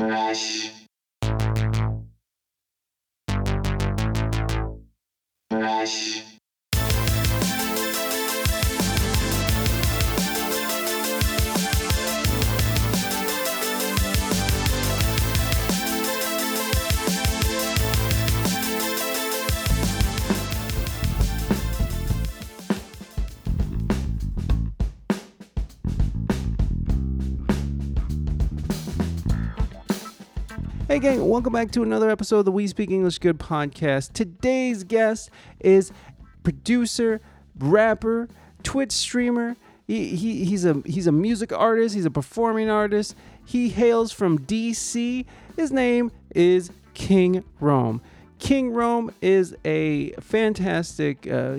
Rush. Rush. Hey, gang, welcome back to another episode of the We Speak English Good podcast. Today's guest is producer, rapper, Twitch streamer. He, he, he's a he's a music artist. He's a performing artist. He hails from DC. His name is King Rome. King Rome is a fantastic uh,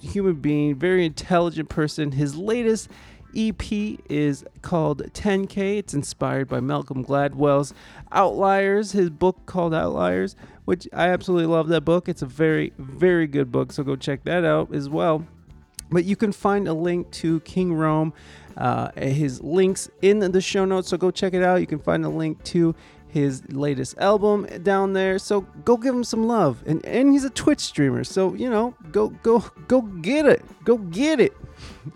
human being, very intelligent person. His latest EP is called 10K. It's inspired by Malcolm Gladwell's Outliers, his book called Outliers, which I absolutely love that book. It's a very, very good book, so go check that out as well. But you can find a link to King Rome, uh, his links in the show notes, so go check it out. You can find a link to his latest album down there. So go give him some love. And and he's a Twitch streamer. So, you know, go go go get it. Go get it.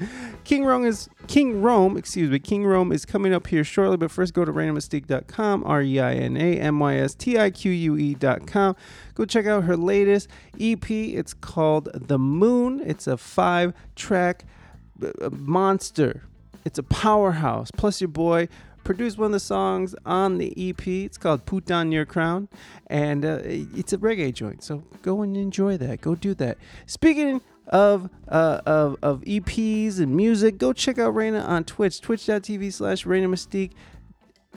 King Rome is King Rome, excuse me. King Rome is coming up here shortly, but first go to reinamystique.com, R E I N A M Y S T I Q U E.com. Go check out her latest EP. It's called The Moon. It's a five track uh, monster. It's a powerhouse. Plus, your boy produced one of the songs on the EP. It's called Put On Your Crown, and uh, it's a reggae joint. So go and enjoy that. Go do that. Speaking of uh, of of EPs and music, go check out Reina on Twitch. Twitch.tv slash Reina Mystique.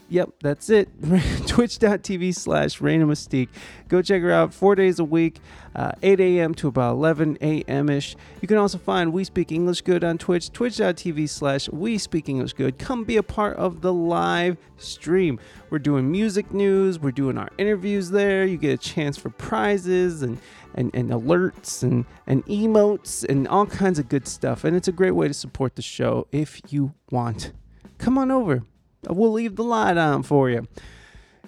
Yep, that's it. Twitch.tv slash Reina Mystique. Go check her out four days a week, uh, 8 a.m. to about 11 a.m. ish. You can also find We Speak English Good on Twitch, twitch.tv slash We Speak English Good. Come be a part of the live stream. We're doing music news, we're doing our interviews there. You get a chance for prizes and, and, and alerts and, and emotes and all kinds of good stuff. And it's a great way to support the show if you want. Come on over. We'll leave the light on for you.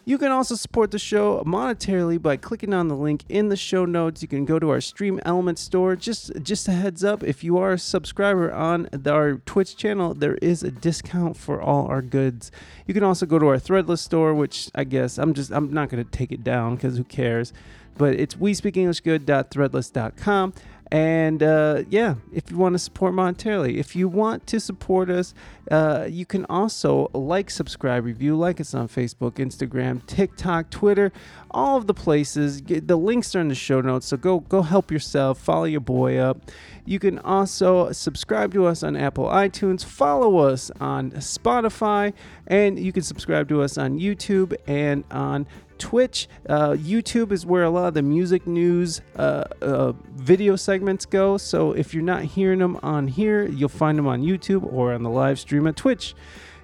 You can also support the show monetarily by clicking on the link in the show notes. You can go to our Stream Element store. Just just a heads up, if you are a subscriber on our Twitch channel, there is a discount for all our goods. You can also go to our Threadless store, which I guess I'm just I'm not going to take it down because who cares. But it's we speak English good.threadless.com. And uh, yeah, if you want to support monetarily, if you want to support us, uh, you can also like, subscribe, review, like us on Facebook, Instagram, TikTok, Twitter, all of the places. The links are in the show notes, so go go help yourself. Follow your boy up. You can also subscribe to us on Apple iTunes, follow us on Spotify, and you can subscribe to us on YouTube and on Twitch. Uh, YouTube is where a lot of the music news uh, uh, video segments go. So if you're not hearing them on here, you'll find them on YouTube or on the live stream at Twitch.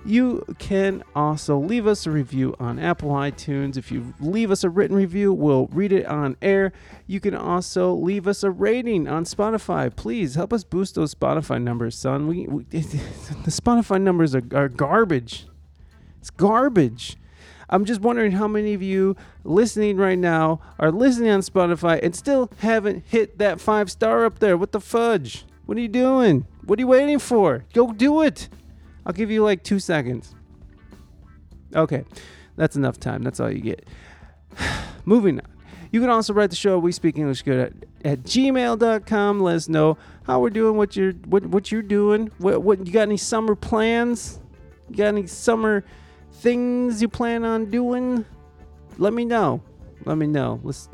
You can also leave us a review on Apple iTunes. If you leave us a written review, we'll read it on air. You can also leave us a rating on Spotify. Please help us boost those Spotify numbers, son. We, we the Spotify numbers are, are garbage. It's garbage. I'm just wondering how many of you listening right now are listening on Spotify and still haven't hit that five star up there. What the fudge? What are you doing? What are you waiting for? Go do it. I'll give you like two seconds. Okay, that's enough time. That's all you get. Moving on. You can also write the show We Speak English Good at, at gmail.com. Let us know how we're doing, what you're what, what you're doing. What, what you got any summer plans? You got any summer things you plan on doing? Let me know. Let me know. Let's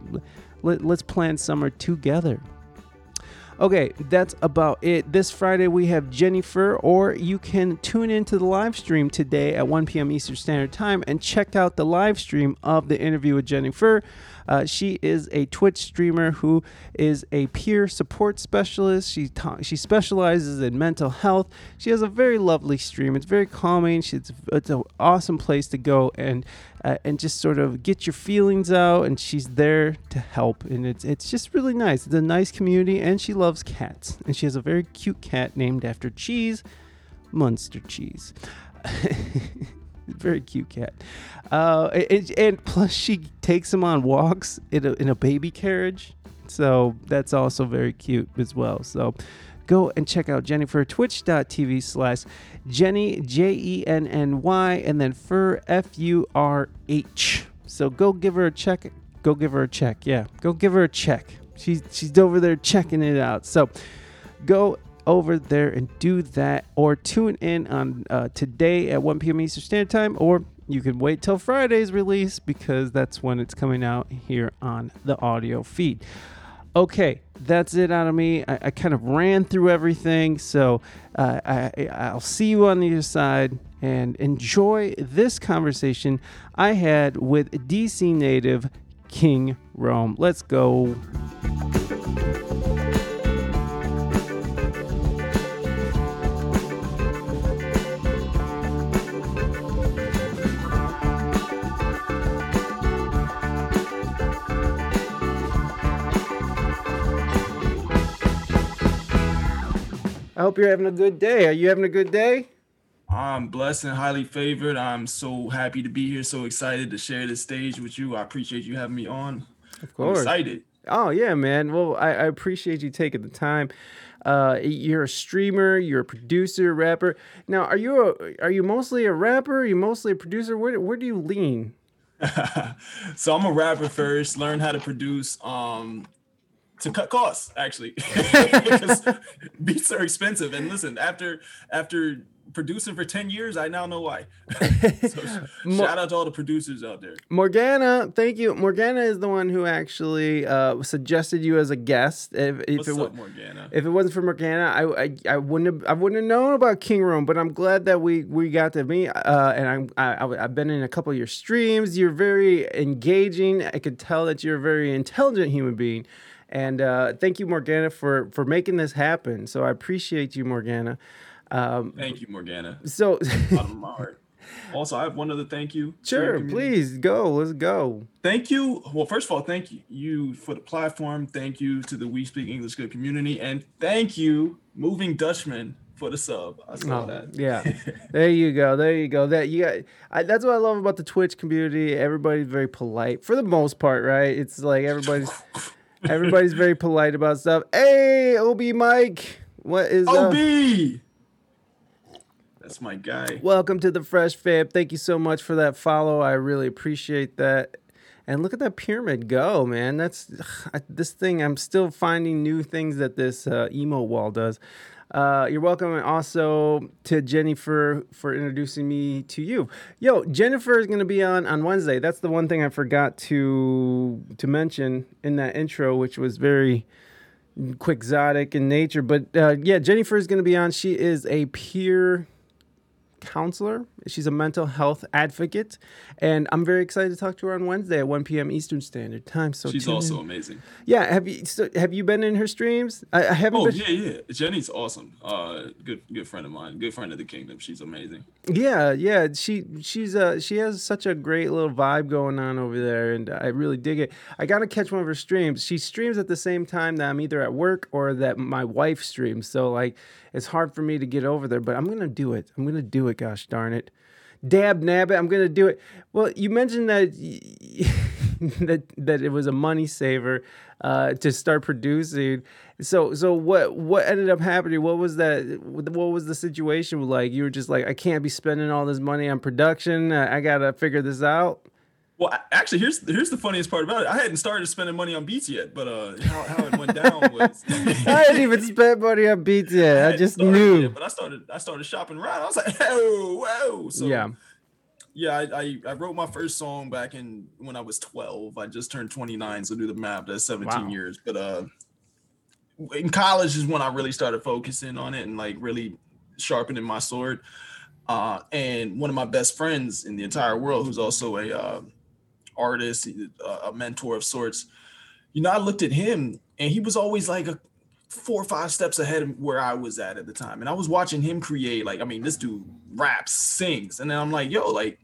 let, let's plan summer together. Okay, that's about it. This Friday we have Jennifer, or you can tune into the live stream today at 1 p.m. Eastern Standard Time and check out the live stream of the interview with Jennifer. Uh, she is a Twitch streamer who is a peer support specialist. She ta- she specializes in mental health. She has a very lovely stream. It's very calming. She's it's an awesome place to go and uh, and just sort of get your feelings out. And she's there to help. And it's it's just really nice. It's a nice community, and she loves cats. And she has a very cute cat named after cheese, Munster cheese. very cute cat. Uh, and, and plus, she takes him on walks in a, in a baby carriage. So that's also very cute as well. So go and check out Jennifer, twitch.tv slash Jenny, J E N N Y, and then Fur, F U R H. So go give her a check. Go give her a check. Yeah, go give her a check. She's, she's over there checking it out. So go over there and do that or tune in on uh, today at 1 p.m. Eastern Standard Time or you can wait till Friday's release because that's when it's coming out here on the audio feed. Okay, that's it out of me. I, I kind of ran through everything, so uh, I, I'll see you on the other side and enjoy this conversation I had with DC native King Rome. Let's go. I hope you're having a good day. Are you having a good day? I'm blessed and highly favored. I'm so happy to be here. So excited to share this stage with you. I appreciate you having me on. Of course. I'm excited. Oh yeah, man. Well, I, I appreciate you taking the time. Uh, you're a streamer. You're a producer, rapper. Now, are you a, are you mostly a rapper? Are you mostly a producer? Where where do you lean? so I'm a rapper first. Learn how to produce. Um, to cut costs actually. Because beats are expensive. And listen after after producing for 10 years i now know why. So shout out to all the producers out there. Morgana thank you. Morgana is the one who actually uh, suggested you as a guest. If, if What's it up, Morgana? if it wasn't for morgana I, I i wouldn't have i wouldn't have known about King Rome but i'm glad that we we got to meet uh, and I'm, I, I, i've been in a couple of your streams. You're very engaging. I could tell that you're a very intelligent human being and uh, thank you, Morgana, for for making this happen. So I appreciate you, Morgana. Um, Thank you, Morgana. so, Bottom of my heart. Also, I have one other thank you. sure, please go. Let's go. Thank you. Well, first of all, thank you you for the platform. Thank you to the We Speak English Good community, and thank you, Moving Dutchman, for the sub. I saw Oh, that. yeah, there you go. There you go. That you got. I, that's what I love about the Twitch community. Everybody's very polite for the most part, right? It's like everybody's everybody's very polite about stuff. Hey, Ob Mike, what is up? OB. That's my guy. Welcome to the Fresh Fab. Thank you so much for that follow. I really appreciate that. And look at that pyramid go, man. That's I, this thing. I'm still finding new things that this uh, emo wall does. Uh, you're welcome, and also to Jennifer for introducing me to you. Yo, Jennifer is gonna be on on Wednesday. That's the one thing I forgot to to mention in that intro, which was very quixotic in nature. But uh, yeah, Jennifer is going to be on. She is a peer counselor. She's a mental health advocate, and I'm very excited to talk to her on Wednesday at 1 p.m. Eastern Standard Time. So She's tune in. also amazing. yeah. Have you so have you been in her streams? I, I haven't. Oh been, yeah, yeah. Jenny's awesome. Uh, good, good friend of mine. Good friend of the kingdom. She's amazing. Yeah, yeah. She she's uh she has such a great little vibe going on over there, and I really dig it. I gotta catch one of her streams. She streams at the same time that I'm either at work or that my wife streams. So like, it's hard for me to get over there, but I'm gonna do it. I'm gonna do it. Gosh darn it. Dab nab it. I'm gonna do it. Well, you mentioned that that that it was a money saver uh, to start producing. So so what what ended up happening? What was that? What was the situation like? You were just like, I can't be spending all this money on production. I, I gotta figure this out. Well, actually, here's here's the funniest part about it. I hadn't started spending money on beats yet, but uh, how, how it went down was I didn't even spend money on beats yet. I hadn't just knew. yet, but I started I started shopping around. I was like, oh, whoa. So Yeah. yeah, I, I I wrote my first song back in when I was 12. I just turned 29, so do the math. That's 17 Wow. years. But uh, in college is when I really started focusing on it and like really sharpening my sword. Uh, and one of my best friends in the entire world, who's also a uh, artist, a, mentor of sorts. You know, I looked at him, and he was always like a four or five steps ahead of where I was at at the time. And I was watching him create. Like, I mean, this dude raps, sings, and then I'm like, yo, like,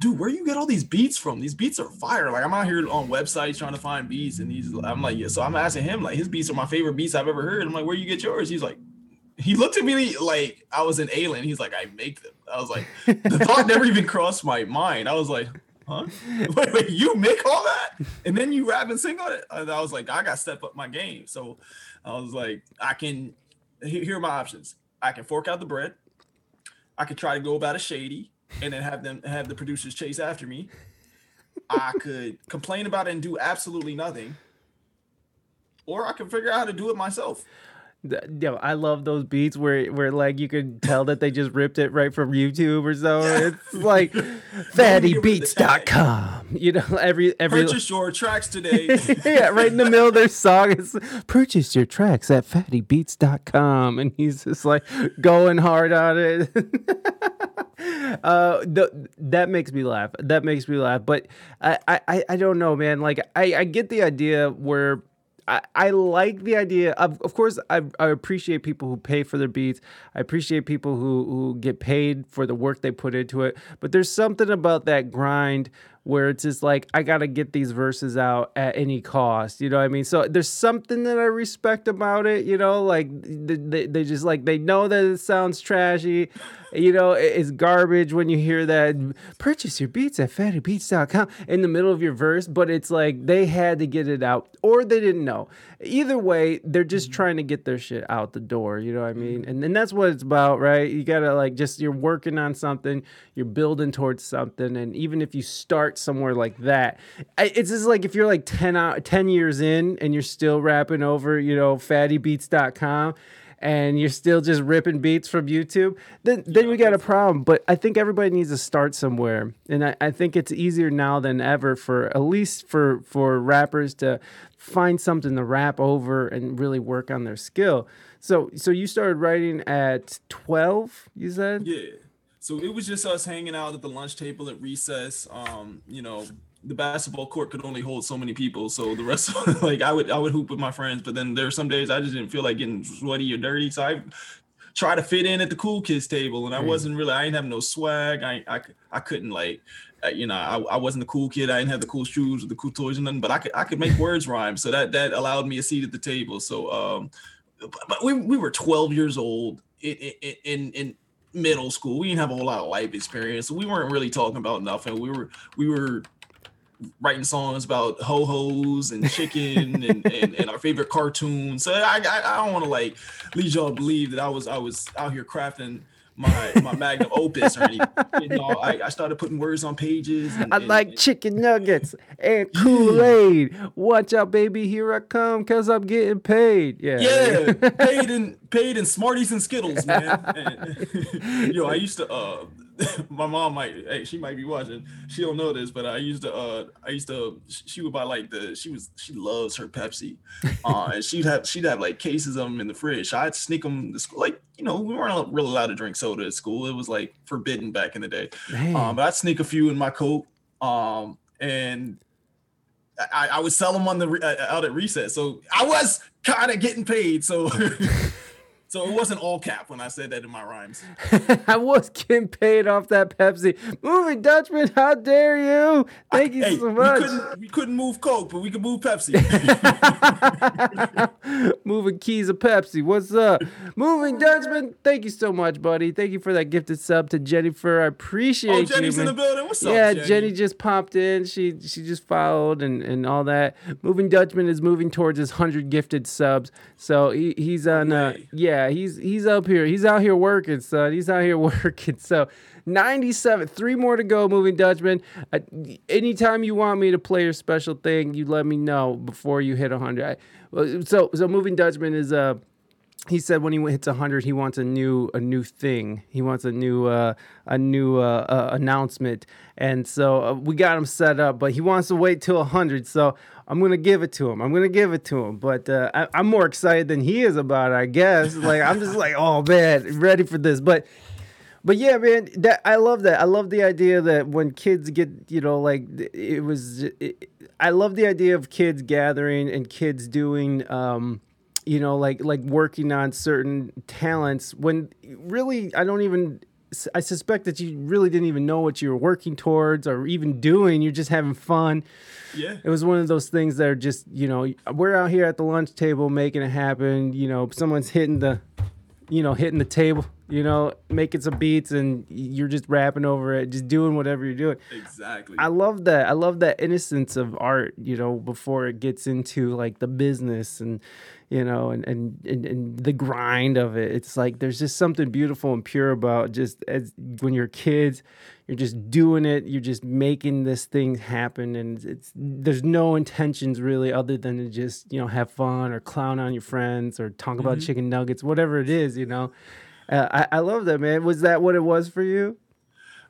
dude, where you get all these beats from? These beats are fire. Like, I'm out here on websites trying to find beats, and he's, I'm like, yeah. So I'm asking him, like, his beats are my favorite beats I've ever heard. I'm like, where you get yours? He's like, he looked at me like I was an alien. He's like, I make them. I was like, the thought never even crossed my mind. I was like, huh? Wait, wait, you make all that, and then you rap and sing on it. And I was like, I got to step up my game. So I was like, I can. Here are my options. I can fork out the bread. I could try to go about it shady, and then have them have the producers chase after me. I could complain about it and do absolutely nothing, or I can figure out how to do it myself. Yo, I love those beats where where like you could tell that they just ripped it right from YouTube or so. It's like fattybeats.com. You know, every every Purchase your tracks today. yeah, right in the middle of their song. It's purchase your tracks at fattybeats.com. And he's just like going hard on it. uh that makes me laugh. That makes me laugh. But I, I, I don't know, man. Like I, I get the idea where I, I like the idea of of course I, I appreciate people who pay for their beats. I appreciate people who, who get paid for the work they put into it. But there's something about that grind where it's just like I gotta get these verses out at any cost. You know what I mean? So there's something that I respect about it. You know, like they, they just like they know that it sounds trashy. You know, it's garbage when you hear that. Purchase your beats at fattybeats.com in the middle of your verse, but it's like they had to get it out or they didn't know. Either way, they're just mm-hmm. trying to get their shit out the door. You know what I mean? Mm-hmm. And and that's what it's about, right? You gotta like just you're working on something, you're building towards something, and even if you start somewhere like that, it's just like if you're like 10 out 10 years in and you're still rapping over, you know, fattybeats.com and you're still just ripping beats from YouTube, then then we got a problem. But I think everybody needs to start somewhere, and I, I think it's easier now than ever for at least for for rappers to find something to rap over and really work on their skill. So so you started writing at twelve, you said? Yeah. So it was just us hanging out at the lunch table at recess. Um, you know, the basketball court could only hold so many people. So the rest of like I would I would hoop with my friends, but then there were some days I just didn't feel like getting sweaty or dirty. So I try to fit in at the cool kids table and I wasn't really I didn't have no swag. I I, I couldn't like you know, I, I wasn't the cool kid. I didn't have the cool shoes or the cool toys or nothing, but I could I could make words rhyme. So that that allowed me a seat at the table. So um but, but we, we were 12 years old in, in in in middle school. We didn't have a whole lot of life experience. So we weren't really talking about nothing. We were we were writing songs about ho hos and chicken and, and, and our favorite cartoons. So I I, I don't want to like lead y'all to believe that I was I was out here crafting my my magnum opus or anything. You know, I, I started putting words on pages. And, I and- like and- chicken nuggets and Kool Aid. Watch out, baby, here I come, cause I'm getting paid. Yeah, Yeah, paid in paid in Smarties and Skittles, man. Yo, I used to uh my mom might hey, she might be watching. She don't know this, but I used to uh I used to she would buy like the she was she loves her Pepsi. Uh and she'd have she'd have like cases of them in the fridge. I'd sneak them to school. Like, you know, we weren't really allowed to drink soda at school. It was like forbidden back in the day. Man. Um, but I'd sneak a few in my coat. Um, and I, I would sell them on the uh, out at recess. So I was kind of getting paid. So so it wasn't all cap when I said that in my rhymes. I was getting paid off that Pepsi. Moving Dutchman, how dare you? Thank you Hey, so we much. couldn't we couldn't move Coke, but we could move Pepsi. Moving keys of Pepsi. What's up? Moving Dutchman, thank you so much, buddy. Thank you for that gifted sub to Jennifer. I appreciate oh, you. Jenny's in the building. What's up? yeah, Jenny? Jenny just popped in. She she just followed and, and all that. Moving Dutchman is moving towards his hundred gifted subs. So he, he's on uh way. Yeah, he's he's up here. He's out here working, son. He's out here working. So 97, three more to go, moving Dutchman. Uh, anytime you want me to play your special thing, you let me know before you hit 100. I, so so moving Dutchman is uh he said when he hits 100 he wants a new a new thing. He wants a new uh, a new uh, uh, announcement. And so uh, we got him set up but he wants to wait till 100 so i'm gonna give it to him. I'm gonna give it to him. But uh, I, i'm more excited than he is about it i guess. Like i'm just like oh man ready for this. But but yeah, man, that I love that. I love the idea that when kids get, you know, like it was. It, I love the idea of kids gathering and kids doing, um, you know, like like working on certain talents. When really, I don't even. I suspect that you really didn't even know what you were working towards or even doing. You're just having fun. Yeah. It was one of those things that are just, you know, we're out here at the lunch table making it happen. You know, someone's hitting the, you know, hitting the table, you know, making some beats and you're just rapping over it, just doing whatever you're doing. Exactly. I love that. I love that innocence of art, you know, before it gets into like the business and you know, and, and, and, and the grind of it. It's like there's just something beautiful and pure about just as when you're kids, you're just doing it, you're just making this thing happen and it's there's no intentions really other than to just, you know, have fun or clown on your friends or talk about Mhm. chicken nuggets, whatever it is, you know. Uh, I, I love that, man. Was that what it was for you?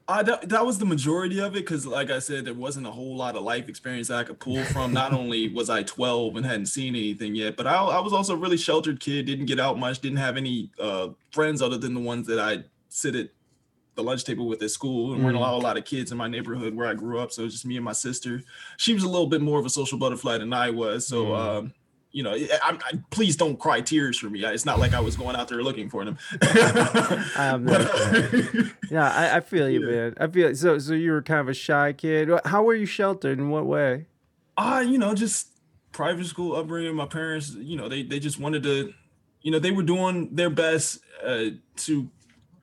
Uh, that, that was the majority of it because, like I said, there wasn't a whole lot of life experience that I could pull from. Not only was I 12 and hadn't seen anything yet, but I, I was also a really sheltered kid, didn't get out much, didn't have any uh, friends other than the ones that I sit at the lunch table with at school. And weren't Mm. a lot of kids in my neighborhood where I grew up. So it was just me and my sister. She was a little bit more of a social butterfly than I was. So, Mm. um, you know, I, I, please don't cry tears for me. It's not like I was going out there looking for them. I'm But, not- Yeah, I, I feel you, Yeah. man. I feel so. So you were kind of a shy kid. How were you sheltered? In what way? Ah, you know, just private school upbringing. My parents, you know, they they just wanted to, you know, they were doing their best uh, to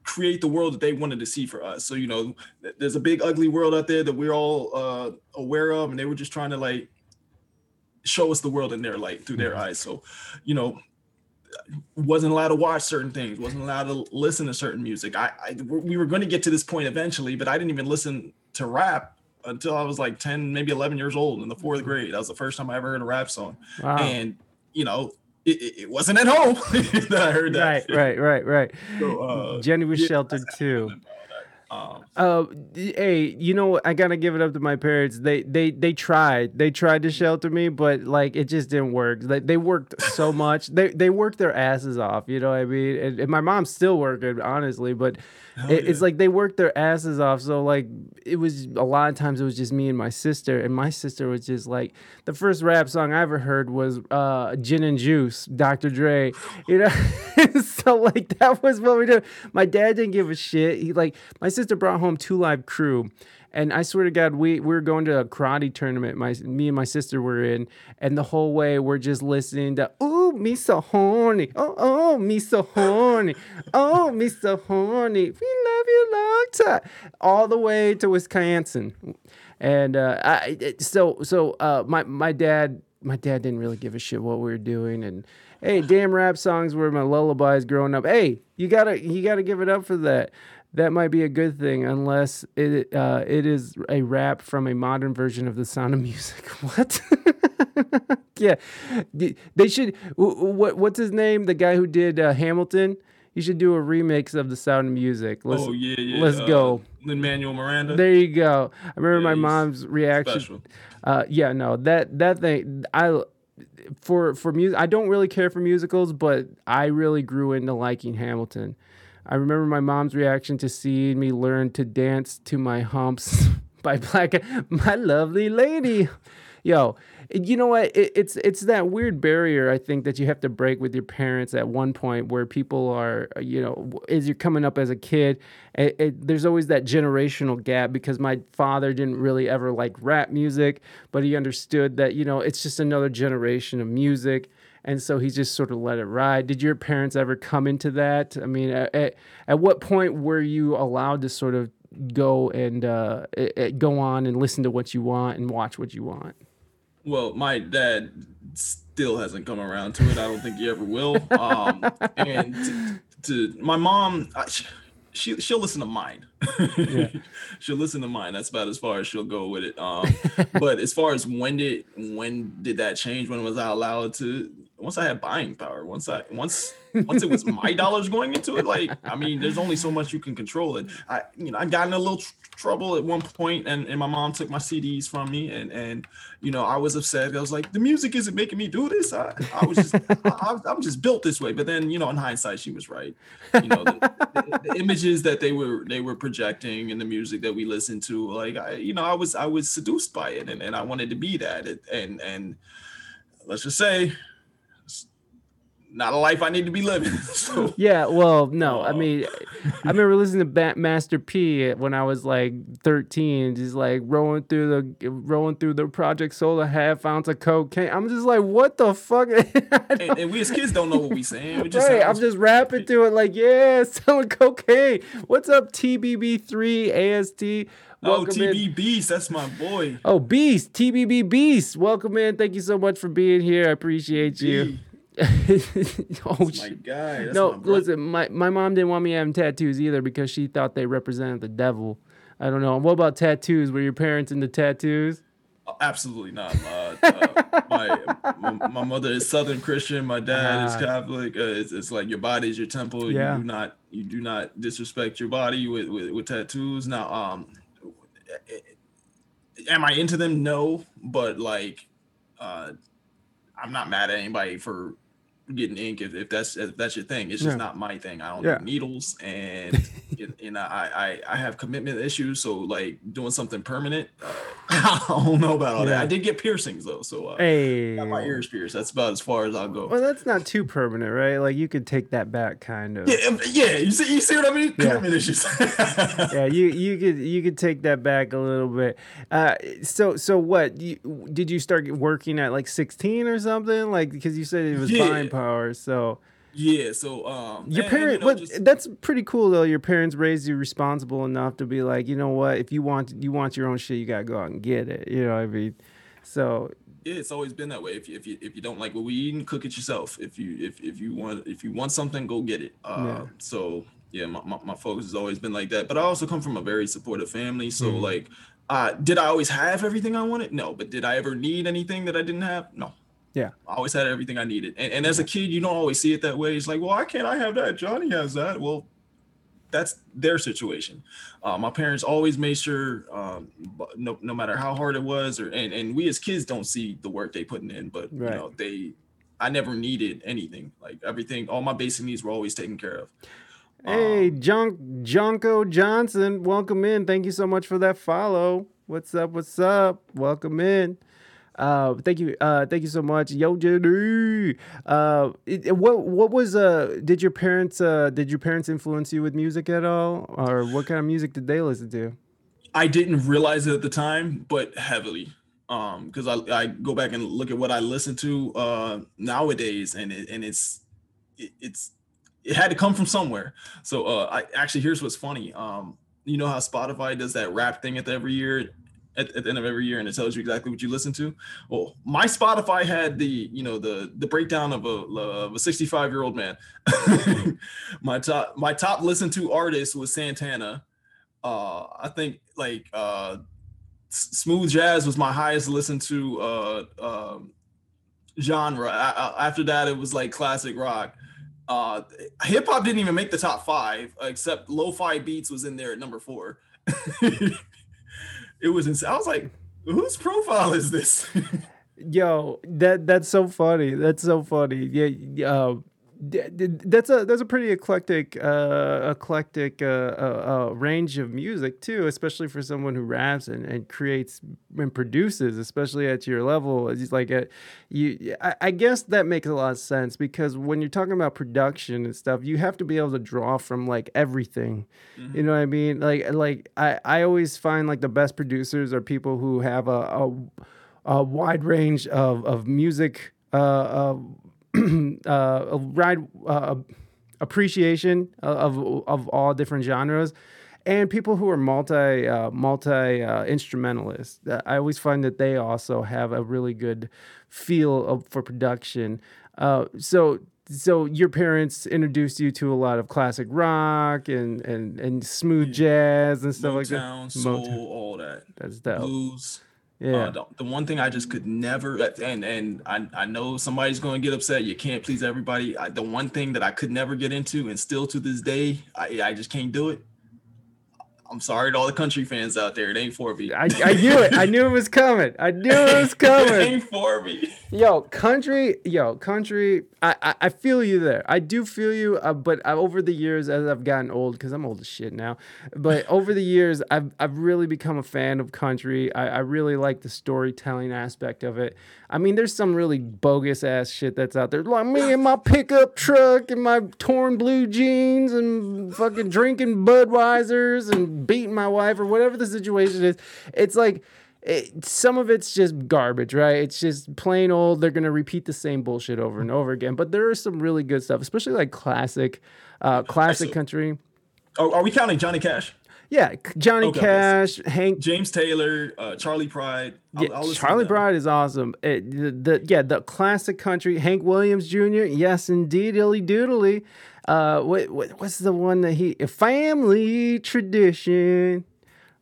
create the world that they wanted to see for us. So, you know, th- there's a big ugly world out there that we're all uh, aware of, and they were just trying to like show us the world in their light through their eyes. So, you know, wasn't allowed to watch certain things, wasn't allowed to listen to certain music. I, I we were going to get to this point eventually, but I didn't even listen to rap until I was like 10, maybe 11 years old in the fourth grade. That was the first time I ever heard a rap song. Wow. And, you know, it, it, wasn't at home that I heard that. right, right, right, right. So, uh, Jenny was yeah, sheltered too. Um, Uh, hey, you know what? I gotta give it up to my parents. They they they tried. They tried to shelter me, but like it just didn't work. They they worked so much. They they worked their asses off. You know what I mean? And, and my mom's still working, honestly. But hell it's yeah. like they worked their asses off. So like it was a lot of times it was just me and my sister, and my sister was just like the first rap song I ever heard was uh, "Gin and Juice," Dr. Dre. You know, so like that was what we did. My dad didn't give a shit. He like my sister brought home 2 Live Crew. And I swear to God, we, we were going to a karate tournament. My me and my sister were in, and the whole way we're just listening to "Ooh, me so horny, oh oh, me so horny, oh me so horny, we love you long time," all the way to Wisconsin. And uh, I so so uh, my my dad my dad didn't really give a shit what we were doing, and hey, damn rap songs were my lullabies growing up. Hey, you gotta you gotta give it up for that. That might be a good thing, unless it uh, it is a rap from a modern version of the Sound of Music. What? yeah, they should. wh- wh- What what's his name? The guy who did uh, Hamilton. You should do a remix of the Sound of Music. Let's, oh yeah, yeah. let's go. Lin Manuel Miranda. There you go. I remember Yeah, my mom's reaction. special. Uh, yeah, no, that that thing I for for music I don't really care for musicals, but I really grew into liking Hamilton. I remember my mom's reaction to seeing me learn to dance to my humps by Black My Lovely Lady. Yo, you know what? It, it's it's that weird barrier I think that you have to break with your parents at one point where people are you know as you're coming up as a kid, it, it, there's always that generational gap because my father didn't really ever like rap music, but he understood that you know it's just another generation of music. And so he just sort of let it ride. Did your parents ever come into that? I mean, at, at, at what point were you allowed to sort of go and uh, go on and listen to what you want and watch what you want? Well, my dad still hasn't come around to it. I don't think he ever will. Um, and to, to my mom, I, she she'll listen to mine. Yeah. she'll listen to mine. That's about as far as she'll go with it. Um, but as far as when did when did that change? When was I allowed to? Once I had buying power. Once I once once it was my dollars going into it. Like I mean, there's only so much you can control. It. I you know I got in a little tr- trouble at one point, and and my mom took my CDs from me, and and you know I was upset. I was like, the music isn't making me do this. I I was just I, I'm just built this way. But then you know in hindsight, she was right. You know the, the, the images that they were they were projecting and the music that we listened to. Like I you know I was I was seduced by it, and and I wanted to be that. And and and let's just say not a life I need to be living. so Yeah, well, no, I Oh. mean, I remember listening to Master P when I was like 13, just like rolling through the rolling through the Project Solar half ounce of cocaine. I'm just like, what the fuck? And, and we as kids don't know what we're saying. We just right, I'm just rapping to it like, yeah, selling cocaine. What's up, TBB3 AST? oh Welcome in. TB Beast, that's my boy. Oh, Beast, TBB Beast. Welcome in. Thank you so much for being here. I appreciate you. Oh, my guy. That's no, my listen, my, my mom didn't want me having tattoos either because she thought they represented the devil. I don't know. What about tattoos? Were your parents into tattoos? Oh, Absolutely not. Uh, uh, my, my my mother is Southern Christian. My dad is Ah. Catholic. Uh, it's, it's like your body is your temple. Yeah. You do not you do not disrespect your body with with, with tattoos. Now, um, am I into them? No, but like, uh, I'm not mad at anybody for getting ink if, if that's if that's your thing. It's just Yeah. not my thing. I don't Yeah. do needles and and, I, I I have commitment issues. So like doing something permanent, uh, I don't know about all that. I did get piercings though, so uh, Hey. got my ears pierced. That's about as far as I'll go. Well, that's not too permanent, right? Like you could take that back, kind of. yeah, um, yeah. You see, you see what I mean? Yeah. Commitment issues. yeah, you you could you could take that back a little bit. Uh, so so what? You, did you start working at like sixteen or something? Like because you said it was Yeah. buying power. So yeah. So um, your parents, you know, just- that's pretty cool though. Your parents raised you responsible enough to be like, you know what? If you want you want your own shit, you gotta go out and get it. You know what I mean? So yeah, it's always been that way. If you if you if you don't like what we eat, cook it yourself. If you if if you want if you want something, go get it. Uh, Yeah. So yeah, my, my, my focus has always been like that. But I also come from a very supportive family. So Mhm. like, uh, did I always have everything I wanted? No. But did I ever need anything that I didn't have? No. Yeah. I always had everything I needed. And, and as a kid, you don't always see it that way. It's like, well, why can't I have that? Johnny has that. Well, that's their situation. Uh, my parents always made sure, um, no, no matter how hard it was, or and, and we as kids don't see the work they putting in, but Right. you know, they, I never needed anything. Like everything, all my basic needs were always taken care of. hey, Um, John Jonko Johnson, welcome in. Thank you so much for that follow. What's up? What's up? Welcome in. Uh, thank you. Uh, thank you so much, Yo Jenny. Uh, what what was uh? Did your parents uh? Did your parents influence you with music at all, or what kind of music did they listen to? I didn't realize it at the time, but heavily. Um, because I, I go back and look at what I listen to uh nowadays, and it, and it's it, it's it had to come from somewhere. So uh, I actually here's what's funny. Um, you know how Spotify does that rap thing at the every year, at, at the end of every year, and it tells you exactly what you listen to. Well, my Spotify had the you know the the breakdown of a of a 65 year old man. my top my top listened to artist was Santana. Uh, I think like uh, smooth jazz was my highest listened to uh, um, genre. A- a- after that, it was like classic rock. Uh, Hip hop didn't even make the top five, except lo-fi beats was in there at number four. it was insane. I was like, whose profile is this? Yo, that that's so funny. That's so funny. Yeah, uh, that's a that's a pretty eclectic uh, eclectic uh, uh, uh, range of music too, especially for someone who raps and, and creates and produces, especially at your level. It's like a, you, I, I guess that makes a lot of sense because when you're talking about production and stuff, you have to be able to draw from like everything. You know what I mean? Like like I, I always find like the best producers are people who have a, a a wide range of of music, uh, uh, uh, a wide uh, appreciation of of all different genres, and people who are multi uh, multi uh, instrumentalists. Uh, I always find that they also have a really good feel of, for production. Uh, so. So your parents introduced you to a lot of classic rock and and, and smooth jazz and stuff like that. Motown, soul, all that. That's dope. Blues. Yeah. Uh, the, the one thing I just could never, and and I, I know somebody's going to get upset. You can't please everybody. I, the one thing that I could never get into, and still to this day, I, I just can't do it. I'm sorry to all the country fans out there. It ain't for me. I, I knew it. I knew it was coming. I knew it was it coming. ain't for me. Yo, country, yo, country. I, I, I feel you there. I do feel you. Uh, but I, over the years, as I've gotten old, because I'm old as shit now, but over the years, I've I've really become a fan of country. I, I really like the storytelling aspect of it. I mean, there's some really bogus ass shit that's out there. Like me and my pickup truck and my torn blue jeans and fucking drinking Budweisers and beating my wife or whatever the situation is. It's like it, some of it's just garbage, right? It's just plain old. They're gonna repeat the same bullshit over and over again. But there is some really good stuff, especially like classic, uh, classic country. Oh, are we counting Johnny Cash, Yeah, Johnny Okay, Cash, Hank. James Taylor, uh, Charley Pride? I'll- Yeah, I'll Charley Pride is awesome. It, the, the yeah the classic country. Hank Williams Jr. Yes, indeed, illy doodly. Uh, what, what what's the one that he family tradition?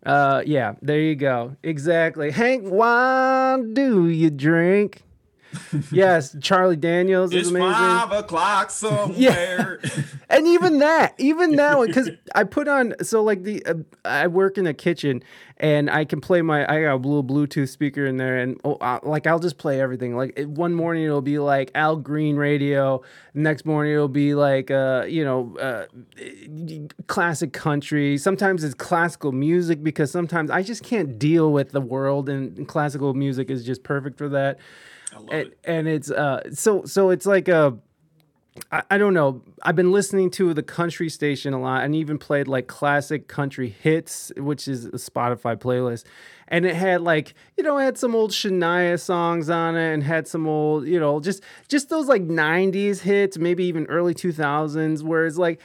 Uh, yeah, there you go. Exactly. Hank, why do you drink? yes, Charlie Daniels is It's amazing. five o'clock somewhere. yeah. and even that, even that one, because I put on so like the uh, I work in a kitchen and I can play my I got a little Bluetooth speaker in there and oh, uh, like I'll just play everything. Like it- one morning it'll be like Al Green radio, next morning it'll be like uh you know uh, classic country. Sometimes it's classical music because sometimes I just can't deal with the world and classical music is just perfect for that I love and, it. and it's uh so so it's like a I, I don't know. I've been listening to the country station a lot and even played like classic country hits which is a spotify playlist. And it had like you know it had some old shania songs on it and had some old you know just just those like 90s hits maybe even early 2000s where it's like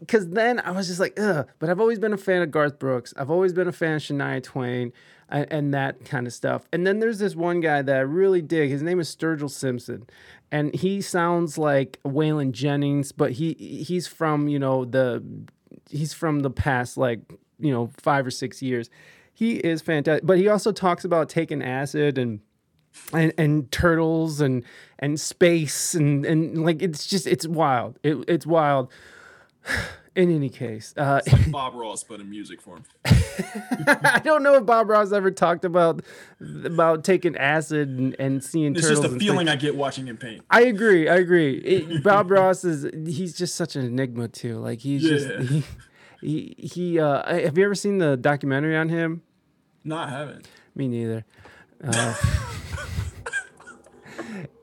because then i was just like ugh but i've always been a fan of garth brooks. I've always been a fan of shania twain and, and that kind of stuff. And then there's this one guy that I really dig. His name is Sturgill Simpson, and he sounds like Waylon Jennings, but he he's from you know the he's from the past like you know five or six years. He is fantastic, but he also talks about taking acid and and, and turtles and and space and and like it's just it's wild. It, it's wild. In any case, uh, like Bob Ross, but in music form. I don't know if Bob Ross ever talked about about taking acid and, and seeing It's just a feeling things. I get watching him paint. I agree. I agree. It- Bob Ross is he's just such an enigma too. Like he's Yeah. just he he, he uh have you ever seen the documentary on him? No, I haven't. Me neither. Uh,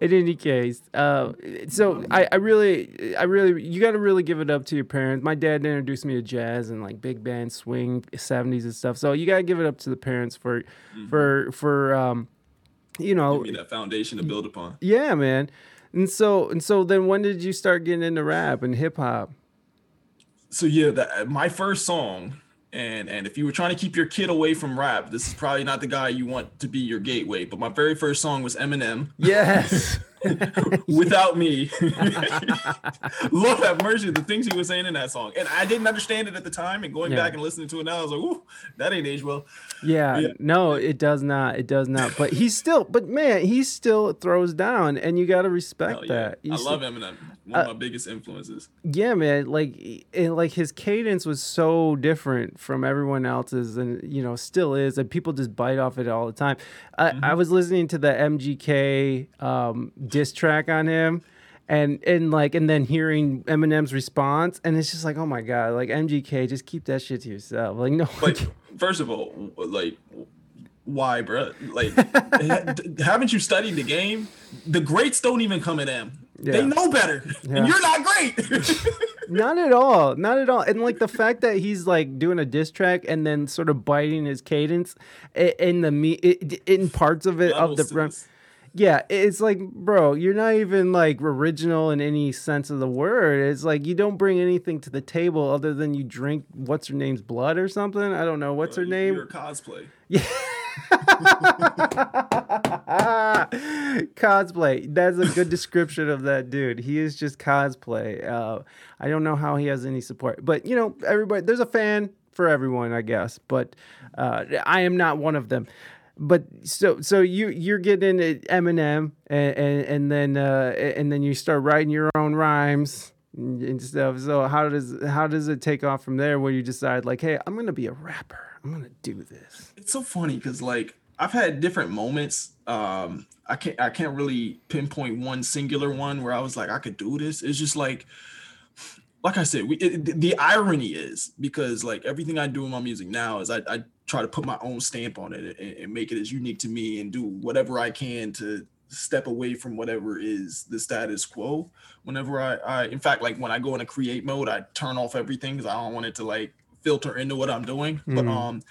in any case, uh, so I, I really, I really, you got to really give it up to your parents. My dad introduced me to jazz and like big band swing, '70s and stuff. So you got to give it up to the parents for, for, for, um, you know, Give me that foundation to build upon. yeah, man. And so, and so, then when did you start getting into rap and hip hop? So yeah, that my first song, and and if you were trying to keep your kid away from rap, this is probably not the guy you want to be your gateway. But my very first song was Eminem, Yes. "Without Me." Lord have mercy, the things he was saying in that song, and I didn't understand it at the time. And going Yeah. back and listening to it now, I was like, "Ooh, that ain't aged well." Yeah, Yeah. no, it does not. It does not. But he's still, but man, he still throws down, and you got to respect yeah. that. You I love Eminem. One of my biggest influences. Yeah, man. Like, and like his cadence was so different from everyone else's, and you know, still is, and people just bite off it all the time. I, Mm-hmm. I was listening to the MGK um, diss track on him. And and like and then hearing Eminem's response and it's just like oh my god like MGK just keep that shit to yourself like no Like, first of all, like, why, bro? Like, haven't you studied the game? The greats don't even come at them. Yeah. They know better, Yeah. and you're not great. Not at all. Not at all. And like the fact that he's like doing a diss track and then sort of biting his cadence in the me in parts of it of the run. Yeah, it's like, bro, you're not even like original in any sense of the word. It's like you don't bring anything to the table other than you drink what's her name's blood or something. I don't know what's uh, her You- name. You're a cosplay. cosplay. That's a good description of that dude. He is just cosplay. Uh, I don't know how he has any support, but you know, everybody. There's a fan for everyone, I guess. But uh, I am not one of them. But so so you you're getting Eminem and and, and then uh, and then you start writing your own rhymes and stuff. So how does how does it take off from there? Where you decide like, hey, I'm gonna be a rapper. I'm gonna do this. It's so funny because like I've had different moments. Um, I can't I can't really pinpoint one singular one where I was like I could do this. It's just like like I said, we it, the irony is because like everything I do in my music now is I, I try to put my own stamp on it and, and make it as unique to me and do whatever I can to step away from whatever is the status quo. Whenever I, I in fact, like when I go into create mode, I turn off everything because I don't want it to like filter into what I'm doing. But Mhm. um,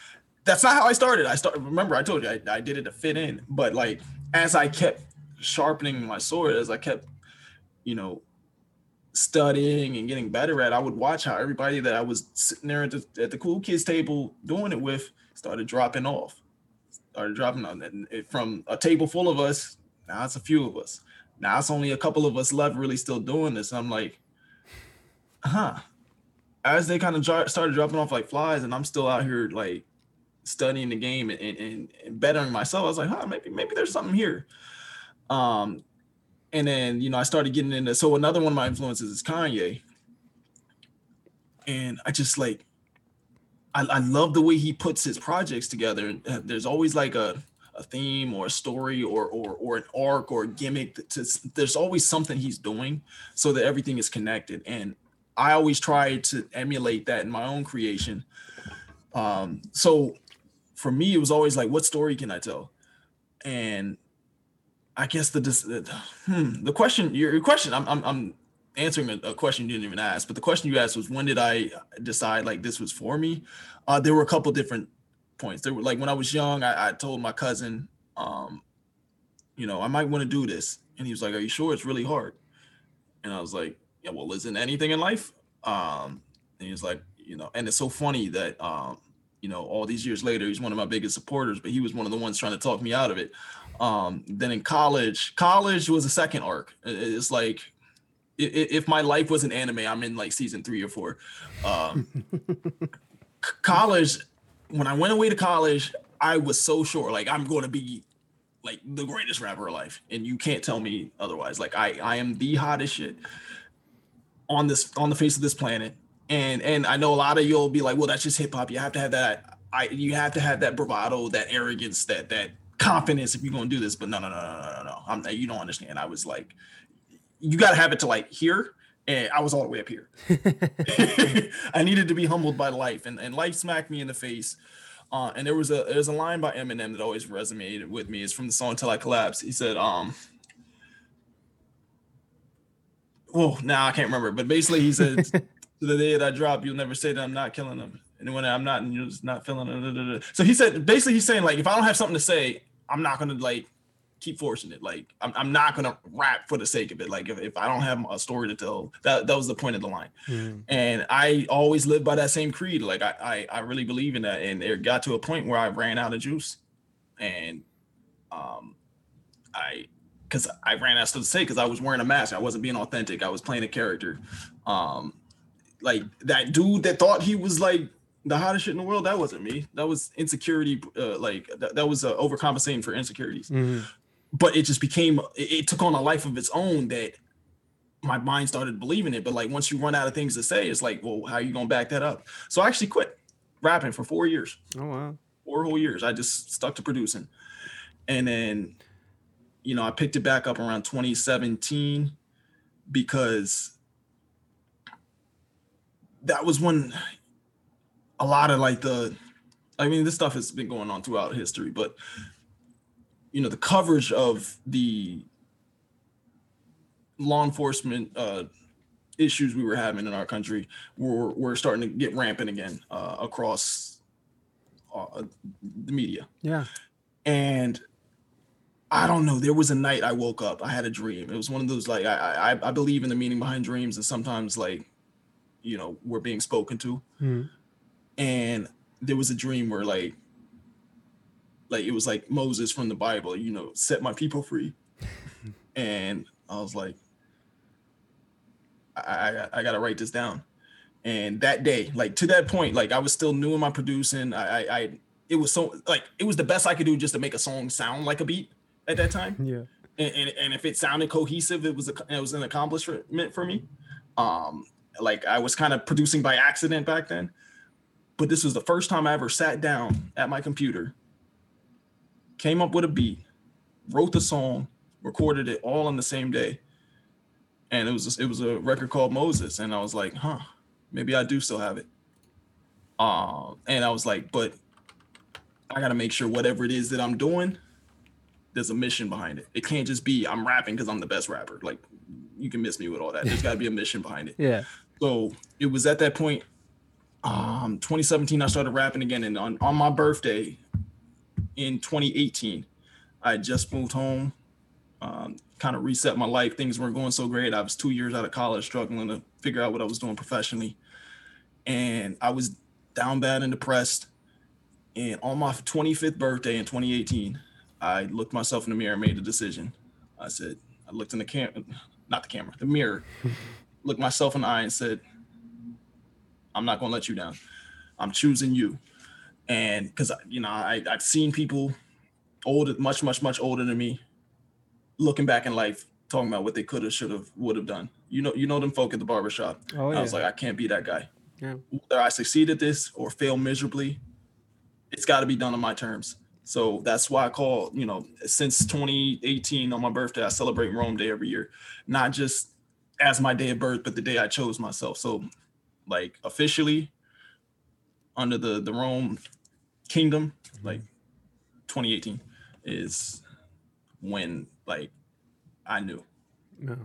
that's not how I started. I started. Remember, I told you I, I did it to fit in. But like as I kept sharpening my sword, as I kept, you know, studying and getting better at, I would watch how everybody that I was sitting there at the, at the cool kids table doing it with started dropping off. Started dropping on it, from a table full of us. Now it's a few of us. Now it's only a couple of us left really still doing this. I'm like, huh. As they kind of started dropping off like flies, and I'm still out here like studying the game and, and, and, bettering myself. I was like, huh, maybe maybe there's something here. Um, and then you know I started getting into so another one of my influences is Kanye, and I just like I, I love the way he puts his projects together. Uh, There's always like a a theme or a story or or or an arc or a gimmick. To, there's always something he's doing so that everything is connected. And I always try to emulate that in my own creation. Um, so for me, it was always like, what story can I tell? And I guess the the, hmm, the question your, your question I'm I'm, I'm answering a, a question you didn't even ask, but the question you asked was when did I decide like this was for me? Uh, there were a couple different points. There were like when I was young, I, I told my cousin, um, you know, I might want to do this, and he was like, "Are you sure it's really hard?" And I was like, "Yeah, well, isn't anything in life?" Um, and he was like, you know, and it's so funny that um, you know, all these years later, he's one of my biggest supporters, but he was one of the ones trying to talk me out of it. Um, then in college, college was a second arc. It's like if my life was an anime, I'm in like season three or four. Um, college, when I went away to college, I was so sure, like I'm going to be like the greatest rapper alive, and you can't tell me otherwise. Like I, I am the hottest shit on this on the face of this planet. And and I know a lot of you'll be like, well, that's just hip hop. You have to have that. I you have to have that bravado, that arrogance, that that confidence if you're gonna do this. But no, no, no, no, no, no. I'm you don't understand. I was like, you gotta have it to like here. And I was all the way up here. I needed to be humbled by life, and, and life smacked me in the face. Uh, and there was a there's a line by Eminem that always resonated with me. It's from the song "Till I Collapse." He said, "Um, oh, now I can't remember, but basically he said, "To the day that I drop, you'll never say that I'm not killing them, and when I'm not, and you're just not feeling it." da, da, da." So he said, basically, he's saying like, if I don't have something to say, I'm not gonna like keep forcing it. Like, I'm, I'm not gonna rap for the sake of it. Like, if, if I don't have a story to tell, that that was the point of the line Mm. and I always lived by that same creed. Like I, I, I really believe in that, and it got to a point where I ran out of juice, and um, I, because I ran out of stuff to say because I was wearing a mask. I wasn't being authentic. I was playing a character. Um, like that dude that thought he was like the hottest shit in the world. That wasn't me. That was insecurity. Uh, like that, that was uh, overcompensating for insecurities Mhm. but it just became it, it took on a life of its own that my mind started believing it but like once you run out of things to say it's like well how are you gonna back that up so i actually quit rapping for four years Oh wow. four whole years i just stuck to producing and then you know i picked it back up around 2017 because that was when a lot of like the i mean this stuff has been going on throughout history but you know the coverage of the law enforcement uh issues we were having in our country were, were starting to get rampant again uh, across uh, the media Yeah. and I don't know. There was a night I woke up. I had a dream. It was one of those like I I, I believe in the meaning behind dreams, and sometimes like, you know, we're being spoken to. Mhm. And there was a dream where like, like it was like Moses from the Bible. You know, set my people free. and I was like, I I, I got to write this down. And that day, like to that point, like I was still new in my producing. I, I, I it was so like it was the best I could do just to make a song sound like a beat at that time. Yeah. And, and, and if it sounded cohesive, it was a, it was an accomplishment for me. Um, like I was kind of producing by accident back then, but this was the first time I ever sat down at my computer, came up with a beat, wrote the song, recorded it all on the same day, and it was it was a record called Moses, and I was like, huh, maybe I do still have it. Um, and I was like, but I gotta make sure whatever it is that I'm doing, there's a mission behind it. It can't just be I'm rapping because I'm the best rapper. Like you can miss me with all that. There's gotta be a mission behind it. Yeah. So it was at that point, um, 2017, I started rapping again. And on, on my birthday in 2018, I just moved home, um, kind of reset my life. Things weren't going so great. I was two years out of college, struggling to figure out what I was doing professionally. And I was down bad and depressed. And on my 25th birthday in 2018, I looked myself in the mirror and made a decision. I said, I looked in the camera, not the camera, the mirror, looked myself in the eye and said, I'm not gonna let you down. I'm choosing you. And because you know, I, I've seen people older, much, much, much older than me, looking back in life, talking about what they could have, should have, would have done. You know, you know them folk at the barbershop. Oh I was like, I can't be that guy. Yeah. Whether I succeed at this or fail miserably, it's got to be done on my terms. So that's why I call, you know, since 2018 on my birthday, I celebrate Rome Day every year, not just as my day of birth, but the day I chose myself. So, like officially, under the the Rome Kingdom, like 2018 is when like I knew. No.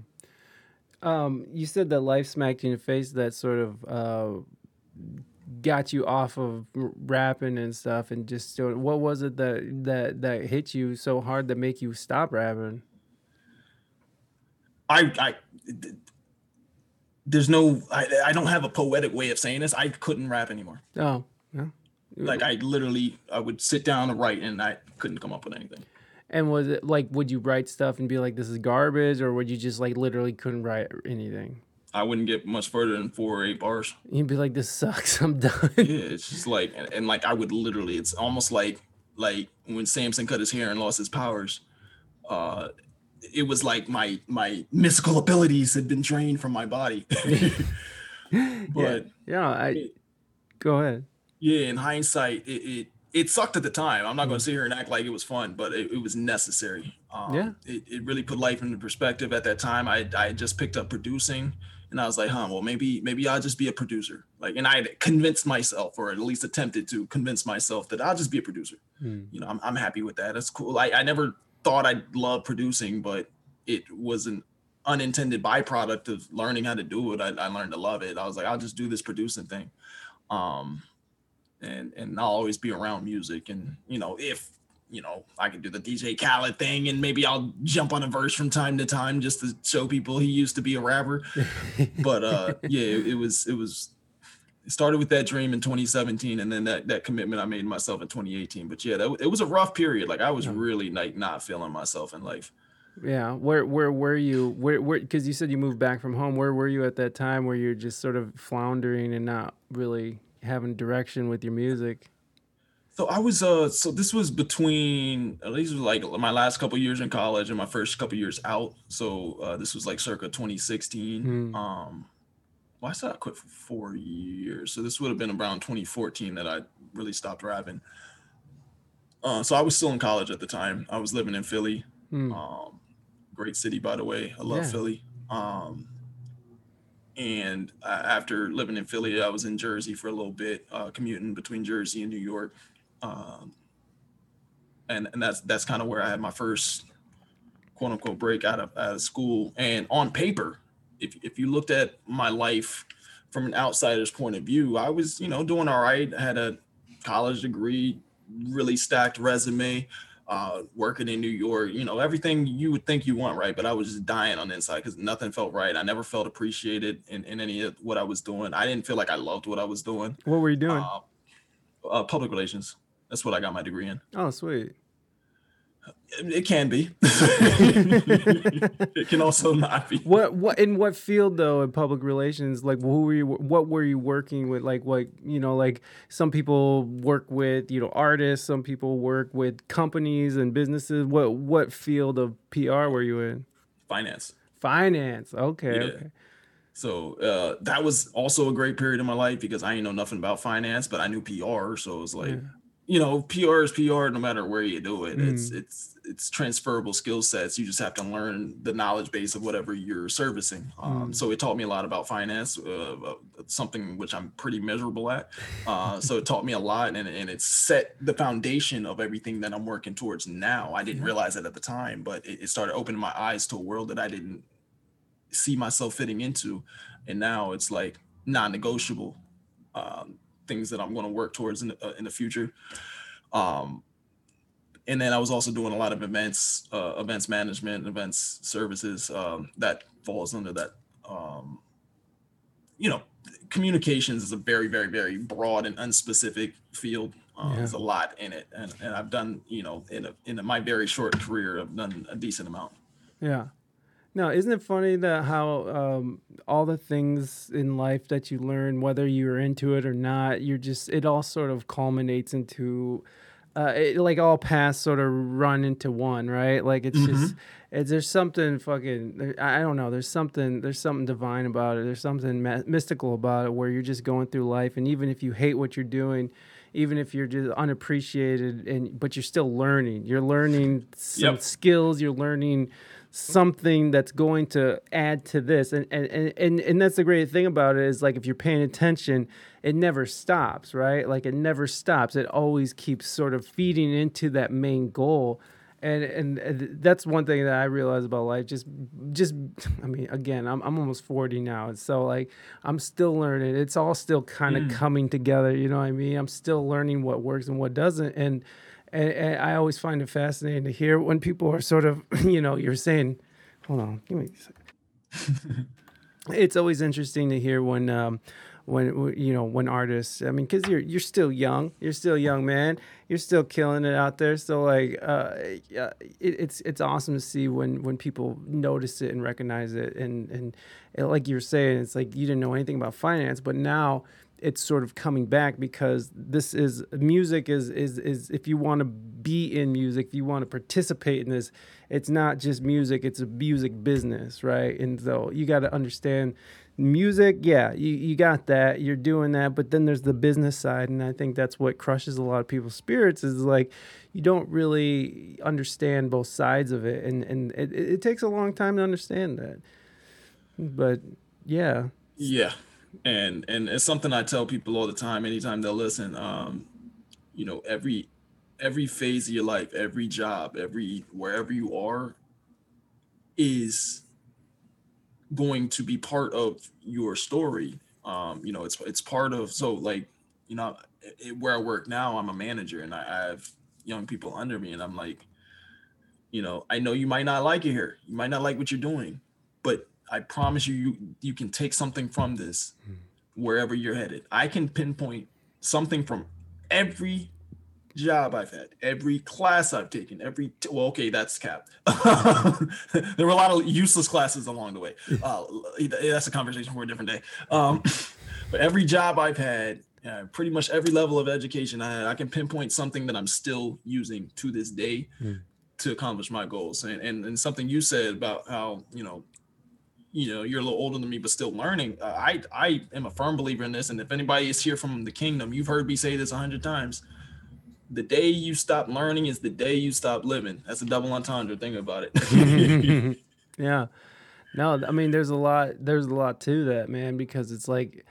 Um, you said that life smacked you in the face that sort of uh, got you off of rapping and stuff, and just sort what was it that that that hit you so hard that make you stop rapping? I I there's no I, I don't have a poetic way of saying this. I couldn't rap anymore. Oh, yeah. Like I literally I would sit down and write and I couldn't come up with anything. And was it like, would you write stuff and be like, "This is garbage," or would you just like literally couldn't write anything? I wouldn't get much further than four or eight bars. You'd be like, "This sucks. I'm done." Yeah, it's just like and, and like I would literally it's almost like like when Samson cut his hair and lost his powers. Uh it was like my my mystical abilities had been drained from my body. but yeah, I go ahead. yeah, in hindsight, it, it it sucked at the time. I'm not going to sit here and act like it was fun, but it, it was necessary. Um, Yeah. it, it really put life into perspective. At that time, I I just picked up producing, and I was like, huh, well maybe maybe I'll just be a producer. Like, and I convinced myself, or at least attempted to convince myself that I'll just be a producer. Hmm. You know, I'm I'm happy with that. That's cool. I I never thought I'd love producing, but it was an unintended byproduct of learning how to do it. I, I learned to love it. I was like, I'll just do this producing thing. Um, and and I'll always be around music. And you know, if you know, I can do the DJ Khaled thing, and maybe I'll jump on a verse from time to time just to show people he used to be a rapper. but uh, yeah, it, it was it was. Started with that dream in 2017, and then that that commitment I made myself in 2018. But yeah, that, it was a rough period. Like I was Yeah. really like not feeling myself in life. Yeah, where where were you? Where where? Because you said you moved back from home. Where were you at that time? Where you're just sort of floundering and not really having direction with your music? So I was uh so this was between at least like my last couple years in college and my first couple years out. So uh this was like circa 2016. Hmm. Um well, I said I quit for four years. So this would have been around 2014 that I really stopped rapping. Uh so I was still in college at the time. I was living in Philly. Hmm. Um great city by the way. I love Yeah. Philly. Um and uh, after living in Philly, I was in Jersey for a little bit, uh, commuting between Jersey and New York um, and and that's that's kind of where I had my first quote unquote break out of out of school. And on paper, if if you looked at my life from an outsider's point of view, I was you know doing all right. I had a college degree, really stacked resume, uh, working in New York. You know everything you would think you want, right? But I was just dying on the inside because nothing felt right. I never felt appreciated in, in any of what I was doing. I didn't feel like I loved what I was doing. What were you doing? Uh, uh, public relations. That's what I got my degree in. oh, sweet. It can be. it can also not be. What what in what field though in public relations? Like who were you? What were you working with? Like what you know? Like some people work with you know artists. Some people work with companies and businesses. What what field of PR were you in? Finance. Finance. Okay. Yeah. Okay. So uh, that was also a great period in my life because I didn't know nothing about finance, but I knew PR. So it was like, Yeah. You know, PR is PR no matter where you do it. It's Mm. it's it's transferable skill sets. You just have to learn the knowledge base of whatever you're servicing. Um, Mm. So it taught me a lot about finance, uh, uh, something which I'm pretty miserable at. Uh, so it taught me a lot, and, and it set the foundation of everything that I'm working towards now. I didn't realize it at the time, but it, it started opening my eyes to a world that I didn't see myself fitting into, and now it's like non-negotiable um, things that I'm going to work towards in the, uh, in the future. Um, and then I was also doing a lot of events, uh, events management, events services. Um, that falls under that. Um, you know, communications is a very, very, very broad and unspecific field. Uh, Yeah. There's a lot in it, and, and I've done, you know, in a, in my very short career, I've done a decent amount. Yeah. No, isn't it funny that how um, all the things in life that you learn, whether you're into it or not, you're just it all sort of culminates into, uh, it, like all paths sort of run into one, right? Like it's just, it's, there's something fucking—I I don't know, there's something, there's something divine about it. There's something ma- mystical about it where you're just going through life, and even if you hate what you're doing, even if you're just unappreciated and but you're still learning you're learning some Yep. skills you're learning something that's going to add to this and and, and and and that's the great thing about it is like if you're paying attention it never stops right like it never stops it always keeps sort of feeding into that main goal and and that's one thing that I realize about life. Just just I mean, again, I'm I'm almost 40 now, and so like I'm still learning. It's all still kind of mm. coming together. You know what I mean? I'm still learning what works and what doesn't, and. And, and I always find it fascinating to hear when people are sort of, you know, you're saying, hold on, give me a second. it's always interesting to hear when um when you know when artists i mean because you're you're still young you're still young man. You're still killing it out there. So like uh it, it's it's awesome to see when when people notice it and recognize it. And and, and like you were saying it's like you didn't know anything about finance but now it's sort of coming back because this is music is is is if you want to be in music if you want to participate in this it's not just music it's a music business right? And so you got to understand music yeah you, you got that you're doing that but then there's the business side and i think that's what crushes a lot of people's spirits is like you don't really understand both sides of it and and it, it it takes a long time to understand that. But yeah. Yeah, and and it's something I tell people all the time. Anytime they'll listen, um, you know, every every phase of your life, every job, every wherever you are, is going to be part of your story. Um, you know, it's it's part of so like you know it, where I work now, I'm a manager and I, I have young people under me, and I'm like, you know, I know you might not like it here, you might not like what you're doing, but I promise you, you you can take something from this wherever you're headed. I can pinpoint something from every job I've had, every class I've taken, every t- well, okay, that's cap. there were a lot of useless classes along the way. Uh, that's a conversation for a different day. Um, but every job I've had, uh, pretty much every level of education I had, I can pinpoint something that I'm still using to this day to accomplish my goals. And, and and something you said about how you know you know you're a little older than me but still learning uh, i i am a firm believer in this. And if anybody is here from the kingdom you've heard me say this a hundred times. The day you stop learning is the day you stop living. That's a double entendre think about it. Yeah. No i mean there's a lot there's a lot to that man because it's like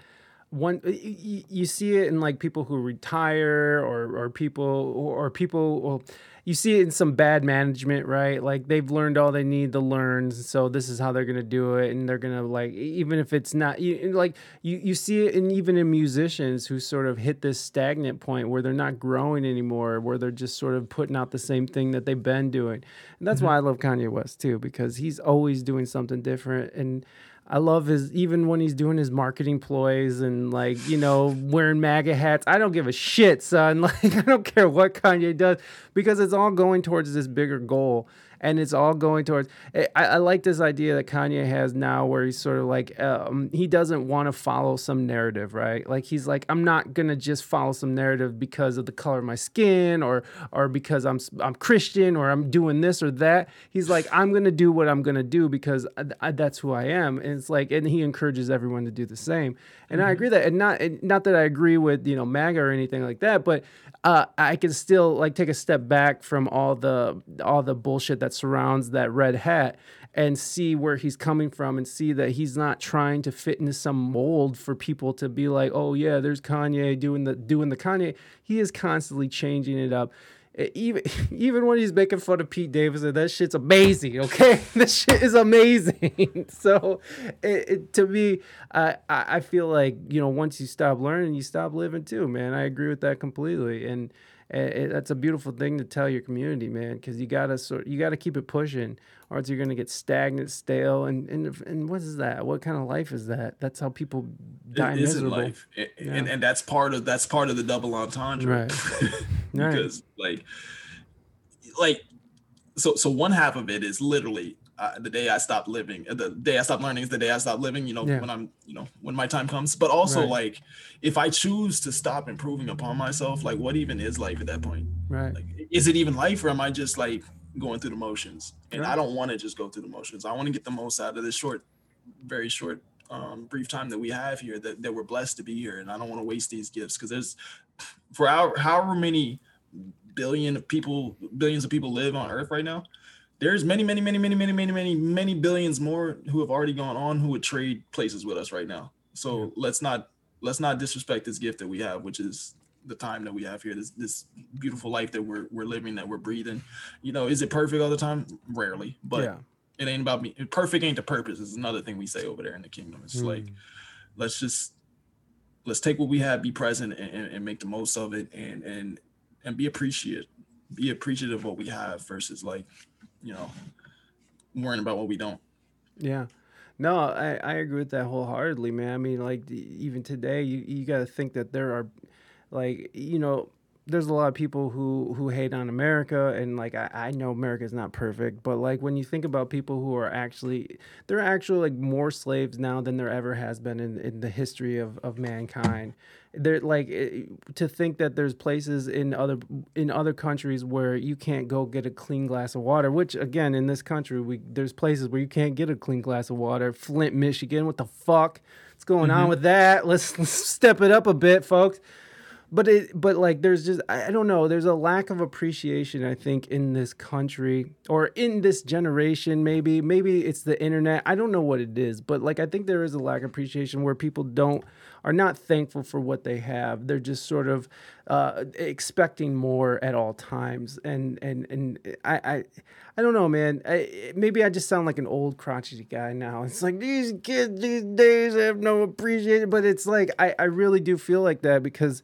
one you, you see it in like people who retire or or people or, people well you see it in some bad management right? Like they've learned all they need to learn so this is how they're gonna do it and they're gonna like even if it's not you, like you you see it in even in musicians who sort of hit this stagnant point where they're not growing anymore where they're just sort of putting out the same thing that they've been doing. And that's mm-hmm. why i love kanye west too because he's always doing something different and I love his even when he's doing his marketing ploys and like you know wearing MAGA hats. I don't give a shit, son. Like I don't care what Kanye does because it's all going towards this bigger goal. And it's all going towards. I, I like this idea that Kanye has now, where he's sort of like um, he doesn't want to follow some narrative, right? Like he's like, I'm not gonna just follow some narrative because of the color of my skin or or because I'm I'm Christian or I'm doing this or that. He's like, I'm gonna do what I'm gonna do because I, I, that's who I am, and it's like, and he encourages everyone to do the same. And I agree that, and not and not that I agree with you know MAGA or anything like that, but uh, I can still like take a step back from all the all the bullshit that surrounds that red hat and see where he's coming from and see that he's not trying to fit into some mold for people to be like, oh yeah, there's Kanye doing the doing the Kanye. He is constantly changing it up. Even even when he's making fun of Pete Davidson, that shit's amazing. Okay, that shit is amazing. so, it, it, to me, I I feel like you know once you stop learning, you stop living too, man. I agree with that completely, and it, that's a beautiful thing to tell your community, man, because you gotta sort you gotta keep it pushing, or else you're gonna get stagnant, stale, and and and what is that? What kind of life is that? That's how people die It isn't miserable. life, A- and and that's part of that's part of the double entendre, Right. Right. because like, like, so so one half of it is literally uh, the day I stop living, the day I stop learning is the day I stop living. You know, Yeah. when I'm, you know, when my time comes. But also Right. like, if I choose to stop improving upon myself, like, what even is life at that point? Right. Like, is it even life, or am I just like going through the motions? And I don't want to just go through the motions. I want to get the most out of this short, very short, um, brief time that we have here. That that we're blessed to be here, and I don't want to waste these gifts because there's, for our however many billion of people, billions of people live on Earth right now. There's many, many, many, many, many, many, many, many billions more who have already gone on who would trade places with us right now. So Yeah. let's not let's not disrespect this gift that we have, which is the time that we have here, this this beautiful life that we're we're living, that we're breathing. You know, is it perfect all the time? Rarely, but yeah. it ain't about me. Perfect ain't the purpose. Is another thing we say over there in the kingdom. It's like Mm. let's just let's take what we have, be present, and, and, and make the most of it, and and and be appreciative, be appreciative of what we have versus like, you know, worrying about what we don't. Yeah. No, I, I agree with that wholeheartedly, man. I mean, like even today, you, you got to think that there are, like, you know, there's a lot of people who who hate on America, and like I, I know America is not perfect, but like when you think about people who are actually, there are actually like more slaves now than there ever has been in, in the history of, of mankind. They're like it, to think that there's places in other in other countries where you can't go get a clean glass of water. Which again, in this country, we there's places where you can't get a clean glass of water. Flint, Michigan, what the fuck? What's going mm-hmm. on with that? Let's, let's step it up a bit, folks but it but like there's just I don't know there's a lack of appreciation I think in this country or in this generation maybe maybe it's the internet I don't know what it is but like I think there is a lack of appreciation where people don't are not thankful for what they have. They're just sort of uh, expecting more at all times. And and and I I I don't know man. I, maybe I just sound like an old crotchety guy now. It's like these kids these days have no appreciation but it's like I I really do feel like that because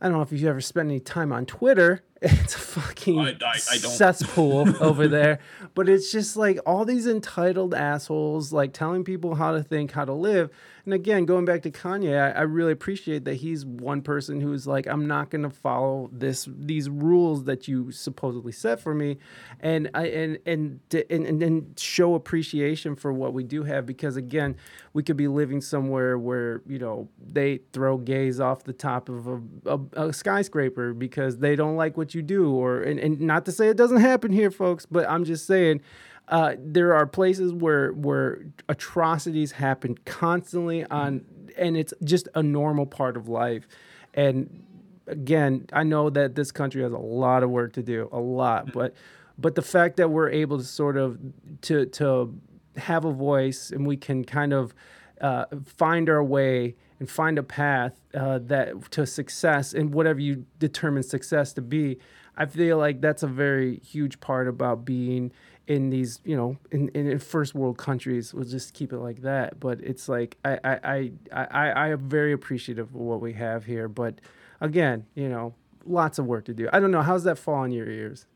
I don't know if you've ever spent any time on Twitter. It's a fucking I- I- I cesspool over there. But it's just like all these entitled assholes, like telling people how to think, how to live. And again, going back to Kanye, I, I really appreciate that he's one person who's like, I'm not going to follow this these rules that you supposedly set for me, and I and and and and then show appreciation for what we do have. Because again, we could be living somewhere where you know they throw gays off the top of a, a, a skyscraper because they don't like what you do, or and, and not to say it doesn't happen here, folks, but I'm just saying. Uh, there are places where where atrocities happen constantly on, and it's just a normal part of life. And again, I know that this country has a lot of work to do, a lot, but but the fact that we're able to sort of to to have a voice and we can kind of uh, find our way and find a path uh, that to success and whatever you determine success to be. I feel like that's a very huge part about being in these, you know, in, in, in first world countries. We'll just keep it like that. But it's like I I, I, I I am very appreciative of what we have here. But again, you know, lots of work to do. I don't know. How's that fall on your ears?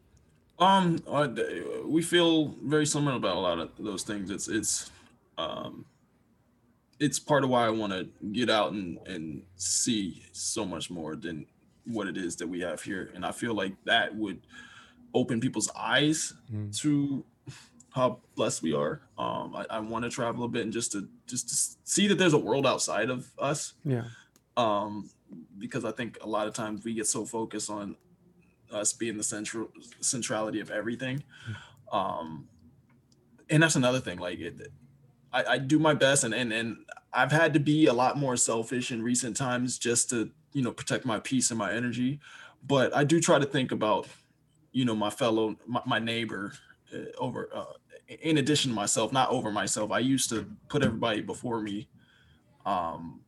Um, uh, we feel very similar about a lot of those things. It's it's um, it's part of why I want to get out and and see so much more than what it is that we have here, and I feel like that would open people's eyes Mm. to how blessed we are. Um, I, I want to travel a bit and just to just to see that there's a world outside of us. Yeah. Um, because I think a lot of times we get so focused on us being the central centrality of everything. Um, and that's another thing. Like it, I, I do my best, and and and I've had to be a lot more selfish in recent times just to you know protect my peace and my energy. But I do try to think about you know my fellow my, my neighbor uh, over uh, in addition to myself not over myself i used to put everybody before me um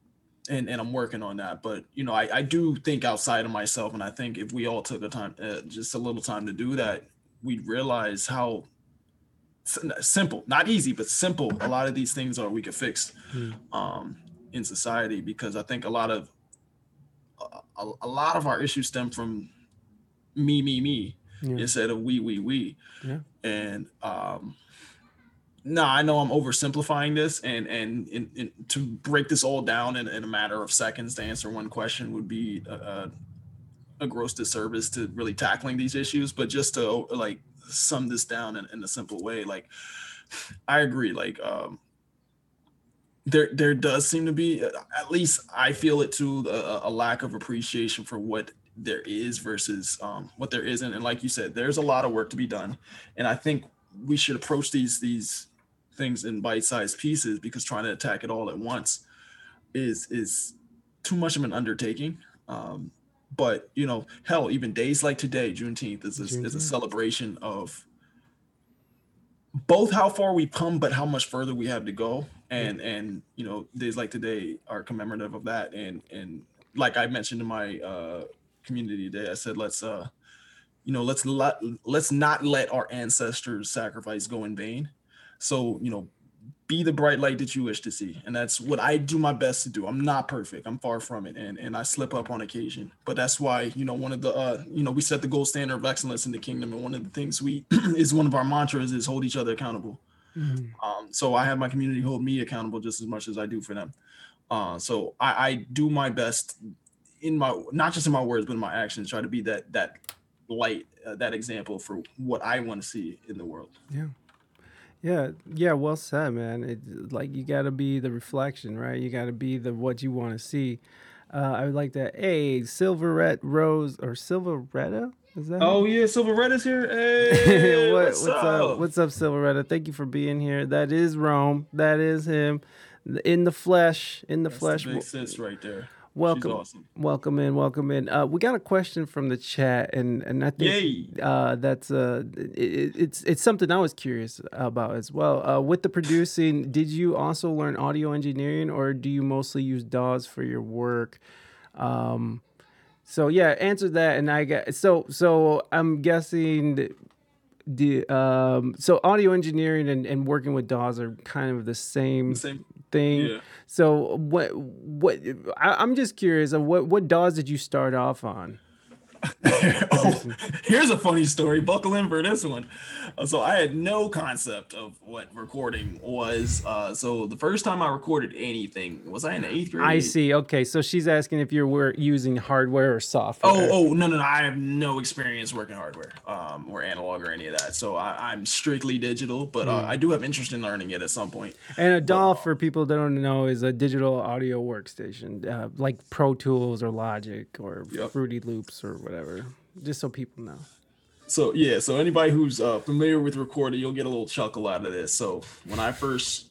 and and i'm working on that but you know i i do think outside of myself and i think if we all took the time uh, just a little time to do that we'd realize how simple not easy but simple a lot of these things are we could fix Mm. um in society because i think a lot of a, a lot of our issues stem from me me me Yeah. instead of we we we Yeah. and um no i know i'm oversimplifying this and and, and, and to break this all down in, in a matter of seconds to answer one question would be a, a, a gross disservice to really tackling these issues but just to like sum this down in, in a simple way like i agree like um there there does seem to be at least i feel it too a, a lack of appreciation for what there is versus um, what there isn't and like you said there's a lot of work to be done and i think we should approach these these things in bite-sized pieces because trying to attack it all at once is is too much of an undertaking um, but you know hell even days like today juneteenth is a, is a celebration of both how far we've come but how much further we have to go. And and you know days like today are commemorative of that. And and like i mentioned in my uh community today i said let's uh you know let's let let's not let our ancestors sacrifice go in vain. So you know be the bright light that you wish to see. And that's what i do my best to do. I'm not perfect. I'm far from it. And and i slip up on occasion. But that's why you know one of the uh you know we set the gold standard of excellence in the kingdom. And one of the things we is one of our mantras is hold each other accountable. Mhm. um, so I have my community hold me accountable just as much as I do for them. Uh, so I, I do my best in my not just in my words but in my actions, try to be that that light, uh, that example for what I want to see in the world. Yeah, yeah, yeah, well said, man. It like you got to be the reflection, right? You got to be the what you want to see. Uh, I would like that. Hey, Silverette Rose or Silveretta? Is that? Oh yeah, Silveretta's here. Hey, what, what's, what's up? What's up, Silveretta? Thank you for being here. That is Rome. That is him, in the flesh. In the That's flesh. big sis right there. Welcome, awesome. welcome in, welcome in. Uh, we got a question from the chat, and and I think uh, that's uh, it, it's it's something I was curious about as well. Uh, with the producing, did you also learn audio engineering, or do you mostly use DAWs for your work? Um, so yeah, answer that, and I got so so I'm guessing. The um so audio engineering and, and working with DAWs are kind of the same Same. Thing. Yeah. So what what I, I'm just curious of what what DAWs did you start off on? oh, here's a funny story. Buckle in for this one. Uh, So I had no concept of what recording was. Uh, so the first time I recorded anything was I in the eighth grade. I see. Okay, so she's asking if you were using hardware or software. Oh, oh no, no, no! I have no experience working hardware, um, or analog or any of that. So I, I'm strictly digital, but uh, I do have interest in learning it at some point. And a DAW, for people that don't know, is a digital audio workstation, uh, like Pro Tools or Logic or Yep. Fruity Loops or whatever. Whatever, just so people know. So yeah, so anybody who's uh, familiar with recording, you'll get a little chuckle out of this. So when I first,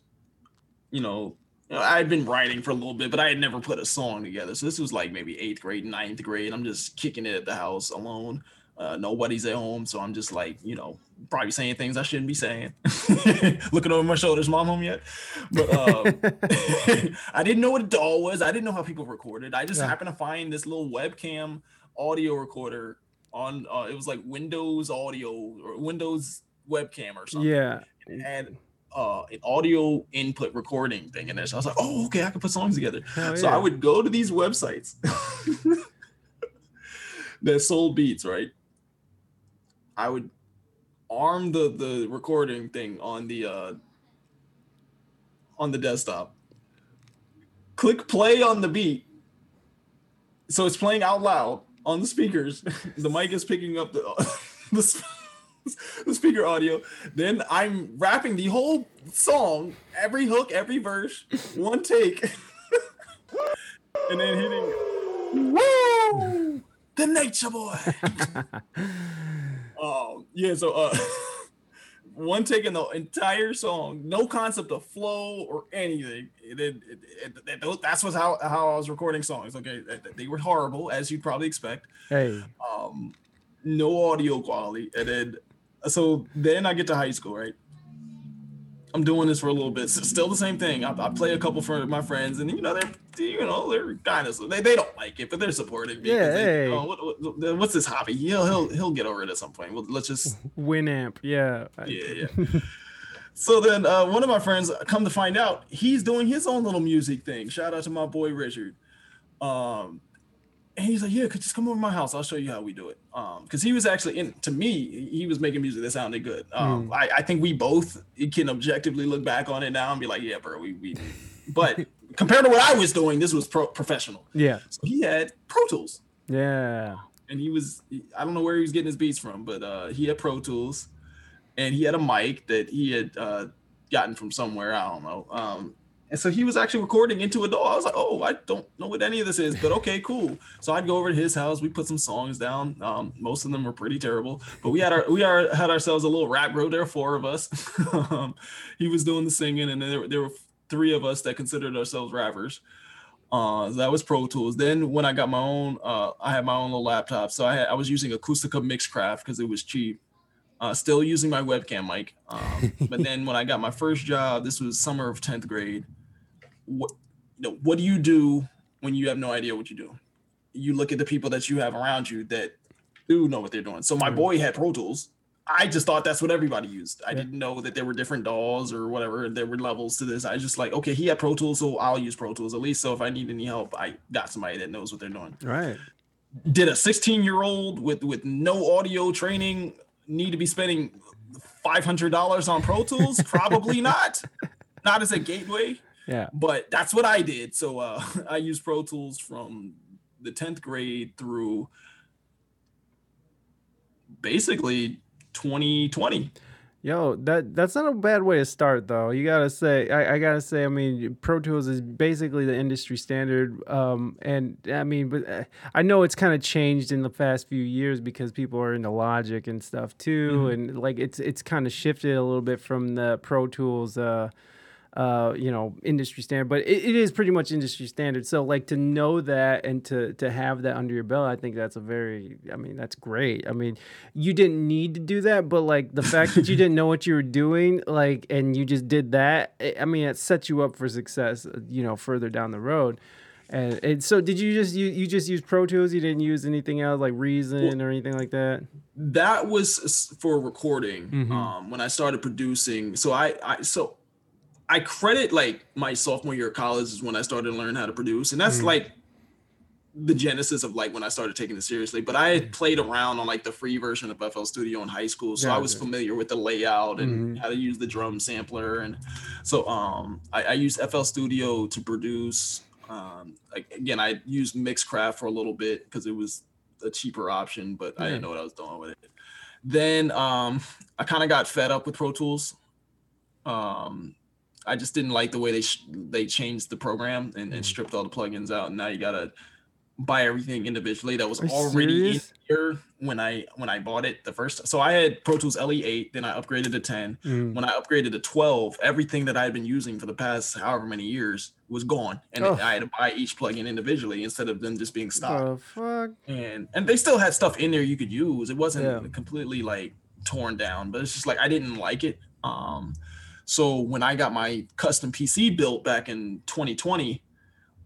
you know, I had been writing for a little bit, but I had never put a song together. So this was like maybe eighth grade, ninth grade. I'm just kicking it at the house alone. Uh, nobody's at home, so I'm just like, you know, probably saying things I shouldn't be saying. Looking over my shoulders, mom home yet? But um, I didn't know what a DAW was. I didn't know how people recorded. I just Yeah. happened to find this little webcam audio recorder on. Uh, it was like Windows Audio or Windows webcam or something. Yeah. It had uh, an audio input recording thing in there. So I was like, oh, okay, I can put songs together. Hell So I would go to these websites that sold beats, right? I would arm the the recording thing on the uh on the desktop. Click play on the beat. So it's playing out loud on the speakers. the mic is picking up the the, the speaker audio. Then I'm rapping the whole song, every hook, every verse, one take, and then hitting woo the nature boy. um, yeah. So uh, one take in the entire song, no concept of flow or anything. It, it, it, it that's was how how I was recording songs. Okay, they were horrible as you'd probably expect. Hey. Um, no audio quality, and then so then I get to high school, right? I'm doing this for a little bit. Still the same thing. I, I play a couple for my friends, and you know they're you know they're kind of they, they don't like it, but they're supporting me. Yeah. They, Hey. oh, what, what, what's this hobby? He'll he'll he'll get over it at some point. Well, let's just Winamp. Yeah. Yeah yeah. so then uh, one of my friends come to find out he's doing his own little music thing. Shout out to my boy Richard. Um, and he's like, yeah, could just come over to my house. I'll show you how we do it. Um, because he was actually in to me, he was making music that sounded good. Um, Hmm. I, I think we both can objectively look back on it now and be like, yeah, bro, we we. But compared to what I was doing, this was pro- professional. Yeah. So he had Pro Tools, Yeah. and he was I don't know where he was getting his beats from, but uh, he had Pro Tools, and he had a mic that he had uh, gotten from somewhere. I don't know. Um, and so he was actually recording into a DAW. I was like, oh, I don't know what any of this is, but okay, cool. So I'd go over to his house. We put some songs down. Um, most of them were pretty terrible, but we had our we are had ourselves a little rap group. There were four of us. um, he was doing the singing, and there, there were three of us that considered ourselves rappers. Uh, that was Pro Tools. Then when I got my own, uh, I had my own little laptop. So I had, I was using Acoustica Mixcraft because it was cheap. Uh, still using my webcam mic. Um, but then when I got my first job, this was summer of tenth grade. What, you know, what do you do when you have no idea what you do? You look at the people that you have around you that do know what they're doing. So my Mhm. boy had Pro Tools. I just thought that's what everybody used. I Yeah. didn't know that there were different DAWs or whatever. There were levels to this. I just like, okay, he had Pro Tools, so I'll use Pro Tools at least. So if I need any help, I got somebody that knows what they're doing. Right. Did a 16 year old with with no audio training need to be spending five hundred dollars on Pro Tools? Probably not. Not as a gateway, Yeah. but that's what I did. So uh, I used Pro Tools from the 10th grade through basically 2020. Yo, that that's not a bad way to start though. You gotta say, I, I gotta say, I mean, Pro Tools is basically the industry standard. Um, and I mean, but uh, I know it's kind of changed in the past few years because people are into Logic and stuff too, Mhm. and like it's it's kind of shifted a little bit from the Pro Tools. Uh, uh, you know, industry standard, but it, it is pretty much industry standard. So like to know that and to to have that under your belt, I think that's a very, I mean, that's great. I mean, you didn't need to do that, but like the fact that you didn't know what you were doing, like, and you just did that, I- I mean, it sets you up for success, you know, further down the road. And, and so, did you just you, you just use Pro Tools? You didn't use anything else like Reason or anything like that? that was for recording Mhm. um when i started producing so i i so i credit like my sophomore year of college is when i started to learn how to produce and that's Mhm. like the genesis of like when i started taking it seriously but i had played around on like the free version of fl studio in high school so i was Gotcha. familiar with the layout and Mhm. how to use the drum sampler and so um i, I used fl studio to produce um like again i used mixcraft for a little bit because it was a cheaper option but i didn't know what i was doing with it then um i kind of got fed up with pro tools um i just didn't like the way they sh- they changed the program and, and Mhm. stripped all the plugins out and now you gotta buy everything individually that was Are already serious? in here when i when i bought it the first so i had pro tools le8 then i upgraded to 10 Mm. when i upgraded to 12 everything that i had been using for the past however many years was gone and Oh. i had to buy each plugin individually instead of them just being stock The fuck? and and they still had stuff in there you could use. It wasn't Yeah. completely like torn down, but it's just like I didn't like it. Um, so when I got my custom PC built back in 2020,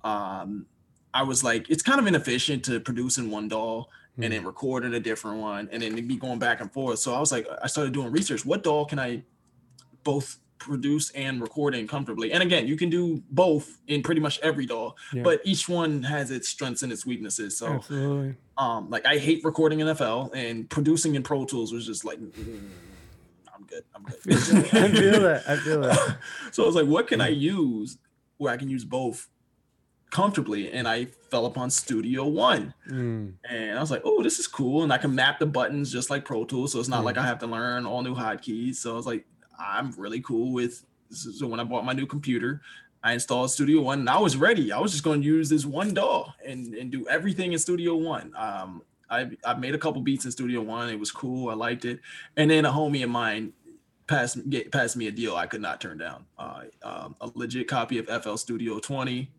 um, I was like, it's kind of inefficient to produce in one DAW and then record in a different one, and then be going back and forth. So I was like, I started doing research. What DAW can I both produce and record in comfortably? And again, you can do both in pretty much every DAW, Yeah. but each one has its strengths and its weaknesses. So Absolutely. um like i hate recording in fl and producing in pro tools was just like mm, i'm good i'm feel that. I feel that. so i was like what can i use where i can use both comfortably and I fell upon Studio One. Mm. And I was like, oh, this is cool. And I can map the buttons just like Pro Tools. So it's not Mm. like I have to learn all new hotkeys. So I was like, I'm really cool with so when I bought my new computer, I installed Studio One and I was ready. I was just going to use this one DAW and, and do everything in Studio One. Um, I, I made a couple beats in Studio One. It was cool. I liked it. And then a homie of mine passed, get, passed me a deal I could not turn down. Uh, um, a legit copy of FL Studio 20.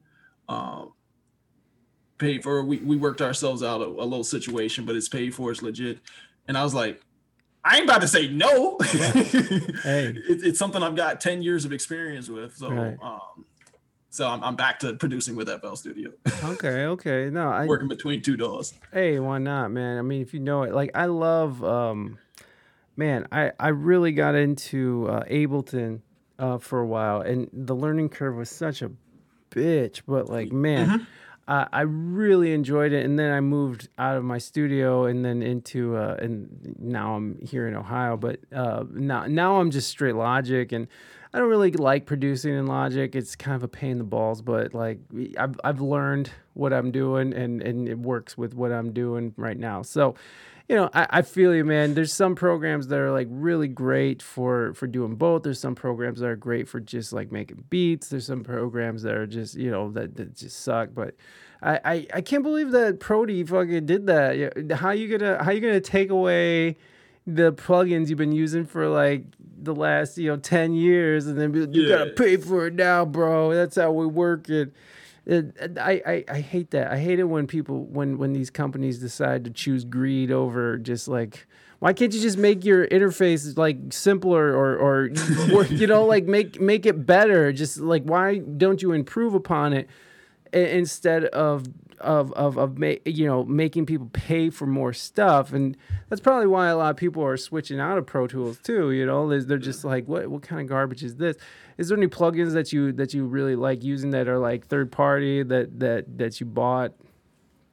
Um, paid for. We, we worked ourselves out a, a little situation, but it's paid for. It's legit. And I was like, I ain't about to say no. Hey. it, it's something I've got 10 years of experience with. So, Right. um, so I'm, I'm back to producing with FL Studio, Okay, okay. No, I working between two doors. Hey, why not, man? I mean, if you know it, like I love, um, man, I I really got into uh, Ableton uh, for a while, and the learning curve was such a bitch. But like, man, I I really enjoyed it, and then I moved out of my studio and then into, uh, and now I'm here in Ohio. But uh, now now I'm just straight Logic and. I don't really like producing in Logic. It's kind of a pain in the balls, but like I've I've learned what I'm doing and and it works with what I'm doing right now. So, you know, I, I feel you, man. There's some programs that are like really great for for doing both. There's some programs that are great for just like making beats. There's some programs that are just you know that, that just suck. But I, I I can't believe that Prody fucking did that. How you gonna how you gonna take away the plugins you've been using for like the last you know 10 years and then be like, you gotta pay for it now bro that's how we work it I, I i hate that. I hate it when people when when these companies decide to choose greed over just like why can't you just make your interface like simpler or or work, you know like make make it better? Just like why don't you improve upon it instead of of of of ma- you know making people pay for more stuff? And that's probably why a lot of people are switching out of pro tools too you know? They're just like what what kind of garbage is this is there any plugins that you that you really like using that are like third party that that that you bought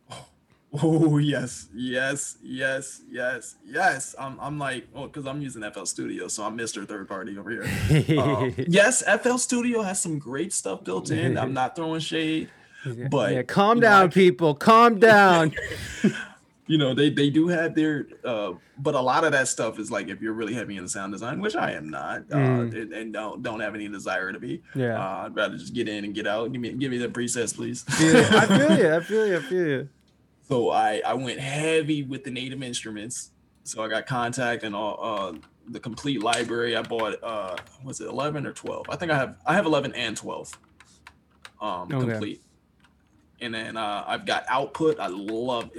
Oh yes, yes, yes, yes, yes. I'm, I'm like, oh, because I'm using FL Studio, so I'm Mr. Third Party over here. Um, yes, FL Studio has some great stuff built in. I'm not throwing shade, but yeah calm know, down people calm down you know they they do have their uh but a lot of that stuff is like if you're really heavy in sound design which i am not uh Mm. and, and don't don't have any desire to be Yeah. uh, i'd rather just get in and get out. Give me give me the presets please. Yeah, i feel you i feel you i feel you so i i went heavy with the native instruments. So i got Kontakt and all uh the complete library. I bought uh was it 11 or 12 i think i have i have 11 and 12 um Okay. complete and then uh, I've got Output. I love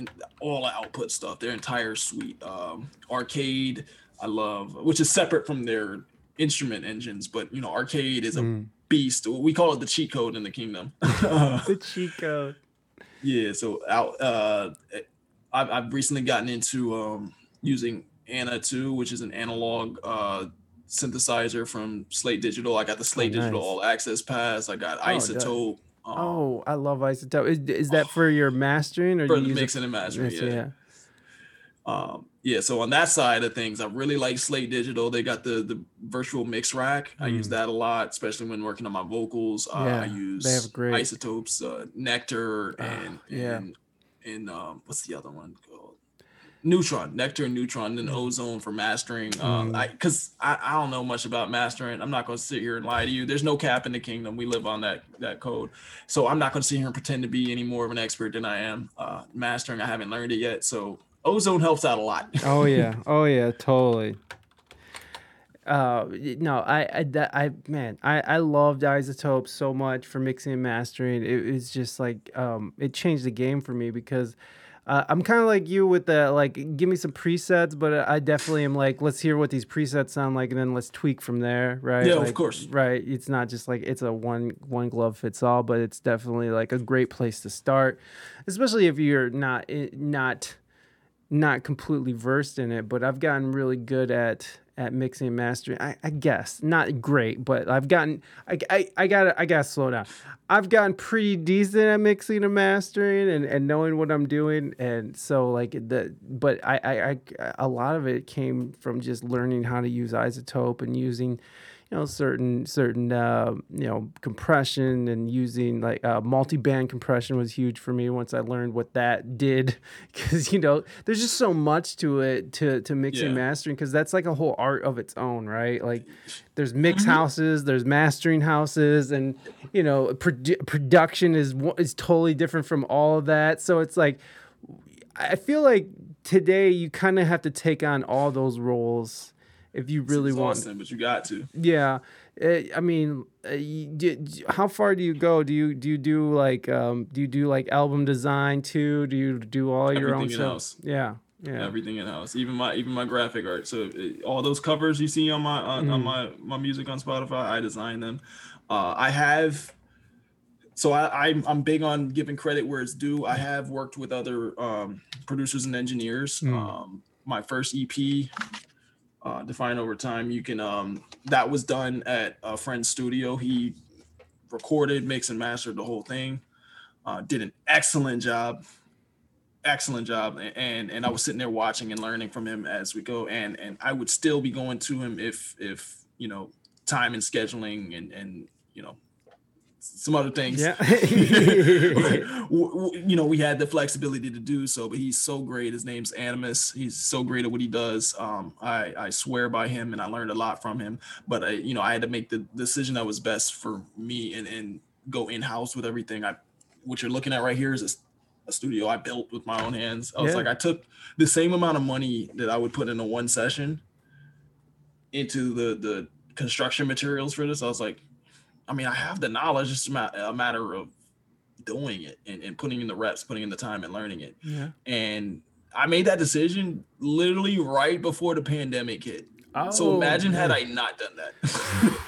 all the Output stuff. Their entire suite. Um, arcade. I love, which is separate from their instrument engines. But you know, Arcade is a Mm. beast. We call it the cheat code in the kingdom. the cheat code yeah. So out. Uh, I've, I've recently gotten into um, using ANA 2, which is an analog uh, synthesizer from Slate Digital. I got the Slate Oh, Digital nice. All Access Pass. I got Oh. iZotope. Um, oh i love iZotope is, is that for your mastering or for you the use it- mixing and mastering. Yes, yeah. um yeah so on that side of things i really like slate digital they got the the virtual mix rack i use Mm. that a lot especially when working on my vocals uh, Yeah, i use they have great- iZotope's uh, nectar Ah, and yeah. and and um what's the other one neutron nectar and neutron and then ozone for mastering um Mm. i because I, I don't know much about mastering i'm not going to sit here and lie to you there's no cap in the kingdom we live on that that code so i'm not going to sit here and pretend to be any more of an expert than i am uh mastering i haven't learned it yet so ozone helps out a lot Oh yeah. Oh yeah. Totally. Uh, no, I, I, that, I, man, I, I loved iZotope so much for mixing and mastering. It was just like, um, it changed the game for me because, uh, I'm kind of like you with the like, give me some presets, but I definitely am like, let's hear what these presets sound like, and then let's tweak from there, right? Yeah, of course. Right. It's not just like it's a one one glove fits all, but it's definitely like a great place to start, especially if you're not not not completely versed in it, but I've gotten really good at at mixing and mastering. I, I guess not great, but I've gotten I, I, I gotta I gotta slow down. I've gotten pretty decent at mixing and mastering and, and knowing what I'm doing, and so like the but I, I I a lot of it came from just learning how to use iZotope and using. You know certain certain uh, you know compression and using like uh, multi-band compression was huge for me once I learned what that did. Because you know there's just so much to it to to mixing Yeah. mastering because that's like a whole art of its own right? Like there's mix houses there's mastering houses and you know produ- production is is totally different from all of that. So it's like I feel like today you kind of have to take on all those roles if you really want. Exhausting, but you got to. Yeah, Uh, I mean, uh, do- how far do you go? Do you do you do like um do you do like album design too? Do you do all your own stuff? Yeah, yeah. everything in house, even my even my graphic art. So it, all those covers you see on my on, on Mhm. my my music on Spotify, I design them. Uh, I have. So I, I'm I'm big on giving credit where it's due. I have worked with other um, producers and engineers. Mm. Um, my first EP, uh, Define Over Time, you can um, that was done at a friend's studio. He recorded, mixed, and mastered the whole thing. Uh, did an excellent job excellent job and and I was sitting there watching and learning from him as we go and and I would still be going to him if if you know time and scheduling and and you know some other things Yeah. You know we had the flexibility to do so but he's so great his name's Animus he's so great at what he does um I I swear by him and I learned a lot from him but I you know I had to make the decision that was best for me and and go in house with everything I what you're looking at right here is a, a studio I built with my own hands. I was Yeah. like, I took the same amount of money that I would put in a one session into the the construction materials for this. I was like, I mean, I have the knowledge. It's a matter of doing it and, and putting in the reps, putting in the time and learning it. yeah. And I made that decision literally right before the pandemic hit. Oh, so imagine had. I not done that.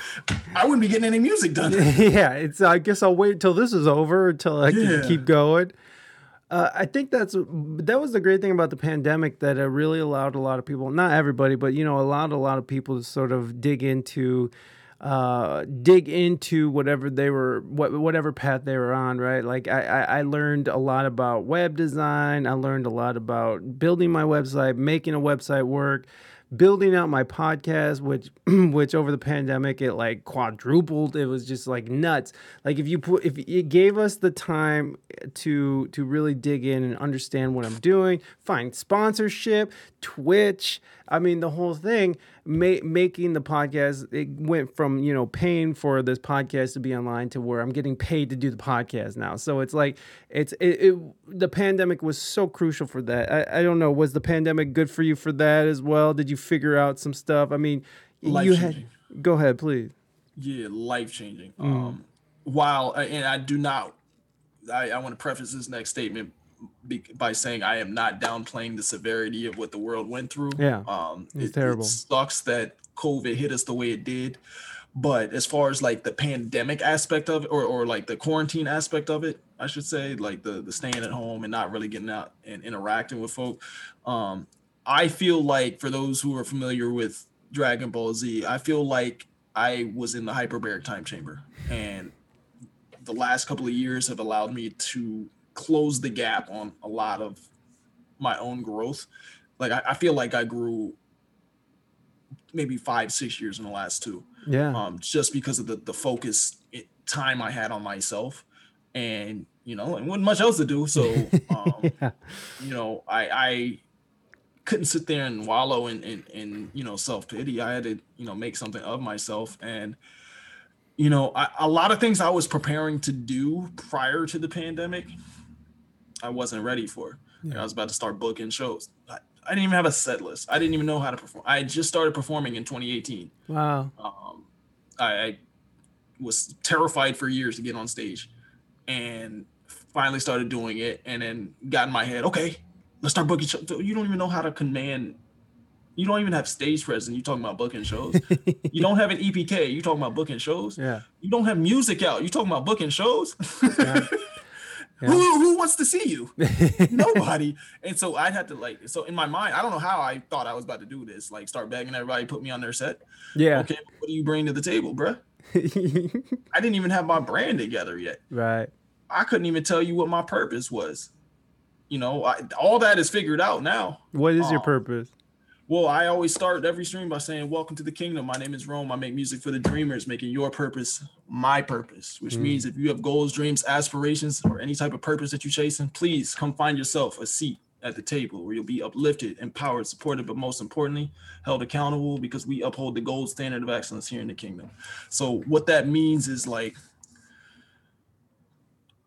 I wouldn't be getting any music done. yeah, it's. I guess I'll wait until this is over until I can keep going. Uh, I think that's that was the great thing about the pandemic that it really allowed a lot of people, not everybody, but you know, allowed a lot of people to sort of dig into, uh, dig into whatever they were, what whatever path they were on, right? Like I, I, I learned a lot about web design. I learned a lot about building my website, making a website work building out my podcast which which over the pandemic it like quadrupled it was just like nuts like if you put if it gave us the time to to really dig in and understand what i'm doing find sponsorship twitch i mean the whole thing ma- making the podcast it went from you know paying for this podcast to be online to where i'm getting paid to do the podcast now. So it's like it's it, it the pandemic was so crucial for that. I, I don't know was the pandemic good for you for that as well? Did you figure out some stuff? I mean you had go ahead please. Yeah, life changing. Mm. Um, while and I do not, I, I want to preface this next statement be, by saying I am not downplaying the severity of what the world went through. Yeah, um, it's it, terrible. It sucks that COVID hit us the way it did, but as far as like the pandemic aspect of it, or or like the quarantine aspect of it, I should say, like the the staying at home and not really getting out and interacting with folk. Um, I feel like for those who are familiar with Dragon Ball Z, I feel like I was in the hyperbaric time chamber, and the last couple of years have allowed me to close the gap on a lot of my own growth. Like I, I feel like I grew maybe five, six years in the last two, yeah um, just because of the the focus it, time I had on myself, and you know, and wasn't much else to do. So, um, yeah you know, I I couldn't sit there and wallow in in, in you know self pity. I had to you know make something of myself, and you know, I, a lot of things I was preparing to do prior to the pandemic, I wasn't ready for. Like, I was about to start booking shows. I, I didn't even have a set list. I didn't even know how to perform. I just started performing in 2018. wow Um, I, I was terrified for years to get on stage, and finally started doing it. And then got in my head, okay, let's start booking shows. You don't even know how to command. You don't even have stage presence. You talking about booking shows. you don't have an EPK. You talking about booking shows. yeah You don't have music out. You talking about booking shows. Yeah. Yeah. Who who wants to see you? Nobody. And so I had to like. So in my mind, I don't know how I thought I was about to do this. Like start begging everybody put me on their set. yeah Okay, what do you bring to the table, bruh? I didn't even have my brand together yet. right I couldn't even tell you what my purpose was. You know, I, all that is figured out now. what is your Um, purpose Well, I always start every stream by saying, Welcome to the kingdom. My name is Rome. I make music for the dreamers, making your purpose my purpose, which Mm. means if you have goals, dreams, aspirations, or any type of purpose that you're chasing, please come find yourself a seat at the table where you'll be uplifted, empowered, supported, but most importantly, held accountable because we uphold the gold standard of excellence here in the kingdom. So, what that means is like,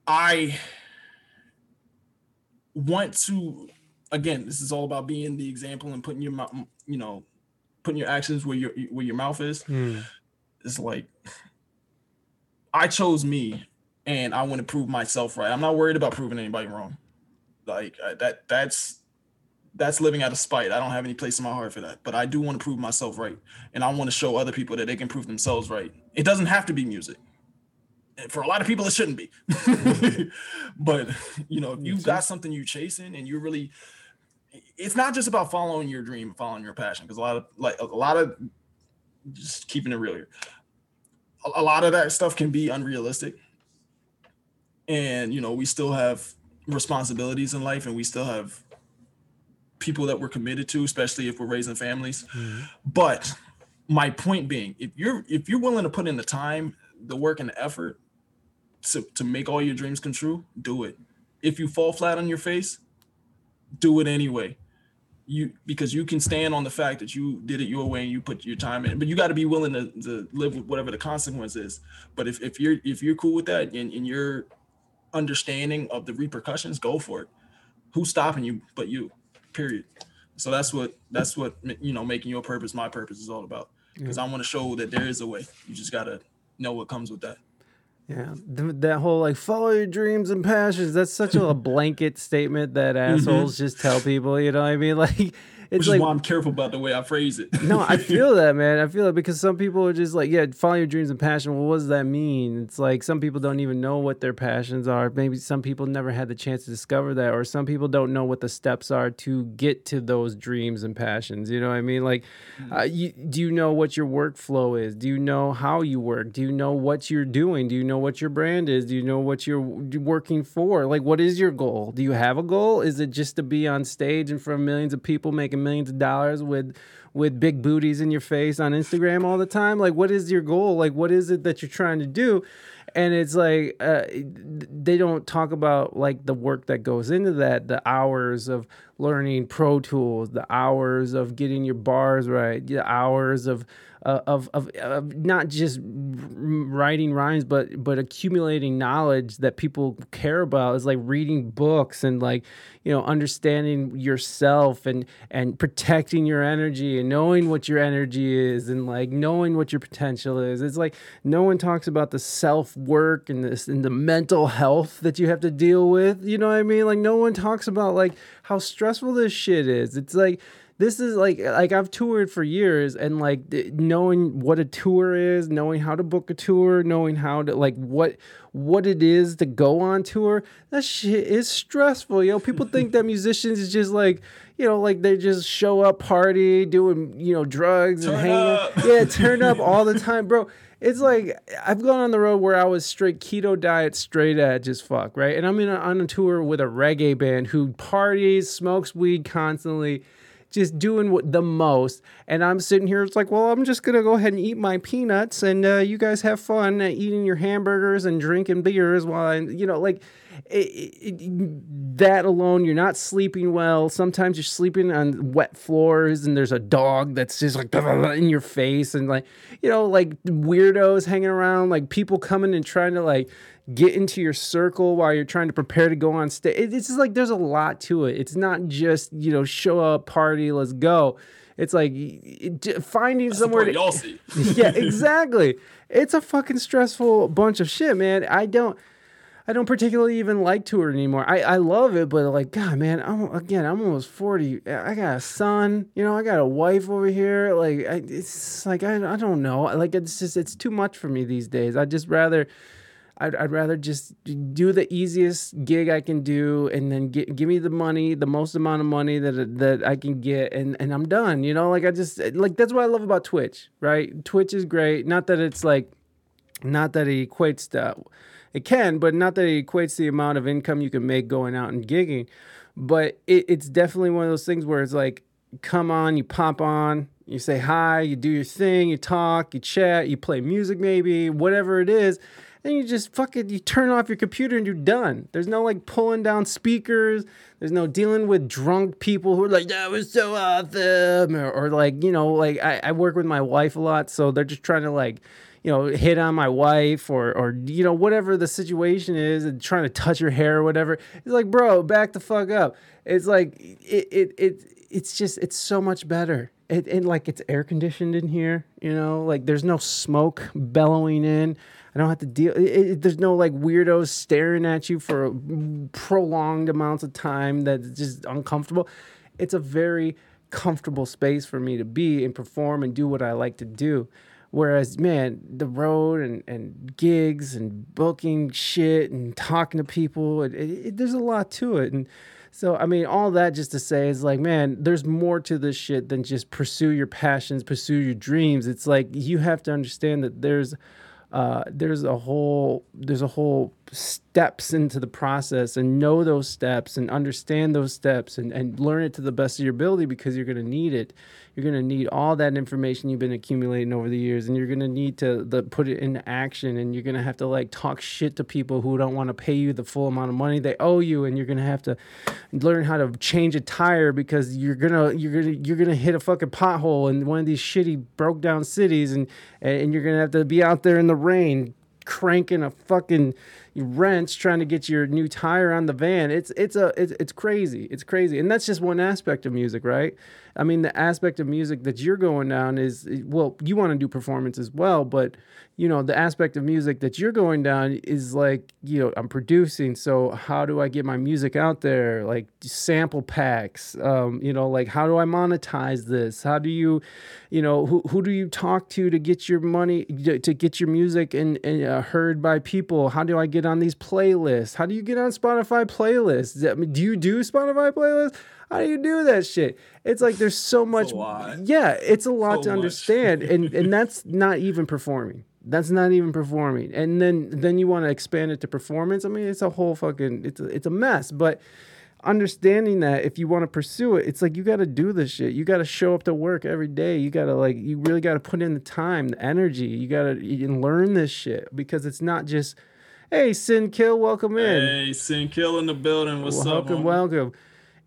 I want to again this is all about being the example and putting your mouth you know putting your actions where your where your mouth is. Mm. it's like i chose me and i want to prove myself right. I'm not worried about proving anybody wrong. Like I- that that's that's living out of spite. I don't have any place in my heart for that but i do want to prove myself right. And i want to show other people that they can prove themselves right. It doesn't have to be music. And for a lot of people it shouldn't be. But you know if you've got something you're chasing and you're really it's not just about following your dream following your passion because a lot of like a lot of just keeping it real here. A, a lot of that stuff can be unrealistic. And you know we still have responsibilities in life and we still have people that we're committed to especially if we're raising families. Mm-hmm. But my point being if you're if you're willing to put in the time the work and the effort to, to make all your dreams come true do it. If you fall flat on your face do it anyway. You because you can stand on the fact that you did it your way and you put your time in but you got to be willing to, to live with whatever the consequence is. But if, if you're if you're cool with that and, and you're understanding of the repercussions go for it. Who's stopping you but you period. So that's what that's what you know making your purpose my purpose is all about. Because i want to show that there is a way. You just got to know what comes with that Yeah, th- that whole like follow your dreams and passions. That's such a blanket statement that mm-hmm. assholes just tell people. You know what I mean? Like which it's is like why i'm careful about the way i phrase it no, I feel that, man. I feel it because some people are just like, yeah, follow your dreams and passion. Well, what does that mean? It's like some people don't even know what their passions are. Maybe some people never had the chance to discover that, or some people don't know what the steps are to get to those dreams and passions. You know what I mean? Like, uh, you, do you know what your workflow is? Do you know how you work? Do you know what you're doing? Do you know what your brand is? Do you know what you're working for? Like, what is your goal? Do you have a goal? Is it just to be on stage in front of millions of people making millions of dollars with with big booties in your face on Instagram all the time? Like, what is your goal? Like, what is it that you're trying to do? And it's like uh, they don't talk about like the work that goes into that, the hours of learning Pro Tools, the hours of getting your bars right, the hours of uh, of, of of not just writing rhymes, but but accumulating knowledge that people care about. Is like reading books and like you know understanding yourself and and protecting your energy and knowing what your energy is and like knowing what your potential is. It's like no one talks about the self work and this and the mental health that you have to deal with. You know what I mean? Like no one talks about like how stressful this shit is. It's like this is like like I've toured for years and like knowing what a tour is, knowing how to book a tour, knowing how to like what what it is to go on tour. That shit is stressful, yo. People think that musicians is just like you know like they just show up, party, doing you know drugs and hanging. up. Yeah, turn up all the time, bro. It's like I've gone on the road where I was straight keto diet, straight edge as fuck, right? And I'm in a, on a tour with a reggae band who parties, smokes weed constantly, just doing the most. And I'm sitting here, it's like, well, I'm just gonna go ahead and eat my peanuts, and uh, you guys have fun uh, eating your hamburgers and drinking beers while I, you know, like. It, it, that alone, you're not sleeping well. Sometimes you're sleeping on wet floors, and there's a dog that's just like in your face, and like you know, like weirdos hanging around, like people coming and trying to like get into your circle while you're trying to prepare to go on stage. It's just like there's a lot to it. It's not just you know show up, party, let's go. It's like it, finding That's somewhere to y'all see yeah, exactly. It's a fucking stressful bunch of shit, man. I don't I don't particularly even like tour anymore. I, I love it, but like, God, man, I'm again, I'm almost 40. I got a son, you know, I got a wife over here. Like, I, it's like, I, I don't know. Like, it's just, it's too much for me these days. I'd just rather, I'd, I'd rather just do the easiest gig I can do and then get, give me the money, the most amount of money that, that I can get. And, and I'm done, you know, like I just, like, that's what I love about Twitch, right? Twitch is great. Not that it's like, not that it equates to it can but not that it equates the amount of income you can make going out and gigging but it, it's definitely one of those things where it's like come on, you pop on, you say hi, you do your thing, you talk, you chat, you play music maybe, whatever it is. And you just fucking you turn off your computer and you're done. There's no like pulling down speakers. There's no dealing with drunk people who are like, that was so awesome. Or, or like, you know, like I, I work with my wife a lot, so they're just trying to like you know, hit on my wife or or you know whatever the situation is, and trying to touch her hair or whatever. It's like, bro, back the fuck up. It's like it it it it's just it's so much better. It, and like it's air conditioned in here, you know, like there's no smoke bellowing in. I don't have to deal. It, it, there's no like weirdos staring at you for prolonged amounts of time that's just uncomfortable. It's a very comfortable space for me to be and perform and do what I like to do. Whereas, man, the road and, and gigs and booking shit and talking to people, it, it, there's a lot to it. And so, I mean, all that just to say is like, man, there's more to this shit than just pursue your passions, pursue your dreams. It's like you have to understand that there's uh, there's a whole there's a whole steps into the process and know those steps and understand those steps and, and learn it to the best of your ability because you're going to need it you're going to need all that information you've been accumulating over the years and you're going to need to the, put it into action and you're going to have to like talk shit to people who don't want to pay you the full amount of money they owe you and you're going to have to learn how to change a tire because you're to you're to you're to hit a fucking pothole in one of these shitty broke down cities and and you're to have to be out there in the rain cranking a fucking wrench trying to get your new tire on the van. It's it's a it's, it's crazy. It's crazy. And that's just one aspect of music, right? I mean, the aspect of music that you're going down is well, you want to do performance as well, but you know, the aspect of music that you're going down is like, you know, I'm producing, so how do I get my music out there? Like sample packs, um, you know, like how do I monetize this? How do you, you know, who who do you talk to to get your money to get your music and, and uh, heard by people? How do I get on these playlists? How do you get on Spotify playlists? Do you do Spotify playlists? How do you do that shit? It's like there's so much. Yeah, it's a lot so to understand, and and that's not even performing. That's not even performing. And then then you want to expand it to performance. I mean, it's a whole fucking it's a, it's a mess. But understanding that if you want to pursue it, it's like you got to do this shit. You got to show up to work every day. You got to like you really got to put in the time, the energy. You got to learn this shit because it's not just Hey, Sin Kill, welcome in. Hey, Sin Kill in the building. What's welcome, up? Welcome, welcome.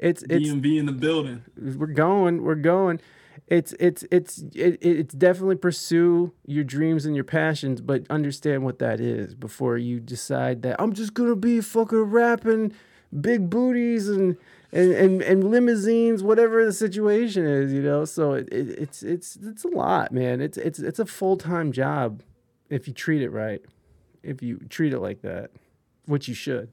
It's it's DMV in the building. We're going. We're going. It's it's it's it, it's definitely pursue your dreams and your passions, but understand what that is before you decide that I'm just gonna be fucking rapping big booties and and, and, and limousines, whatever the situation is, you know. So it, it, it's it's it's a lot, man. It's it's it's a full time job if you treat it right if you treat it like that, which you should.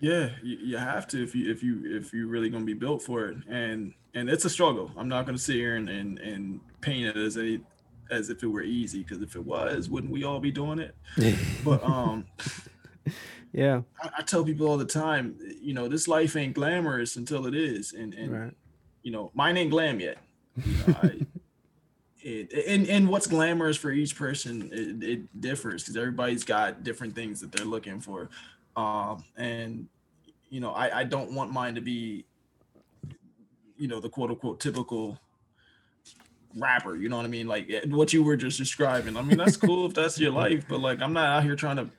Yeah, you, you have to if you if you if you're really gonna be built for it, and and it's a struggle. I'm not gonna sit here and and, and paint it as a as if it were easy because if it was, wouldn't we all be doing it? but um, yeah, I, I, tell people all the time, you know, this life ain't glamorous until it is, and and right. you know, mine ain't glam yet. You know, I, it and, and what's glamorous for each person it, it differs because everybody's got different things that they're looking for um and you know I, I don't want mine to be you know the quote unquote typical rapper you know what i mean? Like eh, what you were just describing. I mean that's cool if that's your life but like i'm not out here trying to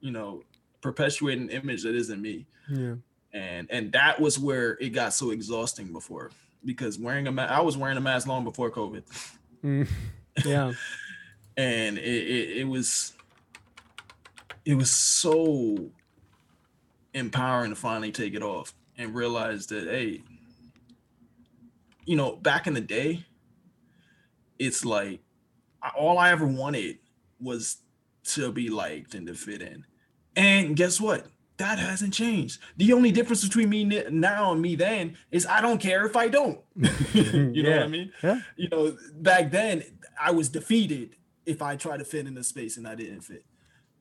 you know perpetuate an image that isn't me. Yeah. And and that was where it got so exhausting before because wearing a mask i was wearing a mask long before covid. Mm, yeah. and it, it, it was it was so empowering to finally take it off and realize that hey you know back in the day it's like all i ever wanted was to be liked and to fit in and guess what that hasn't changed. The only difference between me now and me then is I don't care if I don't. you yeah. know what I mean? Yeah. You know, back then I was defeated if I tried to fit in the space and I didn't fit.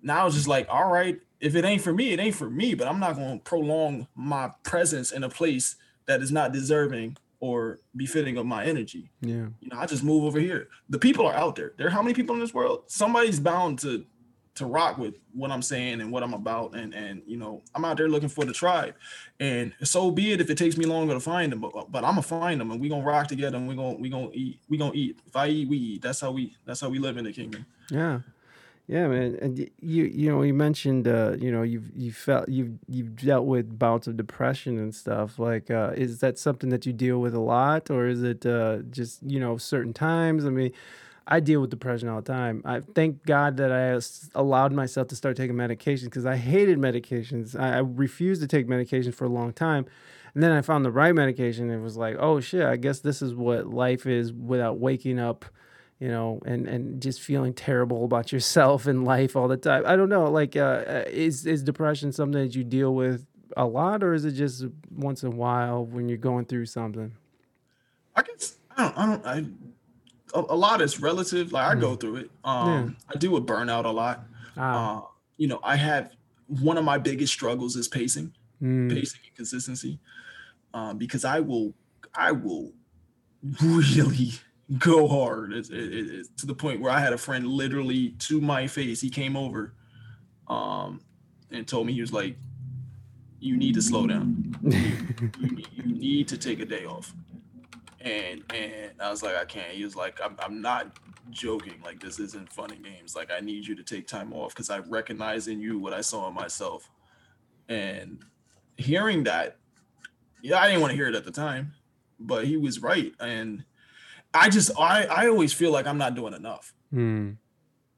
Now it's just like, all right, if it ain't for me, it ain't for me, but I'm not going to prolong my presence in a place that is not deserving or befitting of my energy. Yeah. You know, I just move over here. The people are out there. There are how many people in this world? Somebody's bound to to rock with what I'm saying and what I'm about. And and you know, I'm out there looking for the tribe. And so be it if it takes me longer to find them, but but I'm gonna find them and we gonna rock together and we gonna we gonna eat. We gonna eat. If I eat, we eat. That's how we that's how we live in the kingdom. Yeah. Yeah, man, and you you know you mentioned uh, you know you've you felt you've you've dealt with bouts of depression and stuff. Like, uh, is that something that you deal with a lot, or is it uh, just you know certain times? I mean, I deal with depression all the time. I thank God that I allowed myself to start taking medications because I hated medications. I, I refused to take medications for a long time. And then I found the right medication. And it was like, oh shit, I guess this is what life is without waking up, you know, and, and just feeling terrible about yourself and life all the time. I don't know. Like, uh, uh, is, is depression something that you deal with a lot or is it just once in a while when you're going through something? I guess I don't I don't I a, a lot is relative. Like I go through it. Um I deal with burnout a lot. Ah, Uh, you know, I have one of my biggest struggles is pacing, mm, pacing and consistency. Um, because I will I will really go hard. It, to the point where I had a friend literally to my face. He came over um and told me he was like, You need to slow down. you, need- you need to take a day off. And and I was like, I can't. He was like, I'm, I'm not joking. Like this isn't fun and games. Like I need you to take time off because I recognize in you what I saw in myself. And hearing that, yeah, I didn't want to hear it at the time, but he was right. And I just I I always feel like I'm not doing enough. mm.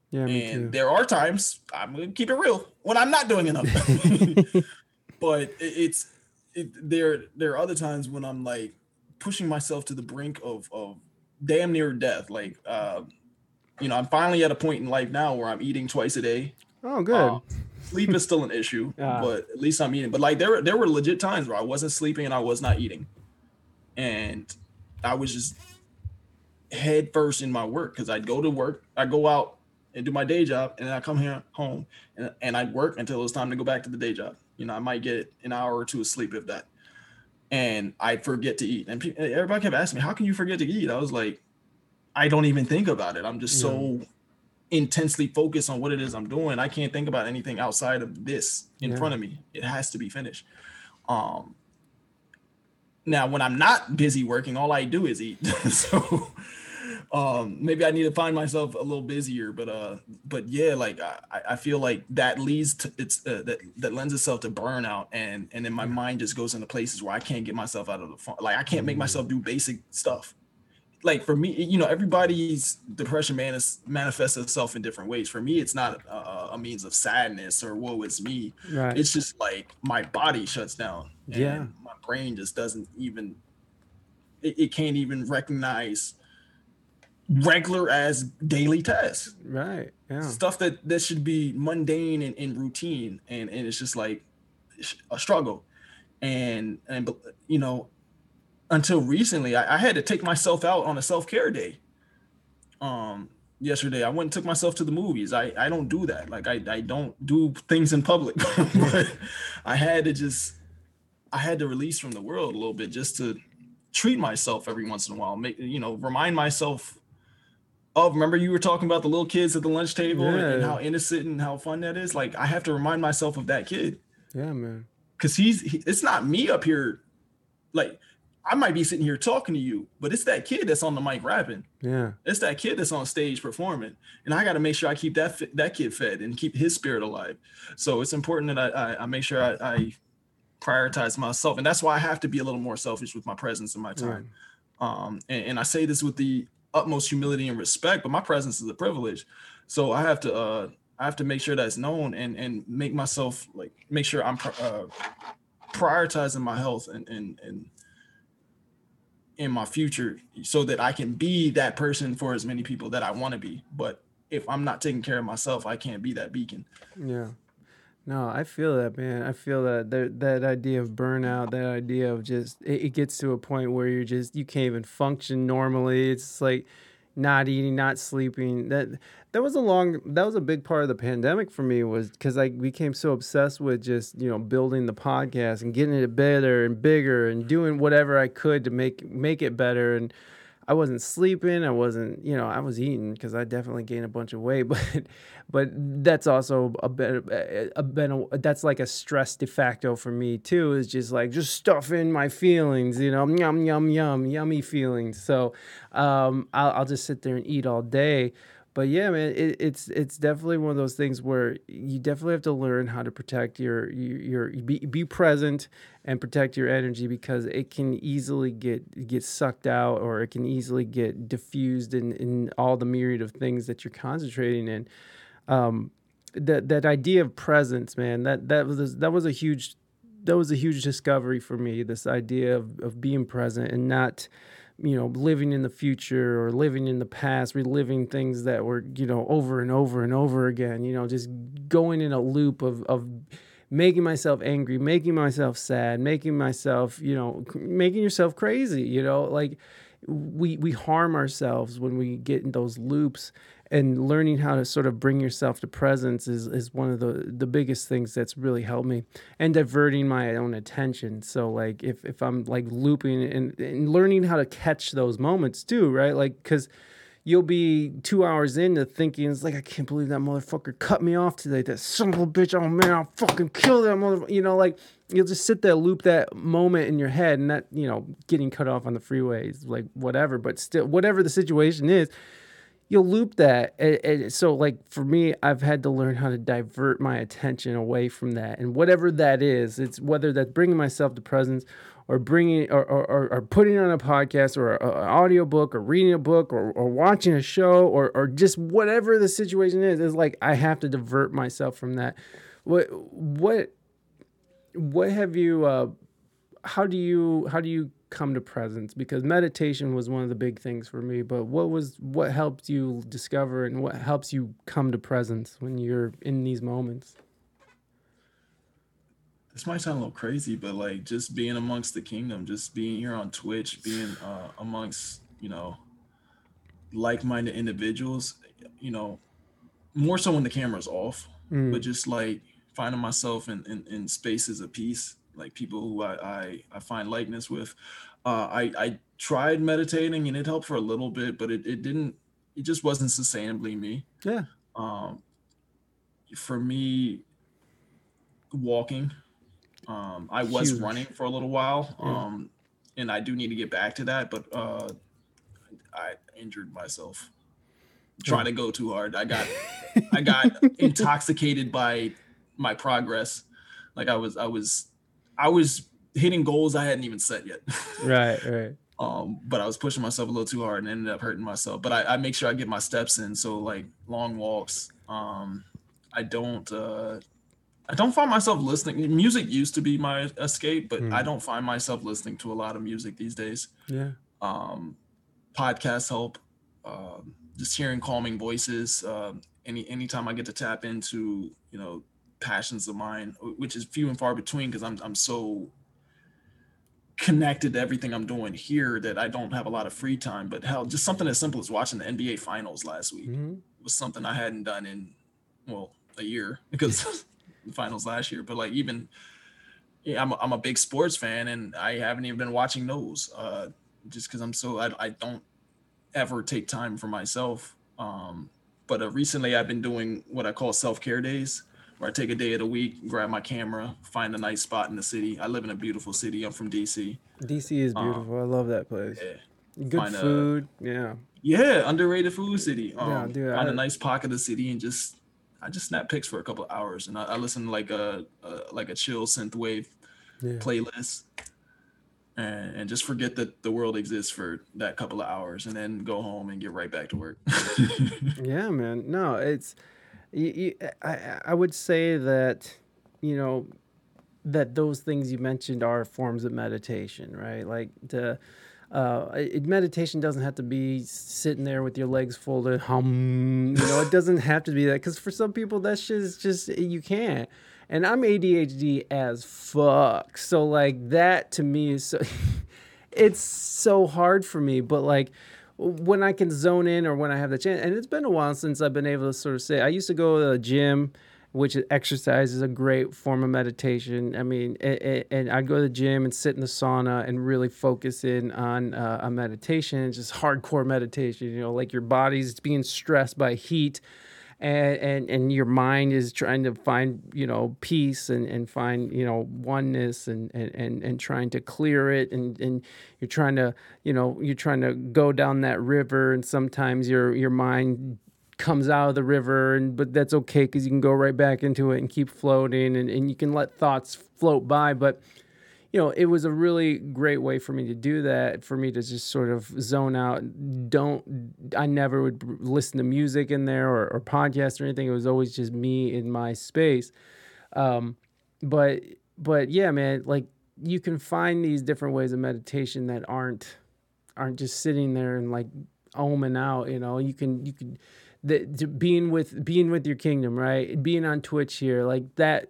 Yeah, And there are times I'm gonna keep it real when I'm not doing enough. but it's it, there there are other times when I'm like pushing myself to the brink of of damn near death. Like uh, you know, I'm finally at a point in life now where I'm eating twice a day. oh, good. Uh, sleep is still an issue, but at least I'm eating. But like there were there were legit times where I wasn't sleeping and I was not eating, and I was just head first in my work because I'd go to work, I go out and do my day job, and then I come here home and, and I'd work until it was time to go back to the day job. You know, I might get an hour or two of sleep if that, and I'd forget to eat. And pe- everybody kept asking me, "How can you forget to eat?" I was like, I don't even think about it. I'm just so intensely focused on what it is I'm doing. I can't think about anything outside of this in Yeah. front of me. It has to be finished. Um now when I'm not busy working, all I do is eat. so um maybe I need to find myself a little busier, but uh but yeah, like I, I feel like that leads to it's uh, that that lends itself to burnout and and then my mind just goes into places where I can't get myself out of the fun. Like I can't make myself do basic stuff like for me, you know, everybody's depression manis- manifests itself in different ways. For me, it's not a, a means of sadness or woe it's me. Right. It's just like my body shuts down. Yeah. Brain just doesn't even. It, it can't even recognize regular as daily tasks right. Yeah. stuff that that should be mundane and, and routine and and it's just like a struggle and and you know until recently I, I had to take myself out on a self-care day um yesterday i went and took myself to the movies i i don't do that like i i don't do things in public but i had to just i had to release from the world a little bit just to treat myself every once in a while make you know remind myself Oh, remember you were talking about the little kids at the lunch table and, and how innocent and how fun that is. Like I have to remind myself of that kid Yeah, man. because he's he, it's not me up here. Like I might be sitting here talking to you, but it's that kid that's on the mic rapping. Yeah. It's that kid that's on stage performing, and I got to make sure I keep that that kid fed and keep his spirit alive. So it's important that I I, I make sure I, I prioritize myself, and that's why I have to be a little more selfish with my presence and my time. Um, and, and I say this with the utmost humility and respect, but my presence is a privilege. So I have to uh I have to make sure that's known and and make myself like make sure I'm uh, prioritizing my health and and and in my future so that I can be that person for as many people that I want to be. But if I'm not taking care of myself, I can't be that beacon. Yeah. No, I feel that, man. I feel that that, that idea of burnout, that idea of just it, it gets to a point where you're just you can't even function normally. It's like not eating, not sleeping. That that was a long that was a big part of the pandemic for me was because I became so obsessed with just you know building the podcast and getting it better and bigger and doing whatever I could to make make it better and I wasn't sleeping. I wasn't, you know, I was eating because I definitely gained a bunch of weight, but, but that's also a bit, a bit, that's like a stress de facto for me too. Is just like just stuffing my feelings, you know, yum yum yum, yummy feelings. So, um, I'll, I'll just sit there and eat all day but yeah, man, it, it's it's definitely one of those things where you definitely have to learn how to protect your your, your be, be present and protect your energy because it can easily get get sucked out or it can easily get diffused in, in all the myriad of things that you're concentrating in. Um, that that idea of presence, man, that that was that was a huge that was a huge discovery for me. This idea of, of being present and not you know, living in the future or living in the past, reliving things that were, you know, over and over and over again, you know, just going in a loop of, of making myself angry, making myself sad, making myself, you know, making yourself crazy, you know, like we, we harm ourselves when we get in those loops and learning how to sort of bring yourself to presence is, is one of the, the biggest things that's really helped me and diverting my own attention. So like if, if i'm like looping and, and learning how to catch those moments too right? Like because you'll be two hours into thinking it's like i can't believe that motherfucker cut me off today. That son of a bitch oh man i'll fucking kill that motherfucker you know like you'll just sit there loop that moment in your head and that you know getting cut off on the freeways like whatever but still whatever the situation is you'll loop that and, and, so like for me i've had to learn how to divert my attention away from that and whatever that is it's whether that's bringing myself to presence or bringing or, or, or putting on a podcast or an audio book or reading a book or, or watching a show or, or just whatever the situation is is like i have to divert myself from that. What what what have you uh how do you how do you come to presence because meditation was one of the big things for me but what was what helped you discover and what helps you come to presence when you're in these moments this might sound a little crazy but like just being amongst the kingdom just being here on twitch being uh, amongst you know like-minded individuals you know more so when the camera's off mm. but just like finding myself in, in, in spaces of peace like people who I I, I find likeness with. Uh, I I tried meditating and it helped for a little bit, but it, it didn't. It just wasn't sustainably me. Yeah. Um, for me, walking. Um, I was Huge. running for a little while. Yeah. Um, and I do need to get back to that, but uh, I injured myself trying to go too hard. I got I got intoxicated by my progress. Like I was I was I was hitting goals I hadn't even set yet. right, right. Um, but I was pushing myself a little too hard and ended up hurting myself. But I, I make sure I get my steps in. So like long walks. Um, I don't uh I don't find myself listening. Music used to be my escape, but mm. I don't find myself listening to a lot of music these days. Yeah. Um, podcasts help. Um, just hearing calming voices. Uh, any anytime I get to tap into you know passions of mine, which is few and far between because I'm I'm so connected to everything I'm doing here that I don't have a lot of free time. But hell, just something as simple as watching the NBA finals last week mm-hmm. was something I hadn't done in well a year because the finals last year. But like even yeah, I'm a, I'm a big sports fan and I haven't even been watching those uh, just because I'm so I, I don't ever take time for myself. Um, but uh, recently I've been doing what I call self care days where I take a day of the week, grab my camera, find a nice spot in the city. I live in a beautiful city. I'm from DC. DC is um, beautiful. Um, I love that place. Yeah. Good find food. A, yeah. Yeah, underrated food city. Um, yeah, dude. Find I, a nice pocket of the city and just I just snap pics for a couple hours and I, I listen to like a, a, like a chill synth wave yeah. playlist. And, and just forget that the world exists for that couple of hours and then go home and get right back to work. yeah, man. No, it's you, you, I, I would say that, you know, that those things you mentioned are forms of meditation, right? Like the uh, it, meditation doesn't have to be sitting there with your legs folded, hum. You know, it doesn't have to be that because for some people that shit is just you can't. And I'm ADHD as fuck, so like that to me is so. it's so hard for me, but like when I can zone in or when I have the chance. And it's been a while since I've been able to sort of say, I used to go to the gym which exercise is a great form of meditation. I mean, and I'd go to the gym and sit in the sauna and really focus in on uh, a meditation, just hardcore meditation. You know, like your body's being stressed by heat, and and, and your mind is trying to find you know peace and, and find you know oneness and, and, and, and trying to clear it. And, and you're trying to you know you're trying to go down that river. And sometimes your your mind comes out of the river. And but that's okay because you can go right back into it and keep floating. And, and you can let thoughts float by. But you know it was a really great way for me to do that for me to just sort of zone out. Don't i never would listen to music in there or, or podcast or anything. It was always just me in my space. Um, but but yeah man like you can find these different ways of meditation that aren't aren't just sitting there and like oming out you know? You can you can the, to being with being with your kingdom right? Being on twitch here like that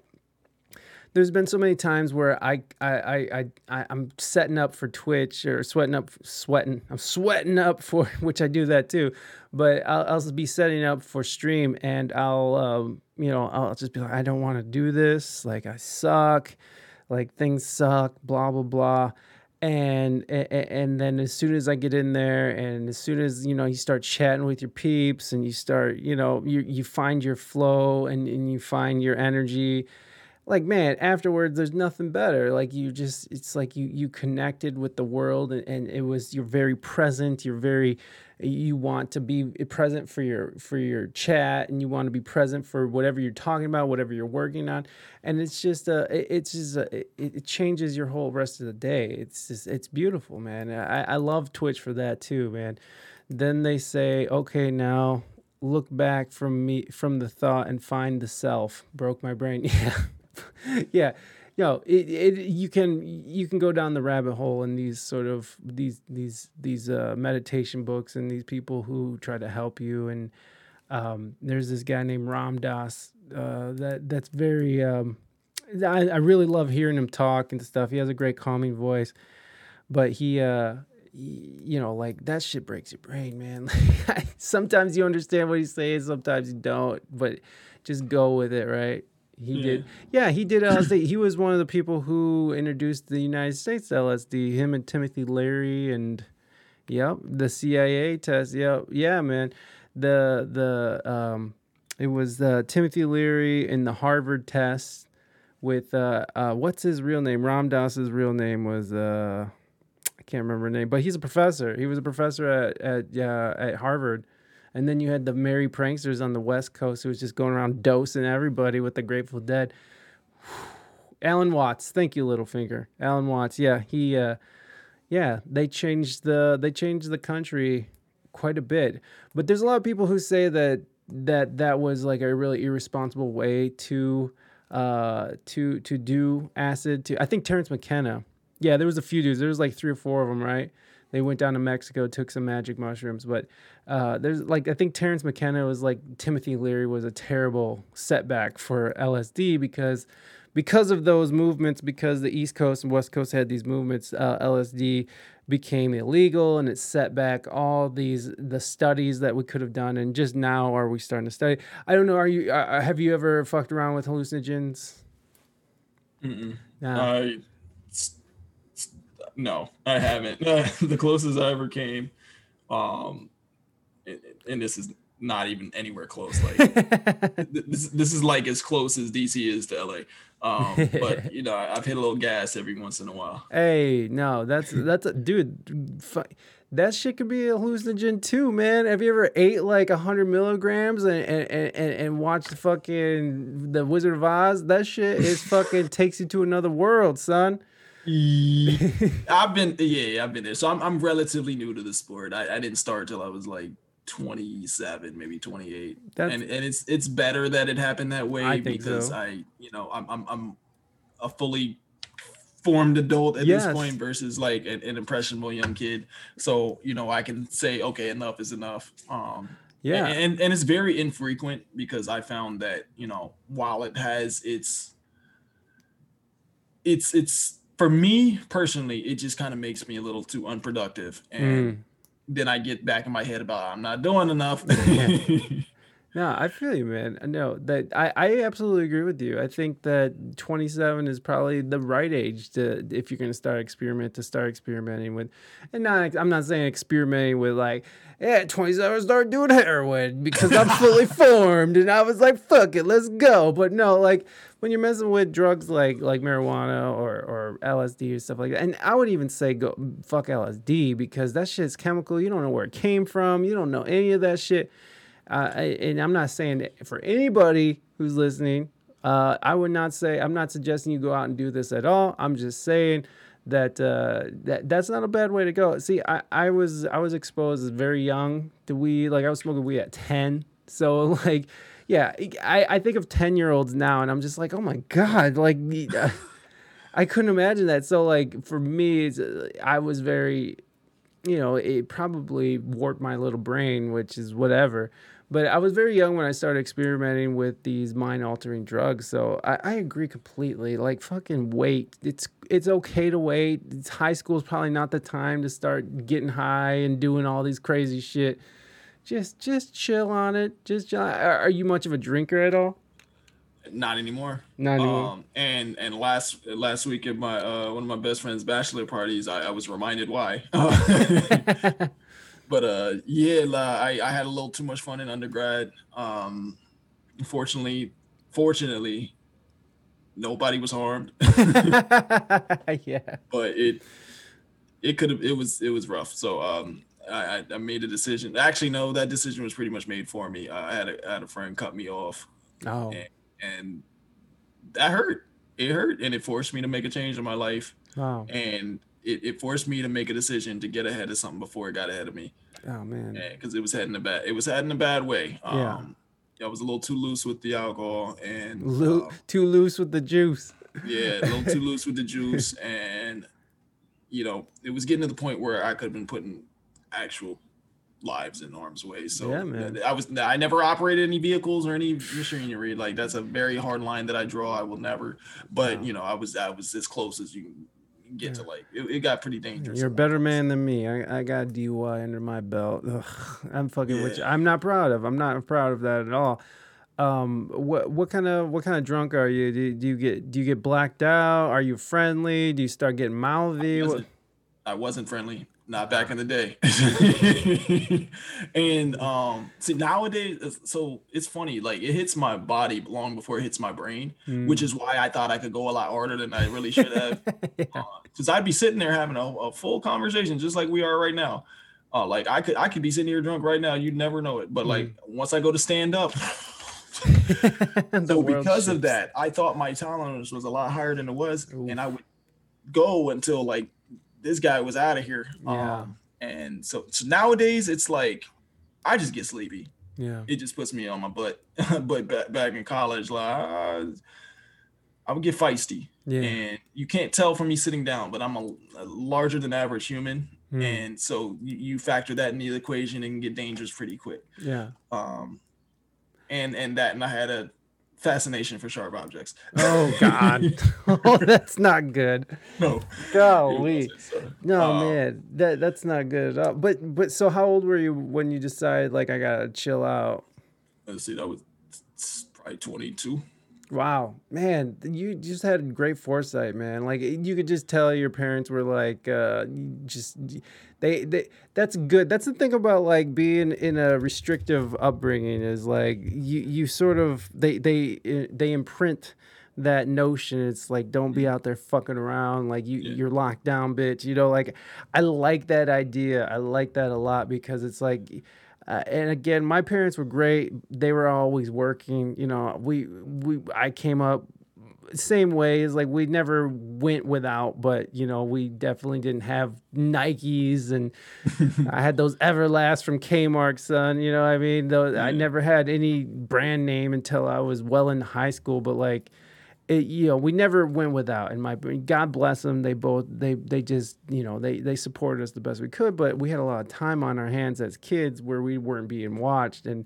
there's been so many times where I I I I I'm setting up for Twitch or sweating up sweating I'm sweating up for which I do that too, but I'll, I'll be setting up for stream and I'll um you know I'll just be like I don't want to do this like I suck, like things suck blah blah blah. And, and and then as soon as I get in there, and as soon as you know you start chatting with your peeps, and you start you know you you find your flow, and, and you find your energy, like man afterwards there's nothing better. Like you just it's like you you connected with the world and, and it was you're very present you're very you want to be present for your for your chat and you want to be present for whatever you're talking about whatever you're working on. And it's just uh it- it's just uh, it, it changes your whole rest of the day. It's just it's beautiful man. I i love twitch for that too man. Then they say okay now look back from me from the thought and find the self. Broke my brain. Yeah yeah. No it, it you can you can go down the rabbit hole in these sort of these these these uh, meditation books and these people who try to help you. And um, there's this guy named Ram Dass uh, that that's very um, I, I really love hearing him talk and stuff. He has a great calming voice. But he uh you know like that shit breaks your brain man. Sometimes you understand what he's saying sometimes you don't but just go with it right he Yeah. did yeah he did lsd he was one of the people who introduced the united states lsd him and timothy leary and yep the cia test yep yeah man the the um it was uh, timothy leary in the harvard test with uh, uh what's his real name ram Dass's real name was uh I can't remember her name, but he's a professor. He was a professor at at uh, at Harvard. And then you had the merry pranksters on the West Coast who was just going around dosing everybody with the Grateful Dead. Alan Watts, thank you, Littlefinger. Alan Watts, yeah, he, uh, yeah, they changed the they changed the country quite a bit. But there's a lot of people who say that that that was like a really irresponsible way to uh to to do acid. To I think Terence McKenna, yeah, there was a few dudes. There was like three or four of them, right? They went down to Mexico, took some magic mushrooms, but uh, there's like I think Terence McKenna was like Timothy Leary was a terrible setback for LSD because because of those movements, because the East Coast and West Coast had these movements, uh, LSD became illegal and it set back all these the studies that we could have done and just now are we starting to study. I don't know are you uh, have you ever fucked around with hallucinogens? Mm-mm. no I s- s- no, I haven't. the closest I ever came, um, and, this is not even anywhere close. Like this, this is like as close as DC is to LA. Um, but you know, I've hit a little gas every once in a while. Hey, no, that's that's a dude. That shit could be a hallucinogen too, man. Have you ever ate like hundred milligrams and and, and and watched fucking the Wizard of Oz? That shit is fucking takes you to another world, son. I've been yeah, I've been there. So I'm I'm relatively new to the sport. I, I didn't start till I was like 27, maybe 28. That's- and and it's it's better that it happened that way because so. I you know I'm I'm I'm a fully formed adult at Yes. this point versus like an, an impressionable young kid. So you know I can say okay, enough is enough. Um, Yeah, and and it's very infrequent because I found that you know while it has its it's it's for me personally it just kind of makes me a little too unproductive and Mm. then I get back in my head about I'm not doing enough. No, I feel you, man. No, that I, I absolutely agree with you. I think that 27 is probably the right age to if you're going to start experiment to start experimenting with, and not I'm not saying experimenting with like yeah, at 27 start doing heroin because I'm fully formed and I was like fuck it, let's go. But no, like when you're messing with drugs like like marijuana or or LSD or stuff like that, and I would even say go fuck LSD because that shit's chemical. You don't know where it came from. You don't know any of that shit. Uh, and I'm not saying that for anybody who's listening, uh, I would not say I'm not suggesting you go out and do this at all. I'm just saying that uh, that that's not a bad way to go. See, I, I was I was exposed very young to weed. Like I was smoking weed at ten. So like, yeah, I, I think of ten year olds now, and I'm just like, oh my god, like. I couldn't imagine that. So like for me, I was very, you know, it probably warped my little brain, which is whatever. But I was very young when I started experimenting with these mind altering drugs. So I, I, agree completely. Like fucking wait. It's it's okay to wait. It's high school is probably not the time to start getting high and doing all these crazy shit. Just just chill on it. Just chill. Are, are you much of a drinker at all? Not anymore. Not anymore. Um, and and last last week at my uh, one of my best friend's bachelor parties, I, I was reminded why. but uh, yeah, I, I had a little too much fun in undergrad. Um, fortunately, fortunately, nobody was harmed. yeah. But it it could have it was it was rough. So um, I, I made a decision. Actually, no, that decision was pretty much made for me. I had a, I had a friend cut me off. Oh. And, and that hurt. It hurt, and it forced me to make a change in my life. Wow. And it, it forced me to make a decision to get ahead of something before it got ahead of me. Oh man. Because it was heading a bad it was heading a bad way. Um, yeah. I was a little too loose with the alcohol and Lo- um, too loose with the juice. Yeah, a little too loose with the juice, and you know, it was getting to the point where I could have been putting actual lives in harm's way. So yeah, man. I was I never operated any vehicles or any machinery. Like that's a very hard line that I draw. I will never. But wow. you know, I was I was as close as you can get yeah. to like it, it, got pretty dangerous. You're a better man than me. I, I got DUI under my belt. Ugh, I'm fucking yeah. which I'm not proud of. I'm not proud of that at all. Um, what what kind of what kind of drunk are you? Do, do you get do you get blacked out? Are you friendly? Do you start getting mouthy? I wasn't, I wasn't friendly not back in the day. and um see nowadays so it's funny, like it hits my body long before it hits my brain, mm. which is why I thought I could go a lot harder than I really should have. Because yeah. uh, I'd be sitting there having a, a, full conversation just like we are right now. Uh, like I could I could be sitting here drunk right now, you'd never know it. But mm. like once I go to stand up so because shifts. of that, I thought my tolerance was a lot higher than it was, Ooh. and I would go until like this guy was out of here. Yeah. Um, and so, so nowadays it's like I just get sleepy. Yeah. It just puts me on my butt. but back, back in college, like I, I would get feisty. Yeah. And you can't tell from me sitting down, but I'm a, a larger than average human. Mm. And so you, you, factor that in the equation and get dangerous pretty quick. Yeah. Um and and that and I had a fascination for sharp objects. Oh God, oh that's not good. No, golly, so. no um, man, that that's not good at all. But but so how old were you when you decided like I gotta chill out? Let's see, that was probably twenty two. Wow, man, you just had great foresight, man. Like you could just tell your parents were like, uh, just they, they. That's good. That's the thing about like being in a restrictive upbringing is like you, you sort of they, they, eh, they imprint that notion. It's like don't be out there fucking around. Like you, yeah. you're locked down, bitch. You know, like I like that idea. I like that a lot because it's like uh, and again, my parents were great. They were always working. You know, we we I came up same way as like we never went without, but you know, we definitely didn't have Nikes and I had those Everlast from Kmart, son. You know, I mean, those, I never had any brand name until I was well in high school, but like it, you know, we never went without. And my God bless them, they both they they just you know they they supported us the best we could. But we had a lot of time on our hands as kids where we weren't being watched, and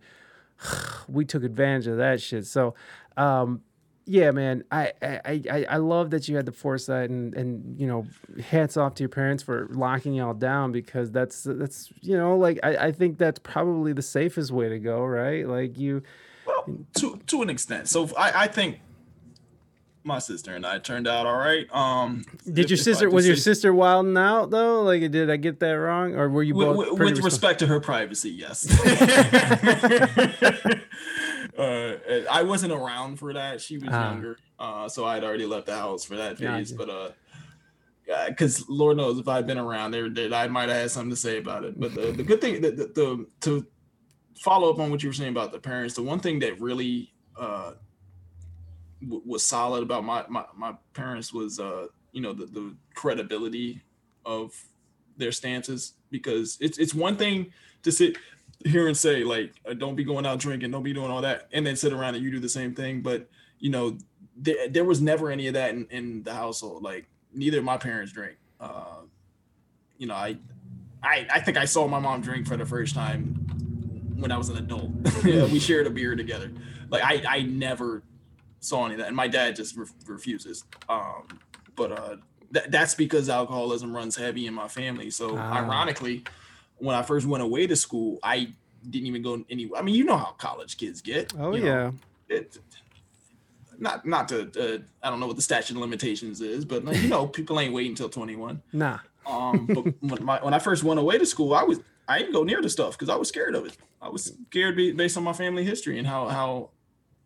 we took advantage of that shit. So, um, yeah, man, I, I, I, I love that you had the foresight and, and you know, hats off to your parents for locking y'all down because that's that's you know, like I, I think that's probably the safest way to go, right? Like you Well, to to an extent. So I, I think my sister and I turned out all right. Um, did your sister was your sister wilding out though? Like did I get that wrong? Or were you with, both with- with respect to her privacy, yes. uh, I wasn't around for that. She was Ah. younger, uh, so I had already left the house for that phase. But uh, because Lord knows if I'd been around there, that I might have had something to say about it. But the, the good thing that the, the to follow up on what you were saying about the parents, the one thing that really uh, w- was solid about my, my my parents was uh, you know the, the credibility of their stances because it's it's one thing to sit here and say like uh, don't be going out drinking don't be doing all that and then sit around and you do the same thing but you know there, there was never any of that in, in the household like neither of my parents drink uh you know I, I i think i saw my mom drink for the first time when i was an adult. We shared a beer together. Like i i never saw any of that and my dad just re- refuses um but uh th- that's because alcoholism runs heavy in my family so Ah. ironically when i first went away to school i didn't even go any i mean you know how college kids get Oh you know, yeah. it, not not to uh, I don't know what the statute of limitations is, but you know people ain't waiting until 21. Nah. Um, but when, my, when I first went away to school, I was I didn't go near the stuff because I was scared of it. I was scared based on my family history and how how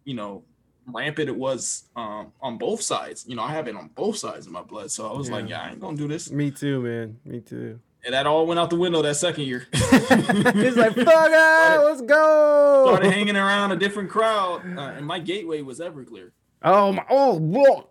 you know rampant it was um, on both sides. You know, I have it on both sides of my blood, so I was like, Yeah. yeah, I ain't gonna do this. Me too, man. Me too. And that all went out the window that second year. He's like, fuck it, let's go. started hanging around a different crowd, uh, and my gateway was Everclear. Oh my! Oh, whoa!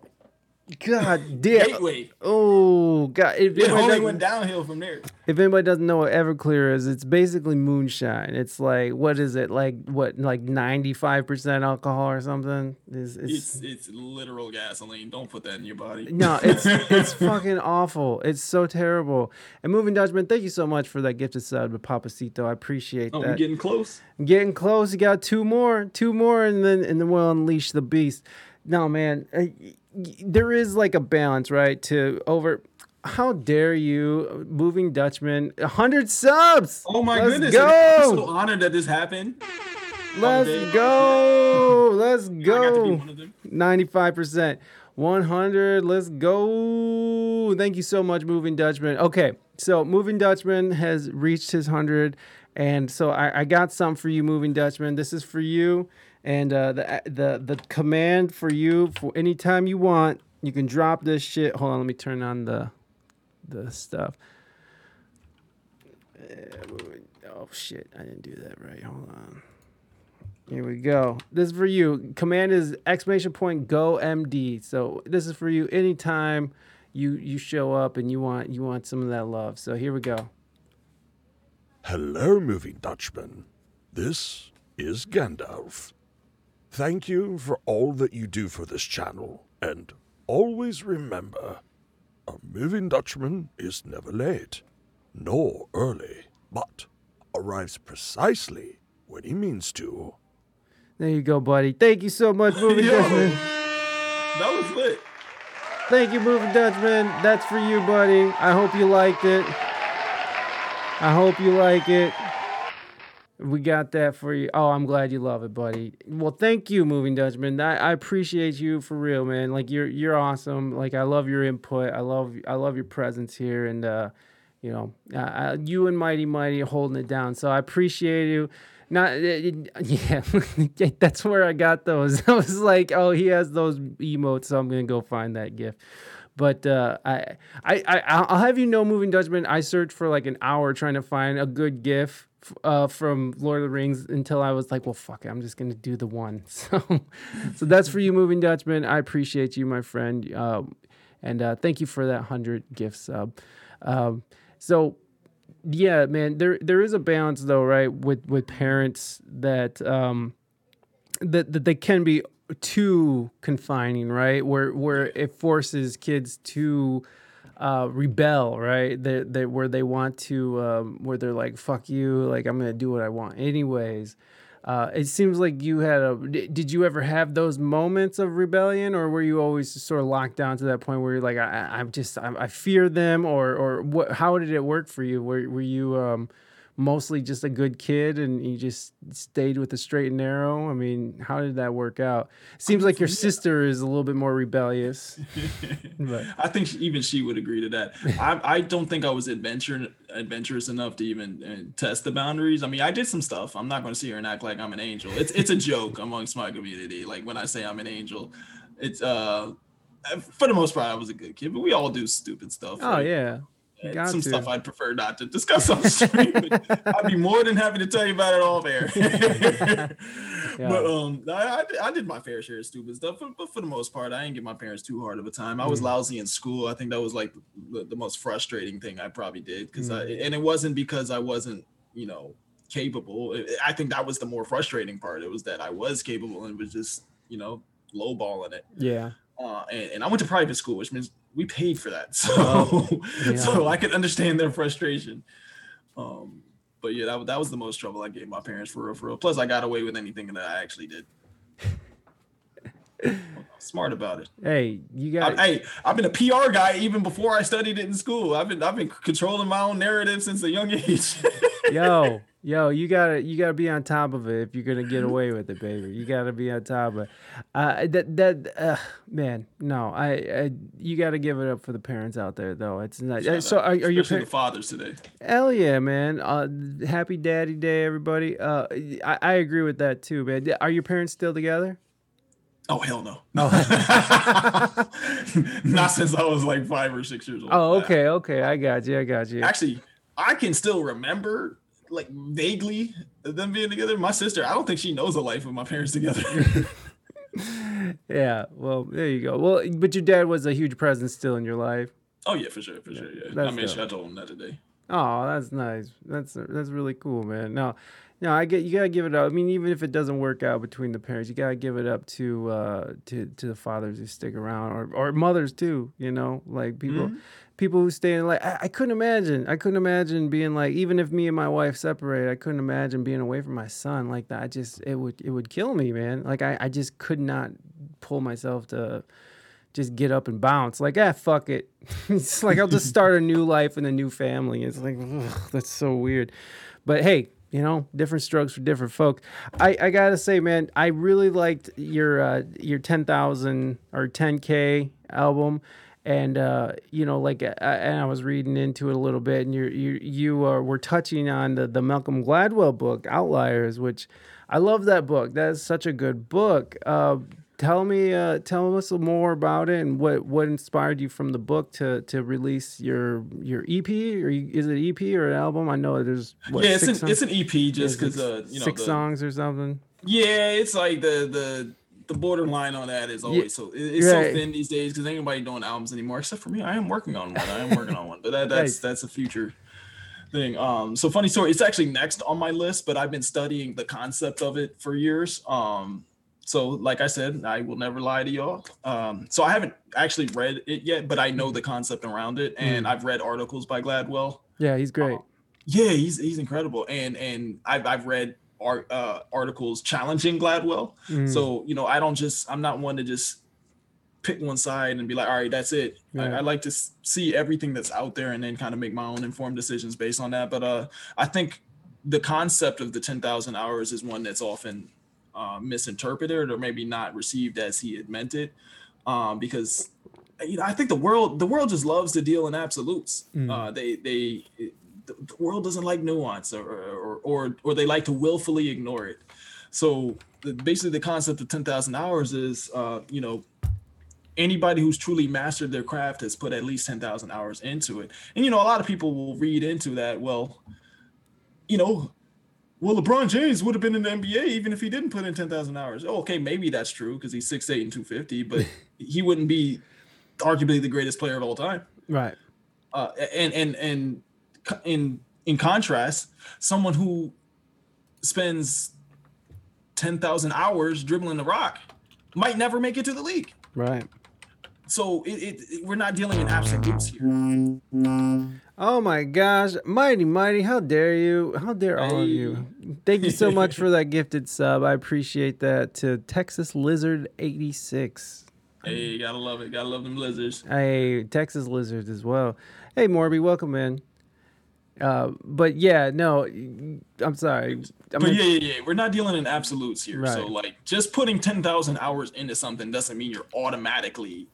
God damn! Gateway. Oh God! If It only went downhill from there. if anybody doesn't know what Everclear is, it's basically moonshine. It's like what is it? Like what? Like ninety five percent alcohol or something? It's, it's, It's it's literal gasoline. Don't put that in your body. no, it's it's fucking awful. It's so terrible. And moving Dutchman, thank you so much for that gifted sub with Papacito. I appreciate oh, that. Oh, that. we getting close. getting close. You got two more, two more, and then and then we'll unleash the beast. No, man, uh, there is like a balance, right? To over. How dare you, moving Dutchman? A hundred subs. Oh my Let's goodness! Go. I'm so honored that this happened. Let's go. Let's I got to be go. one of them. Ninety-five percent. 100 let's go thank you so much moving dutchman okay so moving dutchman has reached his 100 and so I, I got some for you moving dutchman this is for you and uh, the, the the command for you for anytime you want you can drop this shit hold on let me turn on the the stuff Uh, oh shit i didn't do that right hold on here we go. This is for you. Command is exclamation point go MD. So this is for you anytime you you show up and you want you want some of that love. So here we go. Hello, Moving Dutchman. This is Gandalf. Thank you for all that you do for this channel, and always remember a Moving Dutchman is never late, nor early, but arrives precisely when he means to. There you go, buddy. Thank you so much, Moving Yo. Dutchman. That was lit. Thank you, Moving Dutchman. That's for you, buddy. I hope you liked it. I hope you like it. We got that for you. Oh, I'm glad you love it, buddy. Well, thank you, Moving Dutchman. I, I appreciate you for real, man. Like you're you're awesome. Like I love your input. I love I love your presence here, and uh, you know, uh, you and Mighty Mighty holding it down. So I appreciate you. Not yeah, that's where I got those. I was like, oh, he has those emotes, so I'm gonna go find that gift. But uh, I, I, I, I'll have you know, moving Dutchman. I searched for like an hour trying to find a good GIF uh, from Lord of the Rings until I was like, well, fuck it, I'm just gonna do the one. So, so that's for you, moving Dutchman. I appreciate you, my friend, um, and uh, thank you for that hundred gift sub. Um, so, yeah, man, there there is a balance though, right, with with parents that um, that that they can be too confining, right? Where where it forces kids to uh, rebel, right? That that where they want to, um, where they're like, "Fuck you!" Like I'm gonna do what I want anyways. uh, it seems like you had a. Did you ever have those moments of rebellion, or were you always sort of locked down to that point where you're like, I, I'm just, I, I fear them, or, or what? How did it work for you? Were, were you um, mostly just a good kid and you just stayed with the straight and narrow? I mean, how did that work out? Seems like your sister is a little bit more rebellious. but I think she, even she would agree to that. I, I don't think I was adventure adventurous enough to even uh, test the boundaries. I mean, I did some stuff. I'm not going to sit here and act like I'm an angel. It's it's a joke amongst my community. Like when I say I'm an angel, it's uh for the most part I was a good kid, but we all do stupid stuff. oh right? yeah, got some to. stuff I'd prefer not to discuss on stream. I'd be more than happy to tell you about it off air. But um, I, I, did- I did my fair share of stupid stuff, but, but for the most part, I didn't give my parents too hard of a time. I was Mm. lousy in school. I think that was like the, the most frustrating thing I probably did because I Mm. and it wasn't because I wasn't you know capable. I think that was the more frustrating part. It was that I was capable and was just you know lowballing it. yeah. Uh, and, and I went to private school, which means we paid for that, so Oh, yeah. so I could understand their frustration. Um, but yeah, that, that was the most trouble I gave my parents for real, for real. Plus, I got away with anything that I actually did. Smart about it. Hey, you I, hey, I've been a PR guy even before I studied it in school. I've been I've been controlling my own narrative since a young age. yo, yo, you gotta you gotta be on top of it if you're gonna get away with it, baby. You gotta be on top of it. Uh, that that uh, man, no, I, I you gotta give it up for the parents out there though. It's not. uh, so are, are your Especially the parents? fathers today? Hell yeah, man! Uh, happy Daddy Day, everybody. Uh, I, I agree with that too, man. Are your parents still together? Oh hell no, no. Not since I was like five or six years old. Oh, okay, okay, I got you, I got you. Actually, I can still remember like vaguely them being together. My sister, I don't think she knows the life of my parents together. Yeah, well, there you go. Well, but your dad was a huge presence still in your life. oh yeah, for sure, for sure. Yeah, I mean, dope. I told him that today. Oh, that's nice. That's that's really cool, man. No, no, I get you gotta give it up. I mean, even if it doesn't work out between the parents, you gotta give it up to uh to to the fathers who stick around or or mothers too. You know, like people people who stay in like I, I couldn't imagine. I couldn't imagine being like even if me and my wife separate, I couldn't imagine being away from my son like that. I just it would it would kill me, man. Like I I just could not pull myself to just get up and bounce. Like, ah, fuck it. it's like I'll just start a new life and a new family. It's like, ugh, that's so weird. But hey, you know, different strokes for different folks. I, I gotta say, man, I really liked your uh, your ten thousand or ten k album, and uh, you know, like, uh, and I was reading into it a little bit, and you you you uh, were touching on the the Malcolm Gladwell book, Outliers, which I love that book. That is such a good book. Uh, tell me uh tell us more about it and what what inspired you from the book to to release your your ep or you, is it ep or an album i know there's what, yeah, it's an it's an EP just because uh you know six the, songs or something yeah it's like the the the borderline on that is always so it- it's right. so thin these days because ain't nobody doing albums anymore except for me. I am working on one. I am working on one, but that, that's Nice. that's a future thing. Um, so funny story. It's actually next on my list, but I've been studying the concept of it for years. Um, so like I said, I will never lie to y'all. Um, so I haven't actually read it yet, but I know the concept around it, and I've read articles by Gladwell. yeah he's great Yeah, he's he's incredible, and and I've I've read art uh, articles challenging Gladwell. Mm. So you know, I don't just I'm not one to just pick one side and be like, all right, that's it. Yeah. I, I like to see everything that's out there and then kind of make my own informed decisions based on that. But uh, I think the concept of the ten thousand hours is one that's often uh, misinterpreted or maybe not received as he had meant it, um, because you know I think the world the world just loves to deal in absolutes. Mm. Uh, they they the the world doesn't like nuance or or or, or they like to willfully ignore it. So the, basically, the concept of ten thousand hours is, uh, you know, anybody who's truly mastered their craft has put at least ten thousand hours into it. And you know, a lot of people will read into that. Well, you know, well, LeBron James would have been in the NBA even if he didn't put in ten thousand hours. Oh, okay, maybe that's true because he's six eight and two fifty, but he wouldn't be arguably the greatest player of all time right uh, and and and in in contrast, someone who spends ten thousand hours dribbling the rock might never make it to the league. right so it, it, it- we're not dealing in absolutes here. Oh my gosh, mighty mighty! How dare you? How dare all of you? Thank you so much for that gifted sub. I appreciate that to Texas Lizard eighty six. Hey, gotta love it. Gotta love them lizards. Hey, Texas lizards as well. Hey, Morby, welcome in. Uh, but yeah, no, I'm sorry. I But mean, yeah, yeah, yeah. We're not dealing in absolutes here. So like just putting ten thousand hours into something doesn't mean you're automatically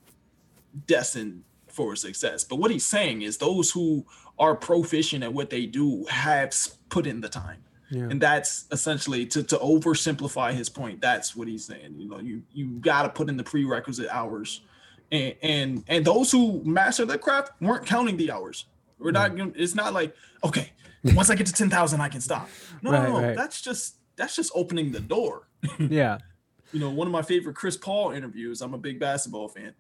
destined for success. But what he's saying is those who are proficient at what they do have put in the time. Yeah. And that's essentially to, to oversimplify his point. That's what he's saying. You know, you you got to put in the prerequisite hours, and and and those who master the craft weren't counting the hours. We're not. gonna It's not like okay, once I get to ten thousand, I can stop. No, Right, no, no. right. That's just that's just opening the door. yeah, You know, one of my favorite Chris Paul interviews. I'm a big basketball fan.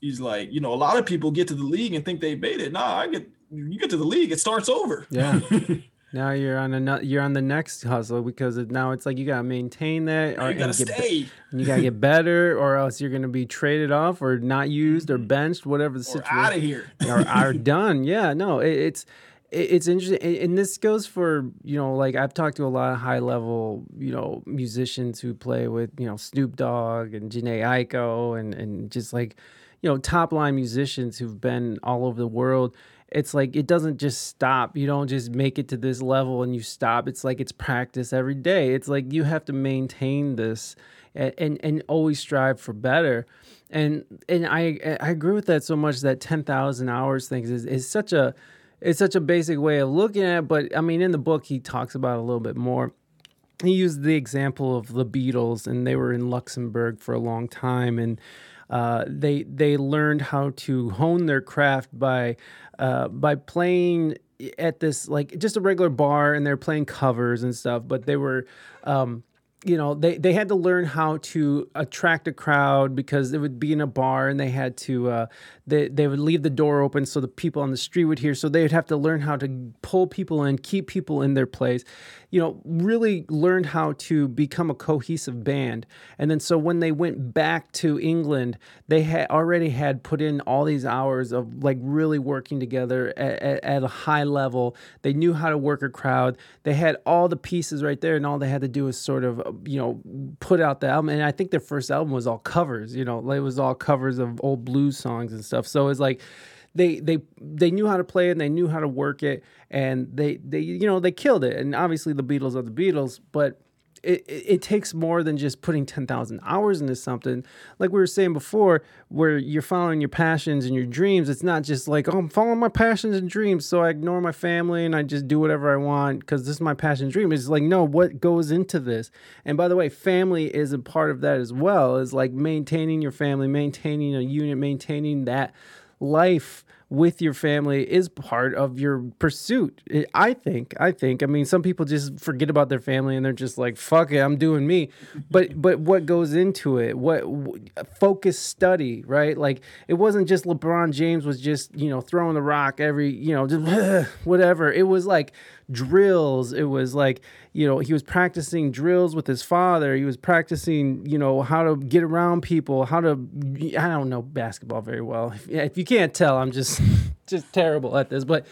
He's like, you know, a lot of people get to the league and think they made it. Nah, I get you get to the league, it starts over. Yeah. now you're on a you're on the next hustle because it, now it's like you gotta maintain that or you gotta get be- you gotta get better, or else you're gonna be traded off or not used or mm-hmm. benched, whatever the or situation. out of here. are, are done. Yeah, no, it, it's it, it's interesting, and, and this goes for you know, like I've talked to a lot of high level you know musicians who play with you know Snoop Dogg and Jhené Aiko and and just like you know top line musicians who've been all over the world. It's like it doesn't just stop. You don't just make it to this level and you stop. It's like it's practice every day. It's like you have to maintain this and and, and always strive for better and and I I agree with that so much that ten thousand hours things is, is such a it's such a basic way of looking at it, but I mean in the book he talks about a little bit more. He used the example of the Beatles and they were in Luxembourg for a long time and uh, they they learned how to hone their craft by uh, by playing at this like just a regular bar and they're playing covers and stuff but they were um, you know they, they had to learn how to attract a crowd because it would be in a bar and they had to uh, they, they would leave the door open so the people on the street would hear. So they would have to learn how to pull people in keep people in their place you know really learned how to become a cohesive band. And then so when they went back to england they had already had put in all these hours of like really working together at, at, at a high level. They knew how to work a crowd. They had all the pieces right there and all they had to do was sort of you know put out the album. And i think their first album was all covers you know it was all covers of old blues songs and stuff. So it's like they they they knew how to play it and they knew how to work it and they they you know they killed it and obviously the beatles are the beatles but it, it, it takes more than just putting 10,000 hours into something. Like we were saying before, where you're following your passions and your dreams. It's not just like, oh, I'm following my passions and dreams. So I ignore my family and I just do whatever I want because this is my passion and dream. It's like, no, what goes into this? And by the way, family is a part of that as well, is like maintaining your family, maintaining a unit, maintaining that life with your family is part of your pursuit. I think. I think. I mean, some people just forget about their family and they're just like, "Fuck it, I'm doing me." But but what goes into it? What w- focus study, right? Like it wasn't just LeBron James was just you know throwing the rock every you know just whatever. It was like drills. It was like you know he was practicing drills with his father. He was practicing you know how to get around people, how to I don't know basketball very well. If, if you can't tell, I'm just just terrible at this, but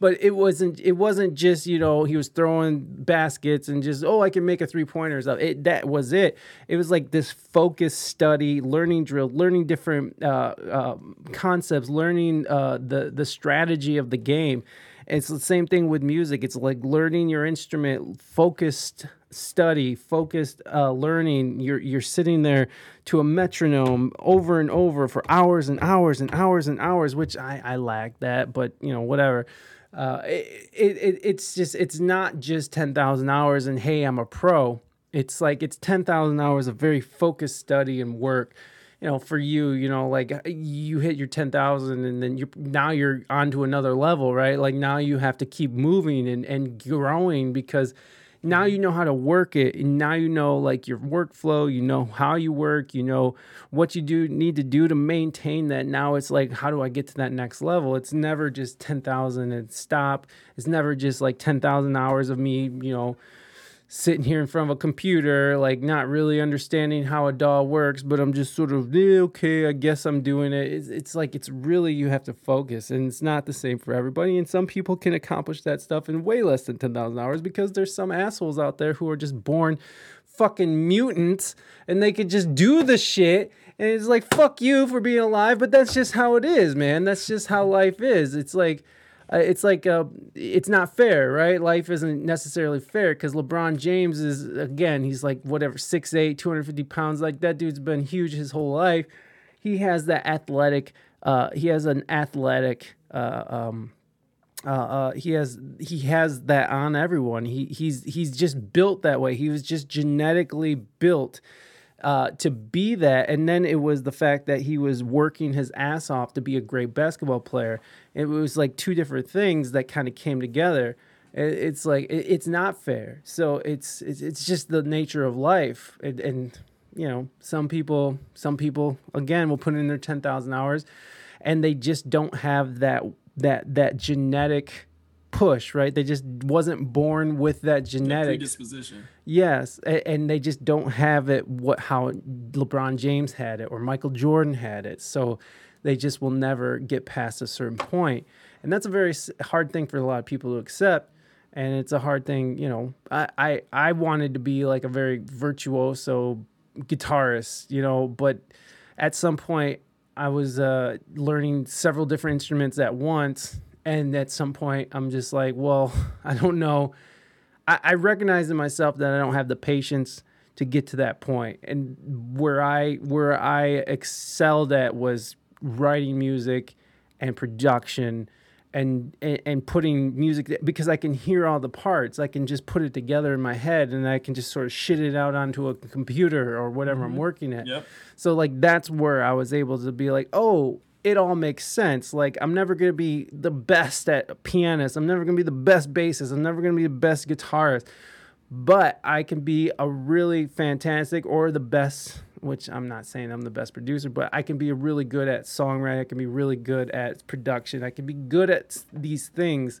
but it wasn't it wasn't just you know he was throwing baskets and just oh I can make a three pointer stuff. It that was it. It was like this focused study, learning drill, learning different uh, uh, concepts, learning uh, the the strategy of the game. It's the same thing with music. It's like learning your instrument, focused study, focused uh, learning. You're you're sitting there to a metronome over and over for hours and hours and hours and hours, which I I lack that, but you know whatever. Uh, it, it, it it's just it's not just ten thousand hours and hey I'm a pro. It's like it's ten thousand hours of very focused study and work you know, for you, you know, like uh, you hit your 10,000 and then you're now you're on to another level, right? Like now you have to keep moving and, and growing because now mm-hmm. you know how to work it. And now you know like your workflow, you know how you work, you know what you do need to do to maintain that. Now it's like, how do I get to that next level? It's never just 10,000 and stop. It's never just like 10,000 hours of me, you know, sitting here in front of a computer, like not really understanding how a DAW works, but I'm just sort of eh, okay. I guess I'm doing it. It's, it's like it's really you have to focus, and it's not the same for everybody. And some people can accomplish that stuff in way less than ten thousand hours because there's some assholes out there who are just born fucking mutants, and they could just do the shit. And it's like fuck you for being alive, but that's just how it is, man. That's just how life is. It's like uh, it's like uh, it's not fair, right? Life isn't necessarily fair because LeBron James is again, he's like whatever 6'8", 250 pounds. Like that dude's been huge his whole life. He has that athletic. Uh, he has an athletic. Uh, um, uh, he has he has that on everyone. He he's he's just built that way. He was just genetically built uh, to be that. And then it was the fact that he was working his ass off to be a great basketball player. It was like two different things that kind of came together. It's like it's not fair. So it's it's it's just the nature of life. And, and you know, some people some people again will put in their ten thousand hours, and they just don't have that that that genetic push, right? They just wasn't born with that genetic predisposition. Yes, and they just don't have it what how LeBron James had it or Michael Jordan had it. So they just will never get past a certain point. And that's a very hard thing for a lot of people to accept. And it's a hard thing, you know. I, I, I wanted to be like a very virtuoso guitarist, you know, but at some point I was uh, learning several different instruments at once. And at some point, I'm just like, well, I don't know. I, I recognize in myself that I don't have the patience to get to that point. And where I where I excelled at was writing music and production and, and and putting music because I can hear all the parts. I can just put it together in my head and I can just sort of shit it out onto a computer or whatever I'm mm-hmm. working at. Yep. So like that's where I was able to be like, oh, it all makes sense. Like I'm never gonna be the best at pianist. I'm never gonna be the best bassist. I'm never gonna be the best guitarist. But I can be a really fantastic or the best, which I'm not saying I'm the best producer, but I can be really good at songwriting. I can be really good at production. I can be good at these things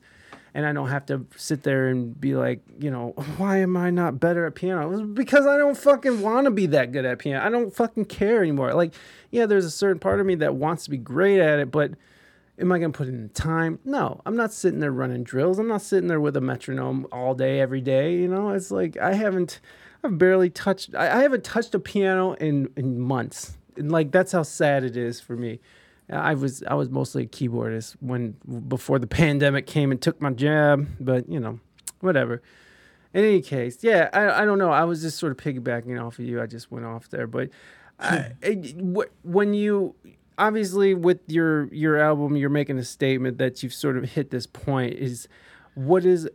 and I don't have to sit there and be like, you know, why am I not better at piano? Because I don't fucking want to be that good at piano. I don't fucking care anymore. Like, yeah, there's a certain part of me that wants to be great at it, but am I gonna put in the time? No, I'm not sitting there running drills. I'm not sitting there with a metronome all day, every day. You know, it's like I haven't, I've barely touched. I, I haven't touched a piano in in months, and like that's how sad it is for me. I was I was mostly a keyboardist when before the pandemic came and took my job, but you know, whatever. In any case, yeah, I, I don't know. I was just sort of piggybacking off of you. I just went off there, but I, hmm. it- when you obviously with your your album, you're making a statement that you've sort of hit this point. Is what is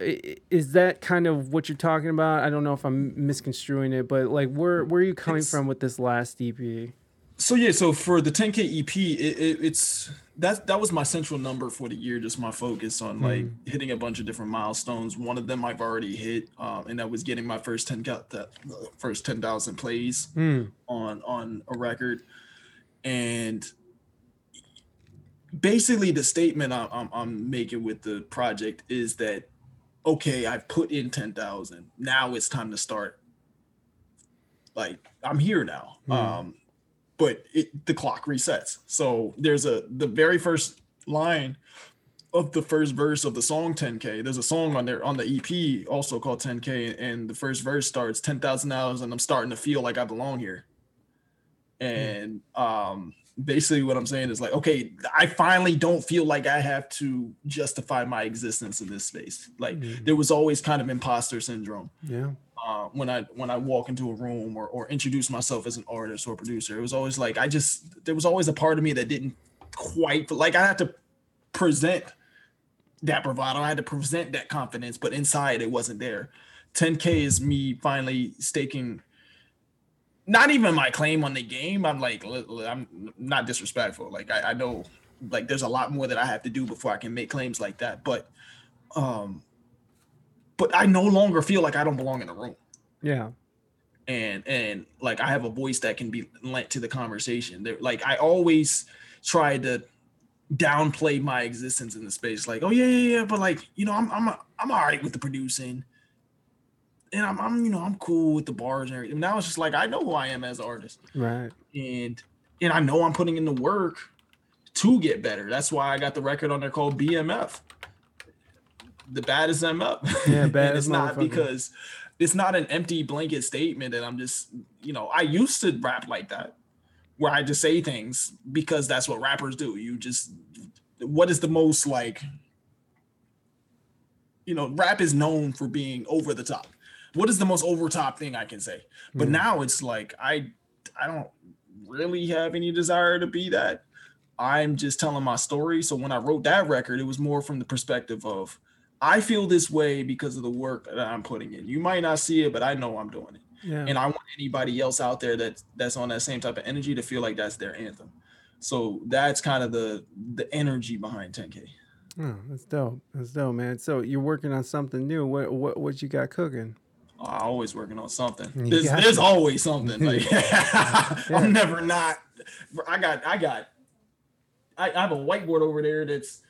is that kind of what you're talking about? I don't know if I'm misconstruing it, but like where where are you coming It's- from with this last EP? So yeah, so for the 10k EP, it, it, it's that that was my central number for the year. Just my focus on like hitting a bunch of different milestones. One of them I've already hit, um, and that was getting my first 10 got that first 10,000 plays Hmm. on on a record, and basically the statement I'm, I'm, I'm making with the project is that okay, I've put in 10,000. Now it's time to start. Like I'm here now. Hmm. Um, but it the clock resets. So there's a the very first line of the first verse of the song 10k. There's a song on there on the EP also called 10k, and the first verse starts 10,000 hours, and I'm starting to feel like I belong here. And um, basically, what I'm saying is like, okay, I finally don't feel like I have to justify my existence in this space. Like there was always kind of imposter syndrome Yeah. uh, when I when I walk into a room or or introduce myself as an artist or producer. It was always like I just there was always a part of me that didn't quite like I had to present that bravado. I had to present that confidence, but inside it wasn't there. 10K is me finally staking not even my claim on the game. I'm like li- li- I'm not disrespectful. Like I, I know like there's a lot more that I have to do before I can make claims like that. But um but I no longer feel like I don't belong in a room Yeah. and and like I have a voice that can be lent to the conversation. There, like I always try to downplay my existence in the space. Like, oh yeah, yeah, yeah, but like you know, I'm I'm I'm all right with the producing. And I'm, I'm, you know, I'm cool with the bars and everything. Now it's just like I know who I am as an artist, Right. and and I know I'm putting in the work to get better. That's why I got the record on there called BMF, the baddest M up. Yeah, bad. It's not because it's not an empty blanket statement that I'm just, you know, I used to rap like that, where I just say things because that's what rappers do. You just, what is the most like, you know, rap is known for being over the top. What is the most overtop thing I can say? But Hmm. now it's like I, I don't really have any desire to be that. I'm just telling my story. So when I wrote that record, it was more from the perspective of I feel this way because of the work that I'm putting in. You might not see it, but I know I'm doing it. Yeah. And I want anybody else out there that that's on that same type of energy to feel like that's their anthem. So that's kind of the the energy behind 10K. Oh, that's dope. That's dope, man. So you're working on something new. What what what you got cooking? I always working on something. There's, there's always something. Like I'm never not. I got I got. I, I have a whiteboard over there that's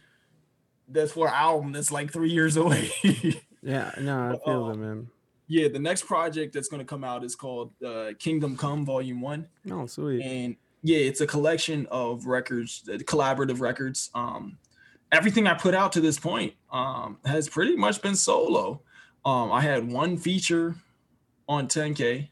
that's for an album that's like three years away. Yeah, no, I feel Uh, that, man. yeah, the next project that's going to come out is called uh, Kingdom Come Volume One, Oh, sweet. and yeah, it's a collection of records, uh, collaborative records. Um, everything I put out to this point um, has pretty much been solo. Um, I had one feature on 10K,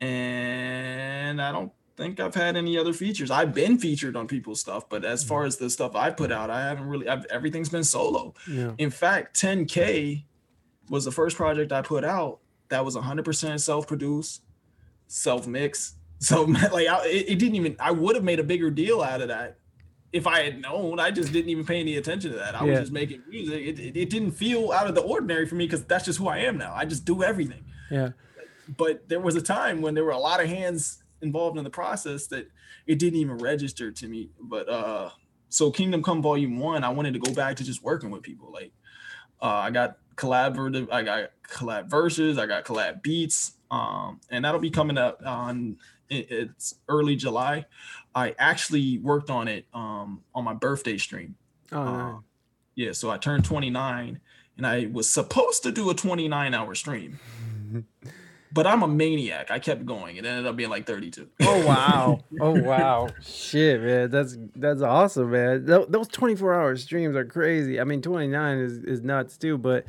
and I don't think I've had any other features. I've been featured on people's stuff, but as far as the stuff I put out, I haven't really. I've, everything's been solo. Yeah. In fact, 10K was the first project I put out that was 100% self-produced, self-mixed. So like I, it, it didn't even I would have made a bigger deal out of that if I had known. I just didn't even pay any attention to that. I Yeah. was just making music. It, it, it didn't feel out of the ordinary for me because that's just who I am now. I just do everything. Yeah. But there was a time when there were a lot of hands involved in the process that it didn't even register to me. But uh so Kingdom Come Volume One, I wanted to go back to just working with people. Like uh I got collaborative, I got collab verses, I got collab beats, um, and that'll be coming up on it's early July. I actually worked on it um on my birthday stream. Oh. Um, yeah, so I turned 29 and I was supposed to do a 29 hour stream. But I'm a maniac. I kept going. It ended up being like 32. Oh wow! Oh wow! Shit, man, that's that's awesome, man. Those twenty four hour streams are crazy. I mean, twenty nine is is nuts too. But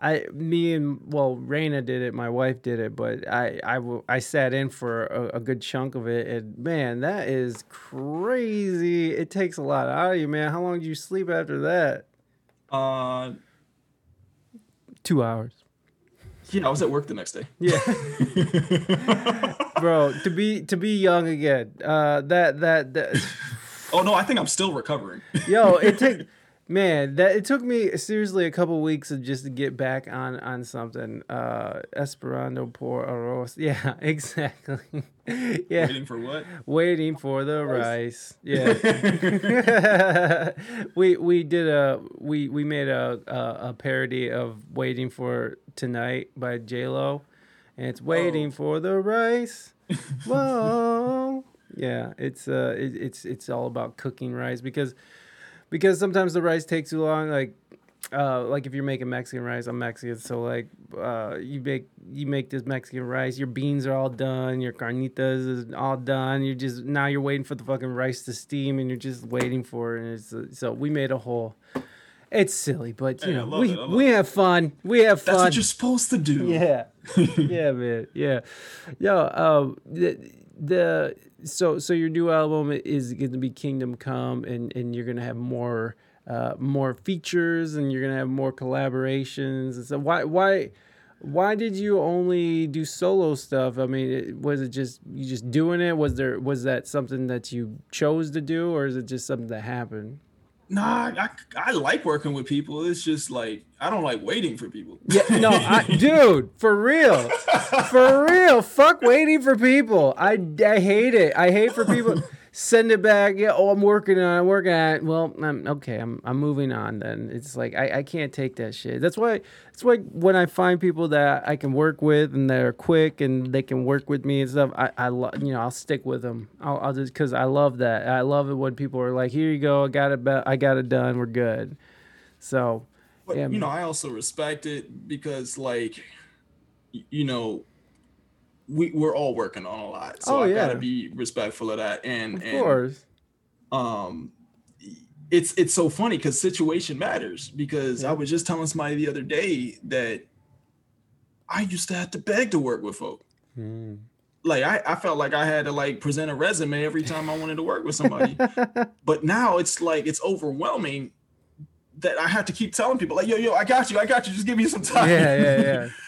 I, me and well, Reina did it. My wife did it, but I, I, I sat in for a, a good chunk of it, and man, that is crazy. It takes a lot out of you, man. How long did you sleep after that? Uh, Two hours. yeah, I was at work the next day. Yeah. Bro, to be to be young again. Uh, that that that. Oh no, I think I'm still recovering. Yo, it took man that it took me seriously a couple weeks of just to get back on on something. Uh, Esperando por arroz. Yeah, exactly. yeah, Waiting for what? waiting for the rice. Yeah. we we did a we we made a a, a parody of "Waiting for Tonight" by J Lo, and it's "Waiting Oh. for the rice." Whoa. Yeah, it's uh, it, it's it's all about cooking rice because because sometimes the rice takes too long. Like, uh, like if you're making Mexican rice, I'm Mexican, so like, uh, you make you make this Mexican rice, your beans are all done, your carnitas is all done. You're just now you're waiting for the fucking rice to steam, and you're just waiting for it. And it's uh, so we made a whole. It's silly, but you Hey, know we it, we have fun. We have fun. That's what you're supposed to do. Yeah, yeah, man. Yeah, yo. Um, the, the so so your new album is going to be Kingdom Come, and and you're gonna have more uh more features, and you're gonna have more collaborations. And so why why why did you only do solo stuff? I mean, it, was it just you just doing it? Was there was that something that you chose to do, or is it just something that happened? Nah, I, I like working with people. It's just like I don't like waiting for people. Yeah, no, I, dude, for real, for real. Fuck waiting for people. I, I hate it. I hate for people send it back. Yeah, oh, I'm working on. it, I'm working on. it. Well, I'm okay. I'm I'm moving on. Then it's like I, I can't take that shit. That's why. That's why when I find people that I can work with and they're quick and they can work with me and stuff, I I lo- you know I'll stick with them. I'll, I'll just because I love that. I love it when people are like, here you go. I got it. Be- I got it done. We're good. So. But Yeah, you know, I also respect it because like you know, we we're all working on a lot, so Oh, I yeah. gotta be respectful of that. And Of and course. um it's it's so funny because situation matters because Yeah. i was just telling somebody the other day that i used to have to beg to work with folk Mm. like I, I felt like i had to like present a resume every time i wanted to work with somebody but now it's like it's overwhelming that i have to keep telling people like yo yo i got you i got you just give me some time Yeah, yeah, yeah.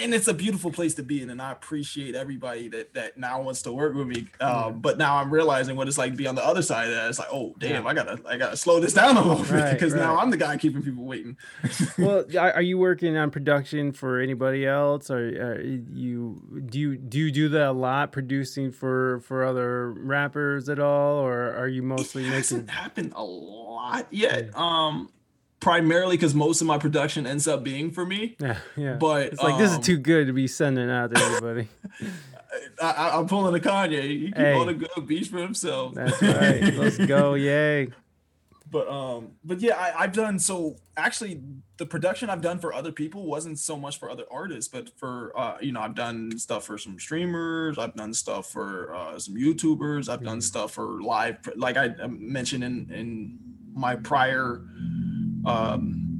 And it's a beautiful place to be in and i appreciate everybody that that now wants to work with me. Uh, but now i'm realizing what it's like to be on the other side of that. It's like oh damn i gotta i gotta slow this down a little bit Right, because now i'm the guy keeping people waiting. Well, are, are you working on production for anybody else, or uh, you do you do you do that a lot, producing for for other rappers at all, or are you mostly it making? hasn't happened a lot yet. Um primarily because most of my production ends up being for me Yeah, yeah. but it's like this is um, too good to be sending out to anybody. I, i'm pulling a kanye he keep Hey. all the good beach for himself That's right. Let's go! Yay! but um but yeah I, i've done so actually the production i've done for other people wasn't so much for other artists but for uh you know i've done stuff for some streamers i've done stuff for uh some youtubers i've done Mhm. stuff for live like i I mentioned in in my prior um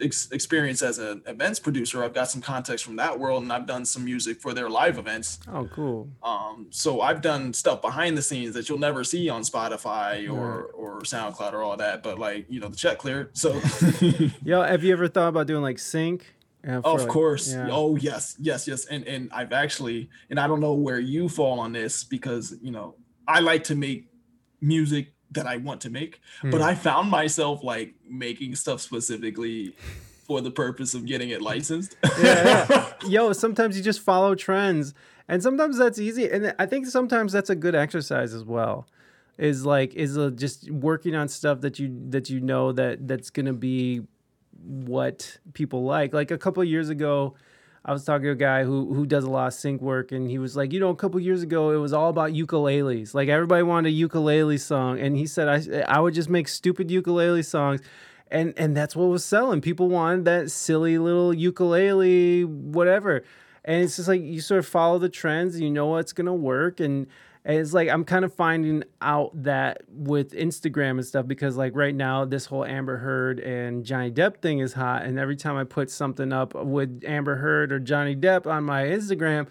ex- experience as an events producer i've got some context from that world and i've done some music for their live events Oh, cool. um, so I've done stuff behind the scenes that you'll never see on Spotify or or SoundCloud or all that, but like you know the check cleared. So Yo, have you ever thought about doing like sync? Uh, for, of like- course, yeah. oh yes, yes, yes, and and I've actually, and I don't know where you fall on this because you know I like to make music that I want to make, but Hmm. I found myself like making stuff specifically for the purpose of getting it licensed. Yeah, yeah. Yo, sometimes you just follow trends, and sometimes that's easy. And I think sometimes that's a good exercise as well. Is like is uh, just working on stuff that you that you know that that's gonna be what people like. Like a couple of years ago, I was talking to a guy who who does a lot of sync work, and he was like, you know, a couple years ago, it was all about ukuleles. Like everybody wanted a ukulele song, and he said I I would just make stupid ukulele songs. And, and that's what was selling. People wanted that silly little ukulele, whatever. And it's just like you sort of follow the trends, you know what's gonna work, and and it's like I'm kind of finding out that with Instagram and stuff because like right now this whole Amber Heard and Johnny Depp thing is hot, and every time I put something up with Amber Heard or Johnny Depp on my Instagram,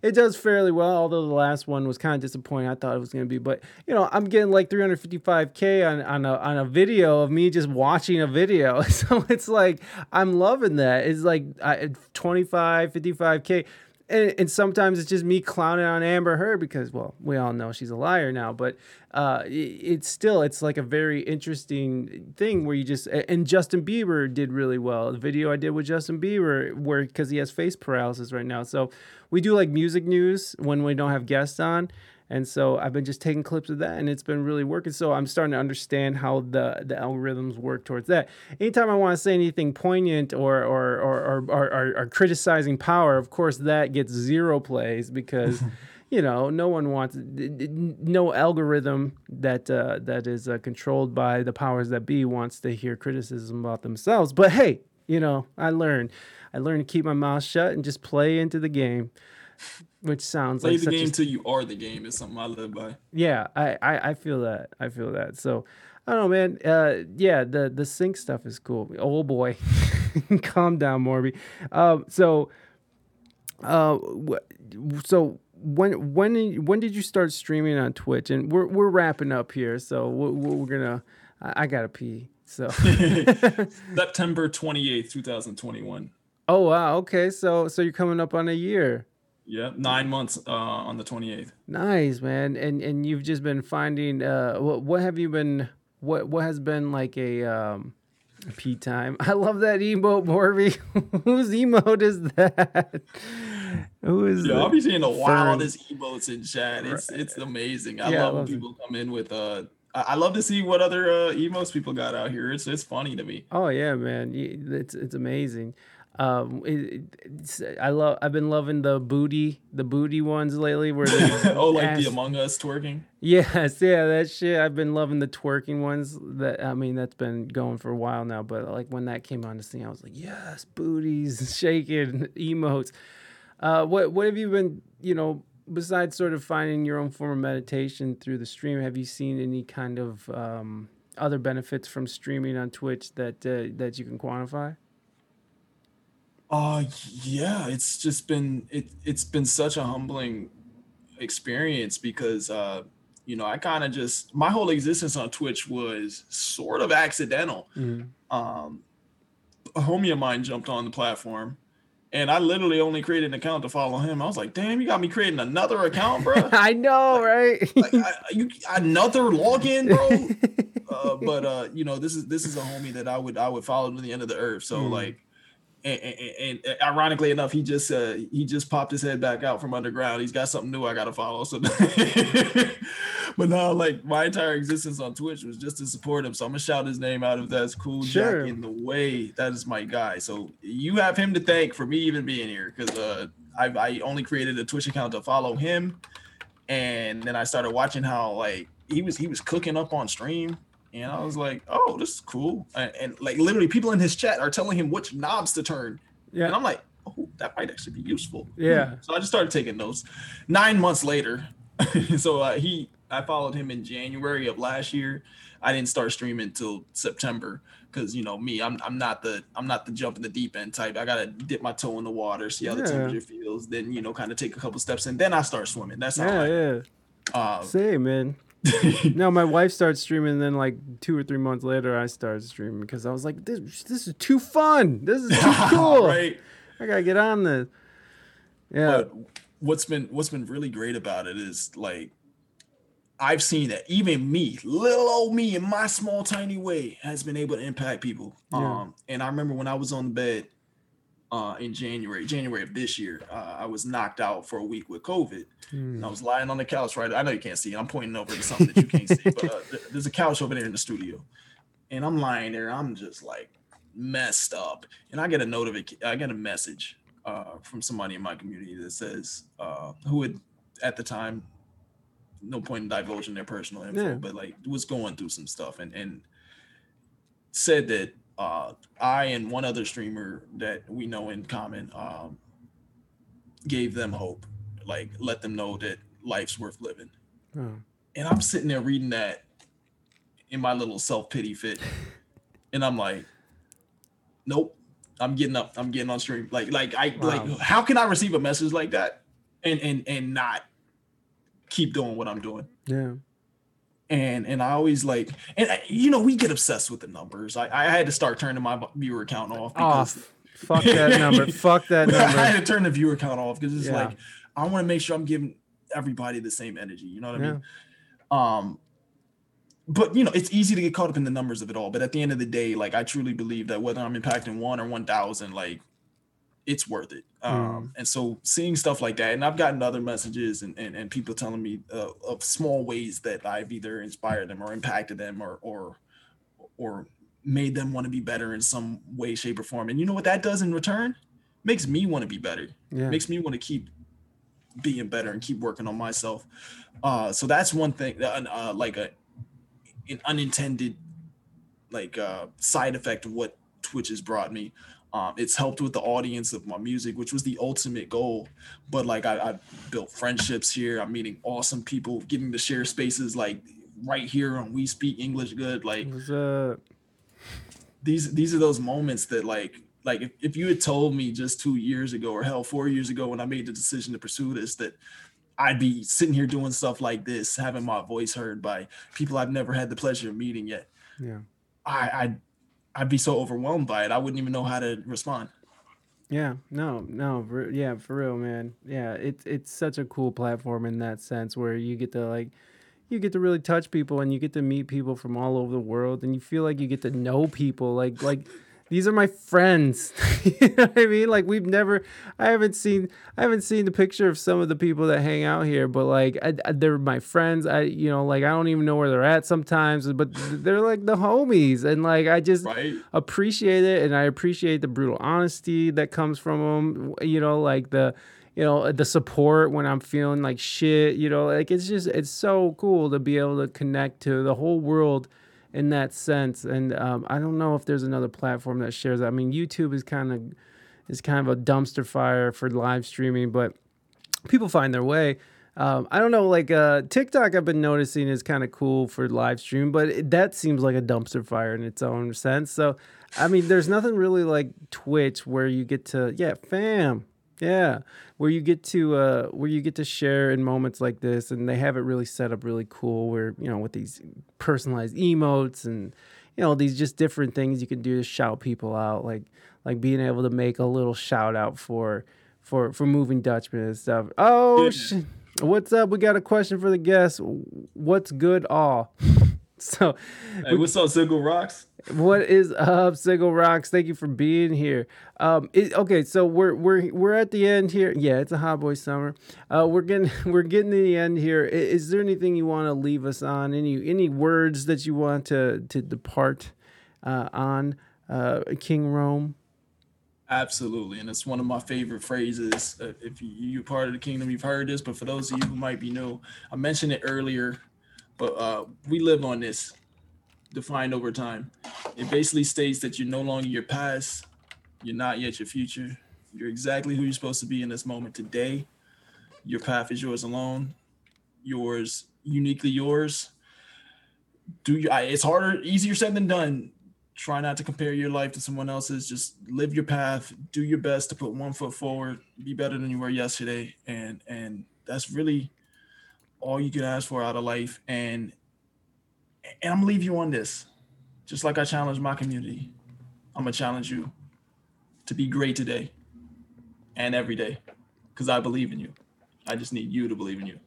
it does fairly well. Although the last one was kind of disappointing, I thought it was gonna be, but you know I'm getting like 355k on on a on a video of me just watching a video, so it's like I'm loving that. It's like I, 25, 55k and, and sometimes it's just me clowning on Amber Heard because, well, we all know she's a liar now. But uh, it, it's still it's like a very interesting thing where you just and Justin Bieber did really well. The video I did with Justin Bieber, where because he has face paralysis right now, so we do like music news when we don't have guests on. And so I've been just taking clips of that, and it's been really working. So I'm starting to understand how the the algorithms work towards that. Anytime I want to say anything poignant or or or or, or, or, criticizing power, of course that gets zero plays because. You know, no one wants no algorithm that uh, that is uh, controlled by the powers that be wants to hear criticism about themselves. But hey, you know, I learned, I learned to keep my mouth shut and just play into the game, which sounds like Play like the game a till you are the game is something I live by. yeah, I, I, I feel that. I feel that. So I don't know, man. Uh, yeah, the the sync stuff is cool. Oh boy, calm down, Morby. Um, so, uh, so when when when did you start streaming on Twitch? And we're we're wrapping up here, so we're, we're gonna. I, I gotta pee. So. September 28th, 2021. oh wow. Okay. So so you're coming up on a year. Yeah, nine months uh, on the 28th. Nice, man. And and you've just been finding uh what what have you been what what has been like a um pee time? I love that emote, Morby. Whose emote is that? Who is Yeah? I'll be seeing the Fern. wildest emotes in chat. It's it's amazing. I Yeah, I love when it. people come in with uh I I love to see what other uh, emotes people got out here. It's it's funny to me. Oh yeah, man. It's it's amazing. Um, it, it's, I love. I've been loving the booty, the booty ones lately. Where they oh, like the Among Us twerking. Yes, yeah, that shit. I've been loving the twerking ones. That I mean, that's been going for a while now. But like when that came on the scene, I was like, yes, booties, shaking, emotes. Uh, what what have you been? You know, besides sort of finding your own form of meditation through the stream, have you seen any kind of um, other benefits from streaming on Twitch that uh, that you can quantify? Uh yeah, it's just been it it's been such a humbling experience because uh you know, I kind of just my whole existence on Twitch was sort of accidental. Um a homie of mine jumped on the platform and I literally only created an account to follow him. I was like, "Damn, you got me creating another account, bro." I know, right? like, I, you another login, bro. uh, but uh, you know, this is this is a homie that I would I would follow to the end of the earth. So Mm. like, and, and, and ironically enough, he just uh he just popped his head back out from underground. He's got something new I gotta follow. So, but now like my entire existence on Twitch was just to support him. So I'm gonna shout his name out if that's cool. Sure. Jack in the way, that is my guy. So you have him to thank for me even being here because uh I I only created a Twitch account to follow him and then I started watching how like he was he was cooking up on stream, and I was like, oh, this is cool, and, and, like literally people in his chat are telling him which knobs to turn, Yeah. and I'm like, oh, that might actually be useful. Yeah. So I just started taking notes. Nine months later, so uh, he I followed him in January of last year. I didn't start streaming until September because you know me, I'm I'm not the I'm not the jump in the deep end type. I gotta dip my toe in the water, see how the temperature feels, then you know, kind of take a couple steps, and then I start swimming. That's how yeah, I yeah. uh, Same, man. no, my wife starts streaming, and then like two or three months later, I started streaming because I was like, "This, this is too fun. This is too cool. right? I gotta get on this." Yeah, But what's been what's been really great about it is like I've seen that even me, little old me in my small tiny way, has been able to impact people. Yeah. Um, and I remember when I was on the bed uh in January, January of this year, uh, I was knocked out for a week with COVID. Hmm. And I was lying on the couch right. I know you can't see. it. I'm pointing over to something that you can't see, but uh, th- there's a couch over there in the studio, and I'm lying there. I'm just like messed up, and I get a notification. I get a message uh, from somebody in my community that says uh, who had at the time no point in divulging their personal info, Yeah. but like was going through some stuff and and said that uh, I and one other streamer that we know in common um, gave them hope, like let them know that life's worth living. Oh. And I'm sitting there reading that in my little self pity fit, and I'm like, nope, I'm getting up, I'm getting on stream. Like, like I Wow. like, how can I receive a message like that and and and not keep doing what I'm doing? yeah, and and I always like and I- you know we get obsessed with the numbers. I, I had to start turning my viewer count off because off. Fuck that number. Fuck that number. I had to turn the viewer count off because it's Yeah. like I want to make sure I'm giving everybody the same energy. You know what I Yeah. mean? Um, but you know it's easy to get caught up in the numbers of it all. But at the end of the day, like I truly believe that whether I'm impacting one or one thousand, like it's worth it. Mm. Um, and so seeing stuff like that, and I've gotten other messages and and, and people telling me uh, of small ways that I've either inspired them or impacted them or or or made them want to be better in some way, shape, or form. And you know what that does in return? Makes me want to be better. Yeah, Makes me want to keep being better and keep working on myself. Uh, so that's one thing. Uh, uh, like a an unintended like uh, side effect of what Twitch has brought me. Um, it's helped with the audience of my music, which was the ultimate goal. But like I, I built friendships here. I'm meeting awesome people, getting to share spaces like right here on We Speak English Good. Like these these are those moments that like like if, if you had told me just two years ago or hell four years ago when I made the decision to pursue this that I'd be sitting here doing stuff like this, having my voice heard by people I've never had the pleasure of meeting yet. yeah, I I'd, I'd be so overwhelmed by it. I wouldn't even know how to respond. yeah. No, no. For, yeah, for real, man. Yeah, it's it's such a cool platform in that sense where you get to like. You get to really touch people, and you get to meet people from all over the world, and you feel like you get to know people. Like, like these are my friends. you know what I mean? Like we've never, I haven't seen, I haven't seen the picture of some of the people that hang out here, but like I, I, they're my friends. I, you know, like I don't even know where they're at sometimes, but they're like the homies, and like I just Right. appreciate it, and I appreciate the brutal honesty that comes from them. You know, like the. You know the support when I'm feeling like shit. You know, like it's just it's so cool to be able to connect to the whole world in that sense. And um, I don't know if there's another platform that shares that. I mean, YouTube is kind of is kind of a dumpster fire for live streaming, but people find their way. Um, I don't know, like uh, TikTok, I've been noticing is kind of cool for live stream, but it, that seems like a dumpster fire in its own sense. So, I mean, there's nothing really like Twitch where you get to, yeah, fam, yeah, where you get to uh, where you get to share in moments like this, and they have it really set up really cool. Where you know with these personalized emotes and you know these just different things you can do to shout people out, like like being able to make a little shout out for for for moving Dutchman and stuff. Oh, sh- what's up? We got a question for the guests. What's good? All. So, Hey, what's up, Single Rocks? what is up, Sigil Rocks? Thank you for being here. Um, it, okay, so we're we're we're at the end here. Yeah, it's a hot boy summer. Uh, we're getting we're getting to the end here. Is, Is, there anything you want to leave us on? Any any words that you want to to depart uh, on uh, King Rome? Absolutely, and it's one of my favorite phrases. Uh, if you, you're part of the kingdom, you've heard this, but for those of you who might be new, I mentioned it earlier, but uh, we live on this, defined over time. It basically states that you're no longer your past, you're not yet your future. You're exactly who you're supposed to be in this moment today. Your path is yours alone, yours uniquely yours. Do you? It's harder, easier said than done try not to compare your life to someone else's just live your path do your best to put one foot forward be better than you were yesterday and and that's really all you can ask for out of life and and i'm gonna leave you on this. Just like i challenge my community i'm gonna challenge you to be great today and every day because i believe in you. I just need you to believe in you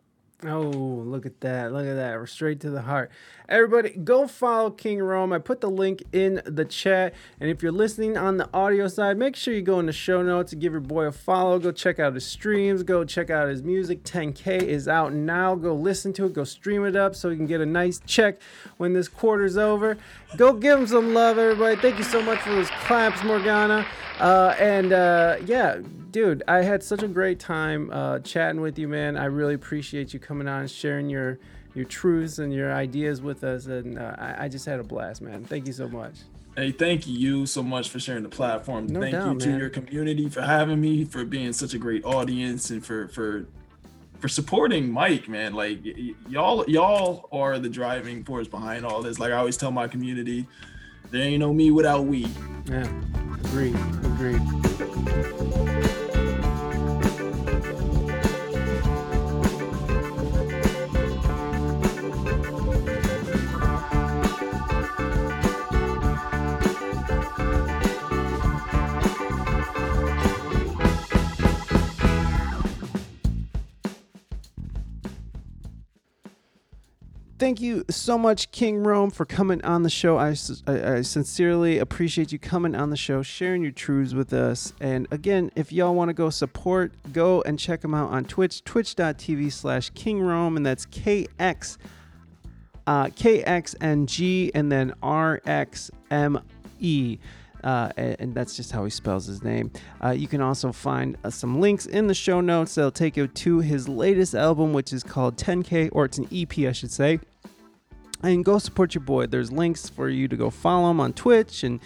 Oh, look at that. Look at that. We're straight to the heart. Everybody, go follow King Rome. I put the link in the chat. And if you're listening on the audio side, make sure you go in the show notes and give your boy a follow. Go check out his streams. Go check out his music. 10K is out now. Go listen to it. Go stream it up so you can get a nice check when this quarter's over. Go give him some love, everybody. Thank you so much for those claps, Morgana. Uh, and uh, yeah, dude, I had such a great time uh, chatting with you, man. I really appreciate you coming on and sharing your your truths and your ideas with us, and uh, I, I just had a blast, man. Thank you so much. Hey, thank you so much for sharing the platform. No thank doubt, you to man. your community for having me, for being such a great audience, and for for for supporting Mike, man. Like y- y- y'all, y'all are the driving force behind all this. Like I always tell my community, there ain't no me without we. Yeah, agreed, agreed. Thank you so much, King Rome, for coming on the show. I I sincerely appreciate you coming on the show, sharing your truths with us. And again, if y'all want to go support, go and check him out on Twitch, twitch.tv slash King Rome, and that's KX, uh, KXNG, and then RXME. Uh, and, and that's just how he spells his name. Uh, you can also find uh, some links in the show notes that'll take you to his latest album, which is called 10K, or it's an EP, I should say. And go support your boy. There's links for you to go follow him on Twitch and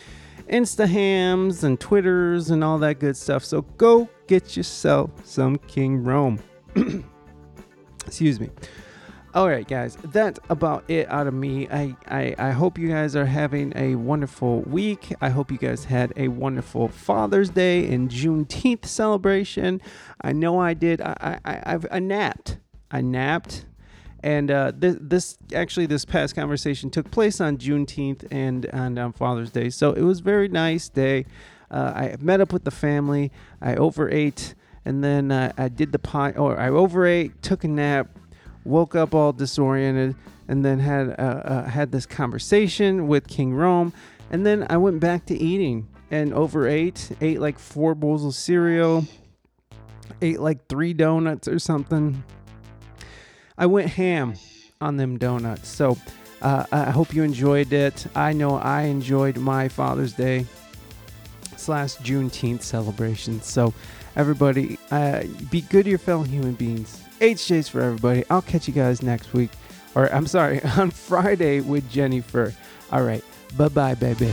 Instahams and Twitters and all that good stuff. So go get yourself some King Rome. Excuse me. All right, guys, that's about it out of me. I, I, I hope you guys are having a wonderful week. I hope you guys had a wonderful Father's Day and Juneteenth celebration. I know I did. I, I, I've I napped. I napped. And uh, this, actually, this past conversation took place on Juneteenth and, and on Father's Day. So it was very nice day. Uh, I met up with the family. I overate, and then uh, I did the pot, or I overate, took a nap, woke up all disoriented, and then had uh, uh, had this conversation with King Rome, and then I went back to eating. and overate. Ate like four bowls of cereal. Ate like three donuts or something. I went ham on them donuts. So uh, I hope you enjoyed it. I know I enjoyed my Father's Day slash Juneteenth celebration. So everybody, uh, be good to your fellow human beings. HJ's for everybody. I'll catch you guys next week. Or I'm sorry, on Friday with Jennifer. All right. Bye bye, baby.